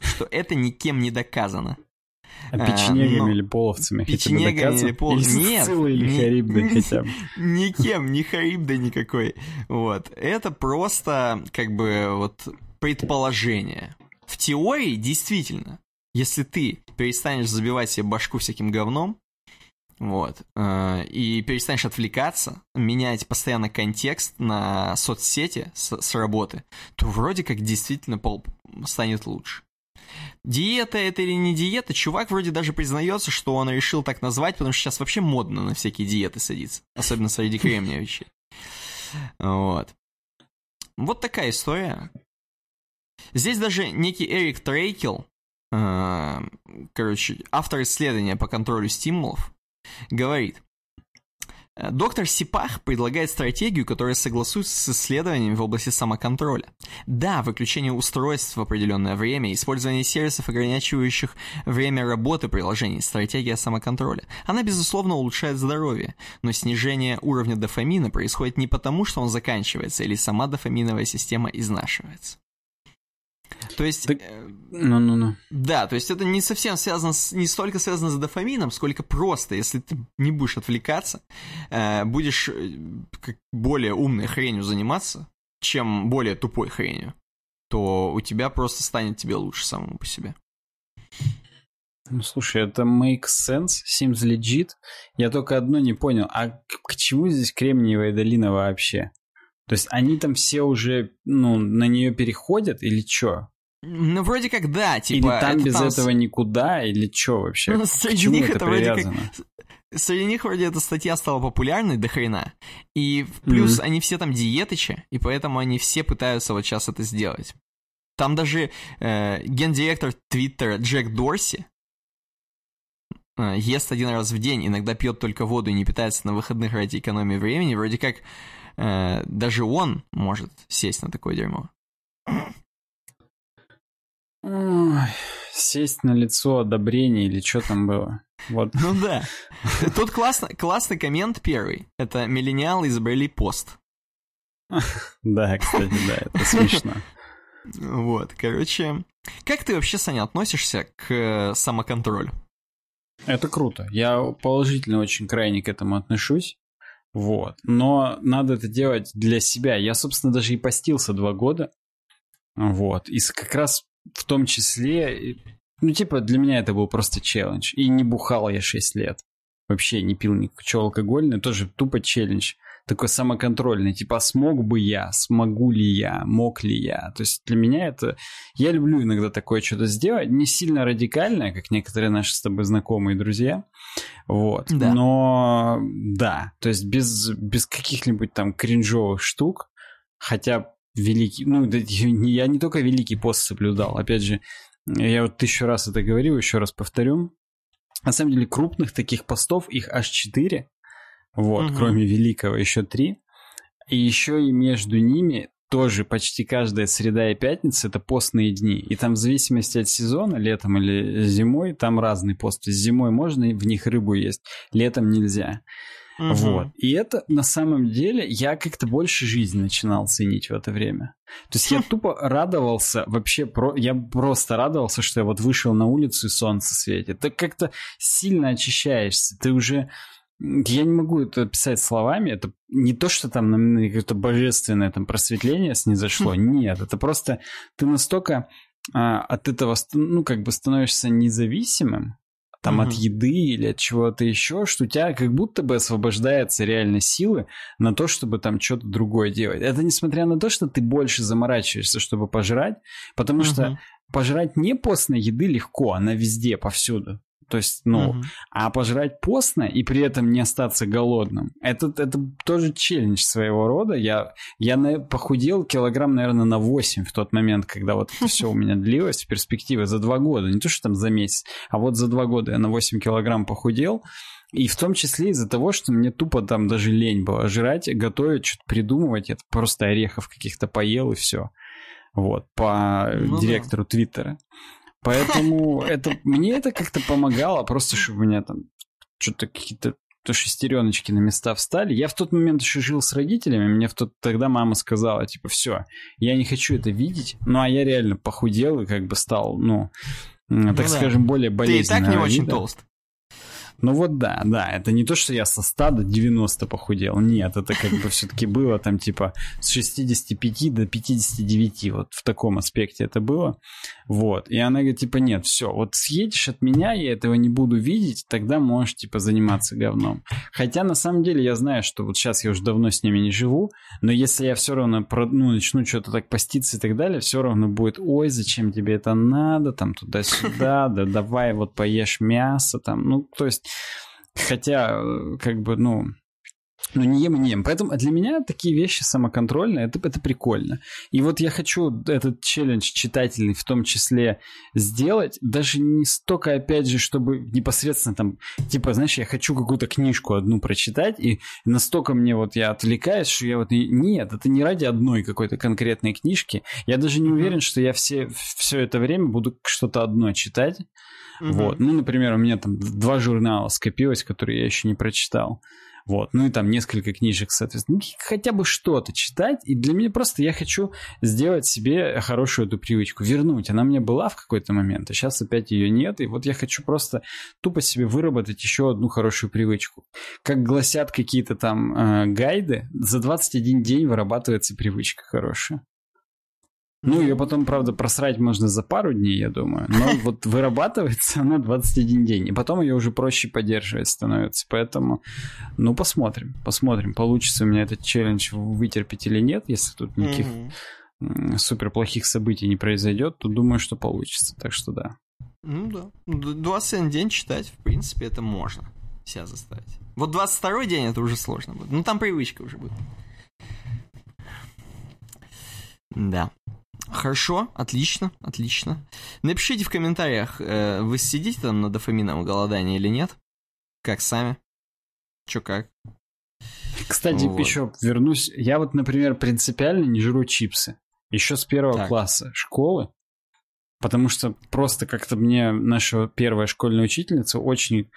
что это никем не доказано. А э, печенегами но... или половцами Печенегами или половцами. Нет. или ни... Харибдой хотя бы. Никем, ни Харибдой никакой. Вот. Это просто, как бы, вот, предположение. В теории, действительно, если ты перестанешь забивать себе башку всяким говном, вот, э, и перестанешь отвлекаться, менять постоянно контекст на соцсети с, с работы, то вроде как действительно пол станет лучше. Диета это или не диета, чувак вроде даже признается, что он решил так назвать, потому что сейчас вообще модно на всякие диеты садиться, особенно среди кремния вещей. Вот. Вот такая история. Здесь даже некий Эрик Трейкел, э, короче, автор исследования по контролю стимулов, говорит, доктор Сипах предлагает стратегию, которая согласуется с исследованиями в области самоконтроля. Да, выключение устройств в определенное время, использование сервисов, ограничивающих время работы приложений, стратегия самоконтроля. Она, безусловно, улучшает здоровье, но снижение уровня дофамина происходит не потому, что он заканчивается или сама дофаминовая система изнашивается. То есть... Так... Э, ну-ну-ну. Да, то есть это не совсем связано, с, не столько связано с дофамином, сколько просто, если ты не будешь отвлекаться, э, будешь э, более умной хренью заниматься, чем более тупой хренью, то у тебя просто станет тебе лучше самому по себе. Ну, слушай, это makes sense, seems legit. Я только одно не понял, а к, к чему здесь Кремниевая долина вообще? То есть они там все уже, ну, на нее переходят или что? Ну, вроде как да, типа... Или там это без там... этого никуда, или что вообще? Ну, среди них это, это вроде как... Среди них вроде эта статья стала популярной до хрена. И плюс mm-hmm. они все там диетычи, и поэтому они все пытаются вот сейчас это сделать. Там даже э, гендиректор Твиттера Джек Дорси э, ест один раз в день, иногда пьет только воду и не питается на выходных ради экономии времени. Вроде как э, даже он может сесть на такое дерьмо. Ой, сесть на лицо одобрения или что там было. Вот. Ну да. Тут классно, классный коммент первый. Это миллениалы изобрели пост. Да, кстати, да, это смешно. Вот, короче. Как ты вообще, Саня, относишься к самоконтролю? Это круто. Я положительно очень крайне к этому отношусь. Вот. Но надо это делать для себя. Я, собственно, даже и постился два года. Вот. И как раз в том числе, ну, типа, для меня это был просто челлендж. И не бухал я 6 лет. Вообще не пил ничего алкогольного, тоже тупо челлендж. Такой самоконтрольный, типа, а смог бы я, смогу ли я, мог ли я. То есть для меня это... Я люблю иногда такое что-то сделать, не сильно радикальное, как некоторые наши с тобой знакомые друзья. Вот. Да. Но да, то есть без, без каких-нибудь там кринжовых штук, хотя великий, ну, я не только великий пост соблюдал, опять же, я вот тысячу раз это говорил, еще раз повторю. На самом деле крупных таких постов, их аж четыре, вот, угу. кроме великого еще три. И еще и между ними тоже почти каждая среда и пятница это постные дни. И там в зависимости от сезона, летом или зимой, там разный пост. То есть зимой можно в них рыбу есть, летом нельзя. Угу. Вот. И это на самом деле я как-то больше жизни начинал ценить в это время. То есть я тупо радовался вообще, про, я просто радовался, что я вот вышел на улицу и солнце светит. Ты как-то сильно очищаешься, ты уже... Я не могу это описать словами, это не то, что там какое-то божественное там просветление снизошло, нет, это просто ты настолько а, от этого, ну, как бы становишься независимым, там угу. от еды или от чего-то еще, что у тебя как будто бы освобождается реально силы на то, чтобы там что-то другое делать. Это несмотря на то, что ты больше заморачиваешься, чтобы пожрать, потому угу. что пожрать не постной еды легко, она везде, повсюду. То есть, ну, uh-huh. а пожрать постно и при этом не остаться голодным, это, это тоже челлендж своего рода. Я, я на, похудел килограмм, наверное, на 8 в тот момент, когда вот это все у меня длилось в перспективе за 2 года. Не то, что там за месяц, а вот за 2 года я на 8 килограмм похудел. И в том числе из-за того, что мне тупо там даже лень было жрать, готовить, что-то придумывать. Это просто орехов каких-то поел и все. Вот, по ну, директору да. Твиттера. Поэтому это, мне это как-то помогало, просто чтобы у меня там что-то какие-то то шестереночки на места встали. Я в тот момент еще жил с родителями, мне в тот тогда мама сказала, типа, все, я не хочу это видеть, ну а я реально похудел и как бы стал, ну, ну так да. скажем, более болезненного Ты и так не вида. очень толст. Ну вот да, да, это не то, что я со 100 до 90 похудел, нет, это как бы все-таки было там типа с 65 до 59, вот в таком аспекте это было, вот, и она говорит, типа, нет, все, вот съедешь от меня, я этого не буду видеть, тогда можешь, типа, заниматься говном. Хотя на самом деле я знаю, что вот сейчас я уже давно с ними не живу, но если я все равно ну, начну что-то так поститься и так далее, все равно будет, ой, зачем тебе это надо, там туда-сюда, да давай вот поешь мясо, там, ну, то есть Хотя, э, как бы, ну, ну, не ем и не ем. Поэтому для меня такие вещи самоконтрольные, это, это прикольно. И вот я хочу этот челлендж читательный в том числе сделать, даже не столько, опять же, чтобы непосредственно там, типа, знаешь, я хочу какую-то книжку одну прочитать, и настолько мне вот я отвлекаюсь, что я вот... Нет, это не ради одной какой-то конкретной книжки. Я даже не уверен, что я все, все это время буду что-то одно читать. Угу. Вот. Ну, например, у меня там два журнала скопилось, которые я еще не прочитал. Вот, ну и там несколько книжек, соответственно. Ну, хотя бы что-то читать. И для меня просто я хочу сделать себе хорошую эту привычку, вернуть. Она меня была в какой-то момент, а сейчас опять ее нет. И вот я хочу просто тупо себе выработать еще одну хорошую привычку. Как гласят какие-то там э, гайды, за 21 день вырабатывается привычка хорошая. Ну, ее потом, правда, просрать можно за пару дней, я думаю. Но вот вырабатывается она 21 день. И потом ее уже проще поддерживать становится. Поэтому, ну, посмотрим. Посмотрим, получится у меня этот челлендж вытерпеть или нет. Если тут никаких супер плохих событий не произойдет, то думаю, что получится. Так что да. Ну да. 21 день читать, в принципе, это можно себя заставить. Вот 22 день это уже сложно будет. Ну, там привычка уже будет. Да. Хорошо, отлично, отлично. Напишите в комментариях, э, вы сидите там на дофаминовом голодании или нет? Как сами? Чё как? Кстати, вот. еще вернусь. Я вот, например, принципиально не жру чипсы. Еще с первого так. класса школы. Потому что просто как-то мне наша первая школьная учительница очень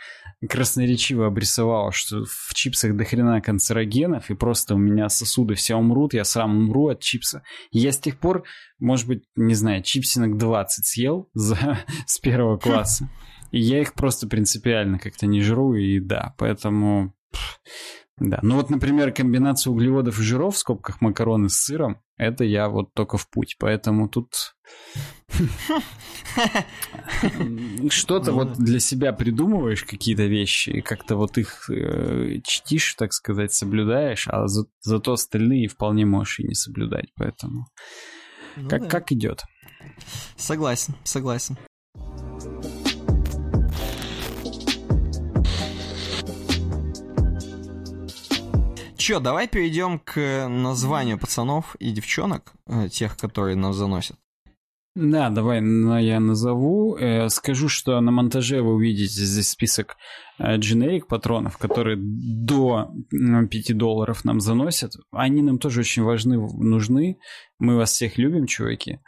красноречиво обрисовала, что в чипсах дохрена канцерогенов, и просто у меня сосуды все умрут, я сам умру от чипса. И я с тех пор, может быть, не знаю, чипсинок 20 съел за, с первого класса. И я их просто принципиально как-то не жру, и да, поэтому... Да, ну вот, например, комбинация углеводов и жиров в скобках макароны с сыром, это я вот только в путь, поэтому тут что-то вот для себя придумываешь какие-то вещи и как-то вот их э, чтишь, так сказать, соблюдаешь, а за, зато остальные вполне можешь и не соблюдать, поэтому ну, как, да. как идет. Согласен, согласен. Чё, давай перейдем к названию пацанов и девчонок, э, тех, которые нас заносят. Да, давай я назову. Э, скажу, что на монтаже вы увидите здесь список дженерик патронов, которые до 5 долларов нам заносят. Они нам тоже очень важны, нужны. Мы вас всех любим, чуваки.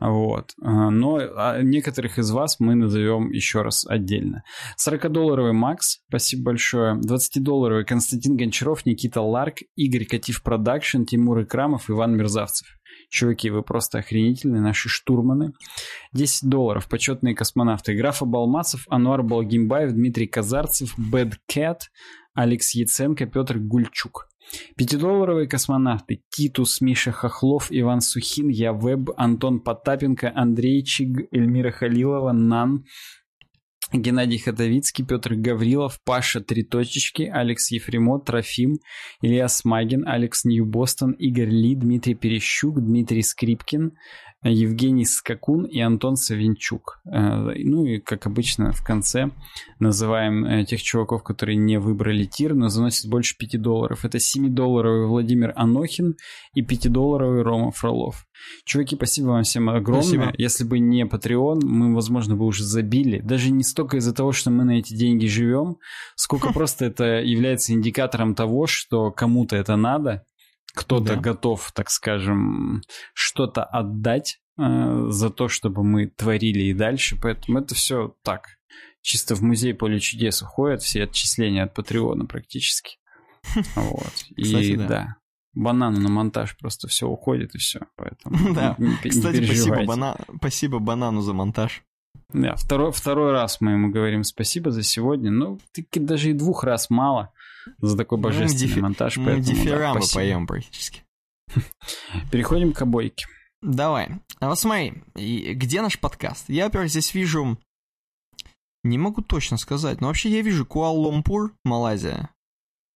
Вот. А, но а, некоторых из вас мы назовем еще раз отдельно. 40-долларовый Макс, спасибо большое. 20-долларовый Константин Гончаров, Никита Ларк, Игорь Катив Production, Тимур Икрамов, Иван Мерзавцев. Чуваки, вы просто охренительные, наши штурманы. 10 долларов, почетные космонавты. Графа Балмасов, Ануар Балгимбаев, Дмитрий Казарцев, Bad Cat, Алекс Яценко, Петр Гульчук. Пятидолларовые космонавты Титус, Миша Хохлов, Иван Сухин, Я Веб, Антон Потапенко, Андрей Чиг, Эльмира Халилова, Нан, Геннадий Ходовицкий, Петр Гаврилов, Паша Три Точечки, Алекс Ефремот, Трофим, Илья Смагин, Алекс Нью-Бостон, Игорь Ли, Дмитрий Перещук, Дмитрий Скрипкин, Евгений Скакун и Антон Савинчук. Э, ну и, как обычно, в конце называем э, тех чуваков, которые не выбрали тир, но заносят больше 5 долларов. Это 7-долларовый Владимир Анохин и 5-долларовый Рома Фролов. Чуваки, спасибо вам всем огромное. Спасибо. Если бы не Patreon, мы, возможно, бы уже забили. Даже не столько из-за того, что мы на эти деньги живем, сколько просто это является индикатором того, что кому-то это надо, кто-то да. готов, так скажем, что-то отдать э, за то, чтобы мы творили и дальше. Поэтому это все так. Чисто в музей поле чудес уходят все отчисления от Патреона практически. Вот. И да. Банану на монтаж просто все уходит и все. Поэтому да. не, не Кстати, спасибо, бана... спасибо банану за монтаж. Да, второй, второй раз мы ему говорим спасибо за сегодня. Ну, таки даже и двух раз мало за такой ну, божественный ну, монтаж. Мы поэтому, дифирамбы да, поем практически. Переходим к обойке. Давай. А вот смотри, где наш подкаст? Я, во-первых, здесь вижу... Не могу точно сказать, но вообще я вижу Куала-Лумпур, Малайзия.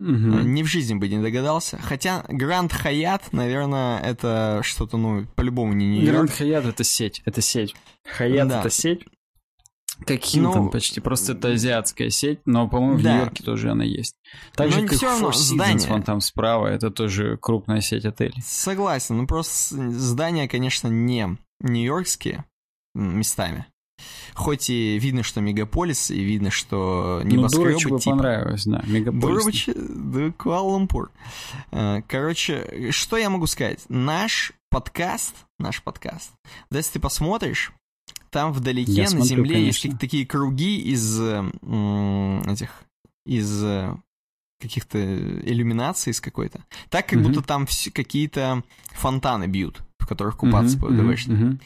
Угу. Ни в жизни бы не догадался. Хотя Гранд Хаят, наверное, это что-то, ну, по-любому не Нью-Йорк. Гранд Хаят это сеть, это сеть. Хаят да. это сеть. Как Хилтон ну, почти, просто это азиатская сеть, но, по-моему, в да. Нью-Йорке тоже она есть. Так же, как все Four Seasons, вон там справа, это тоже крупная сеть отелей. Согласен, ну просто здания, конечно, не нью-йоркские местами. Хоть и видно, что мегаполис, и видно, что небоскребы ну, типа... понравилось, да, мегаполис. Дурочи, да, Куала-Лумпур. Э, короче, что я могу сказать? Наш подкаст, наш подкаст, да, если ты посмотришь, там вдалеке Я на смотрю, Земле конечно. есть такие круги из этих из каких-то иллюминаций из какой-то. Так, как угу. будто там какие-то фонтаны бьют, в которых купаться угу.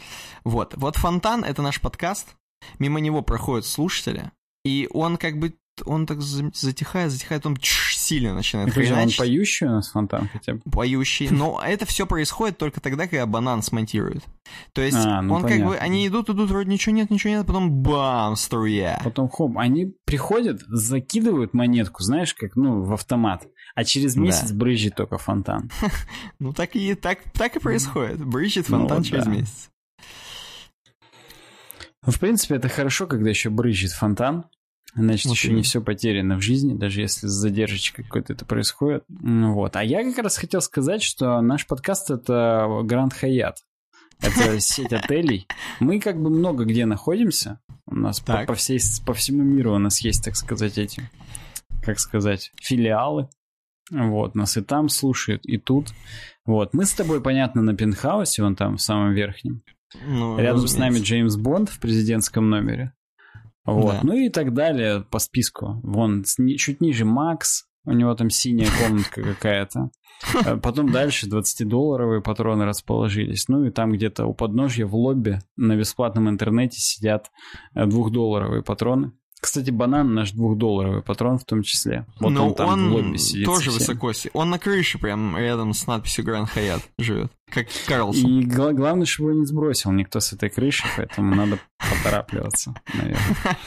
Вот. Вот фонтан — это наш подкаст. Мимо него проходят слушатели. И он как бы он так затихает, затихает, он чш, сильно начинает Подожди, он поющий у нас фонтан хотя бы? Поющий, но это все происходит только тогда, когда банан смонтирует. То есть а, ну он понятно. как бы, они идут, идут, вроде ничего нет, ничего нет, потом бам, струя. Потом хоп, они приходят, закидывают монетку, знаешь, как, ну, в автомат, а через месяц да. брызжет только фонтан. Ну так и, так, так и происходит, брызжет ну фонтан через месяц. Ну, в принципе, это хорошо, когда еще брызжет фонтан, Значит, вот еще именно. не все потеряно в жизни, даже если с задержечкой какой-то это происходит. Вот. А я как раз хотел сказать, что наш подкаст — это Гранд Хаят. Это сеть отелей. Мы как бы много где находимся. У нас по, по, всей, по всему миру у нас есть, так сказать, эти, как сказать, филиалы. Вот, нас и там слушают, и тут. Вот, мы с тобой, понятно, на пентхаусе, вон там, в самом верхнем. Ну, Рядом разумеется. с нами Джеймс Бонд в президентском номере. Вот. Да. Ну и так далее по списку. Вон, чуть ниже Макс, у него там синяя комнатка какая-то. Э, потом дальше 20-долларовые патроны расположились. Ну и там где-то у подножья в лобби на бесплатном интернете сидят э, двухдолларовые патроны. Кстати, банан наш двухдолларовый патрон в том числе. Вот Но он там он в лобби сидит. тоже высоко. Он на крыше прям рядом с надписью Гранд Хаят живет. Как Карлсон. И гла- главное, чтобы его не сбросил никто с этой крыши, поэтому надо поторапливаться, наверное.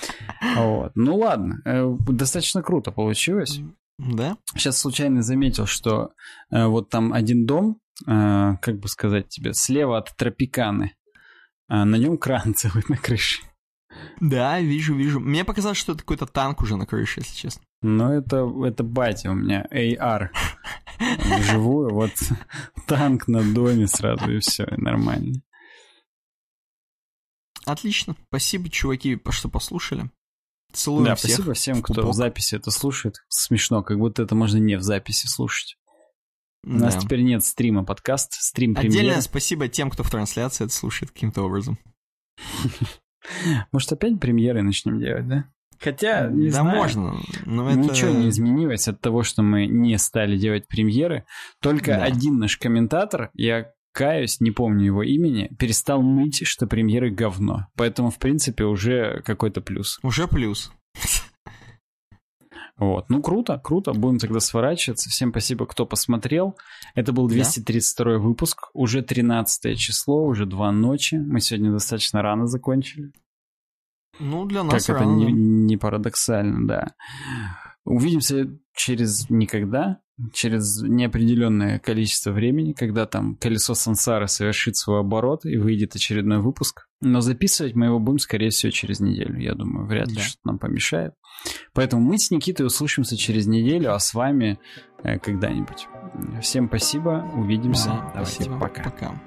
Вот. Ну ладно, э, достаточно круто получилось. Да? Сейчас случайно заметил, что э, вот там один дом, э, как бы сказать тебе, слева от Тропиканы, на нем кран целый на крыше. Да, вижу, вижу. Мне показалось, что это какой-то танк уже на крыше, если честно. Ну, это, это батя у меня, AR. Вживую, вот танк на доме сразу, и все, нормально. Отлично. Спасибо, чуваки, что послушали. Целую да, всех. спасибо всем, кто в записи это слушает. Смешно, как будто это можно не в записи слушать. У нас теперь нет стрима, подкаст, стрим премьер. Отдельное спасибо тем, кто в трансляции это слушает каким-то образом. Может, опять премьеры начнем делать, да? Хотя, не да знаю, можно, но ничего это... не изменилось от того, что мы не стали делать премьеры. Только Да. один наш комментатор, я каюсь, не помню его имени, перестал ныть, что премьеры говно. Поэтому, в принципе, уже какой-то плюс. Уже плюс. Вот. Ну, круто, круто. Будем тогда сворачиваться. Всем спасибо, кто посмотрел. Это был 232 выпуск. Уже 13 число, уже два ночи. Мы сегодня достаточно рано закончили. Ну, для нас как это рано, не, да. не парадоксально, да. Увидимся через никогда, через неопределенное количество времени, когда там колесо сансары совершит свой оборот и выйдет очередной выпуск. Но записывать мы его будем, скорее всего, через неделю. Я думаю, вряд ли Да. что-то нам помешает. Поэтому мы с Никитой услышимся через неделю, а с вами э, когда-нибудь. Всем спасибо, увидимся. Да, Давайте, спасибо. пока. Пока.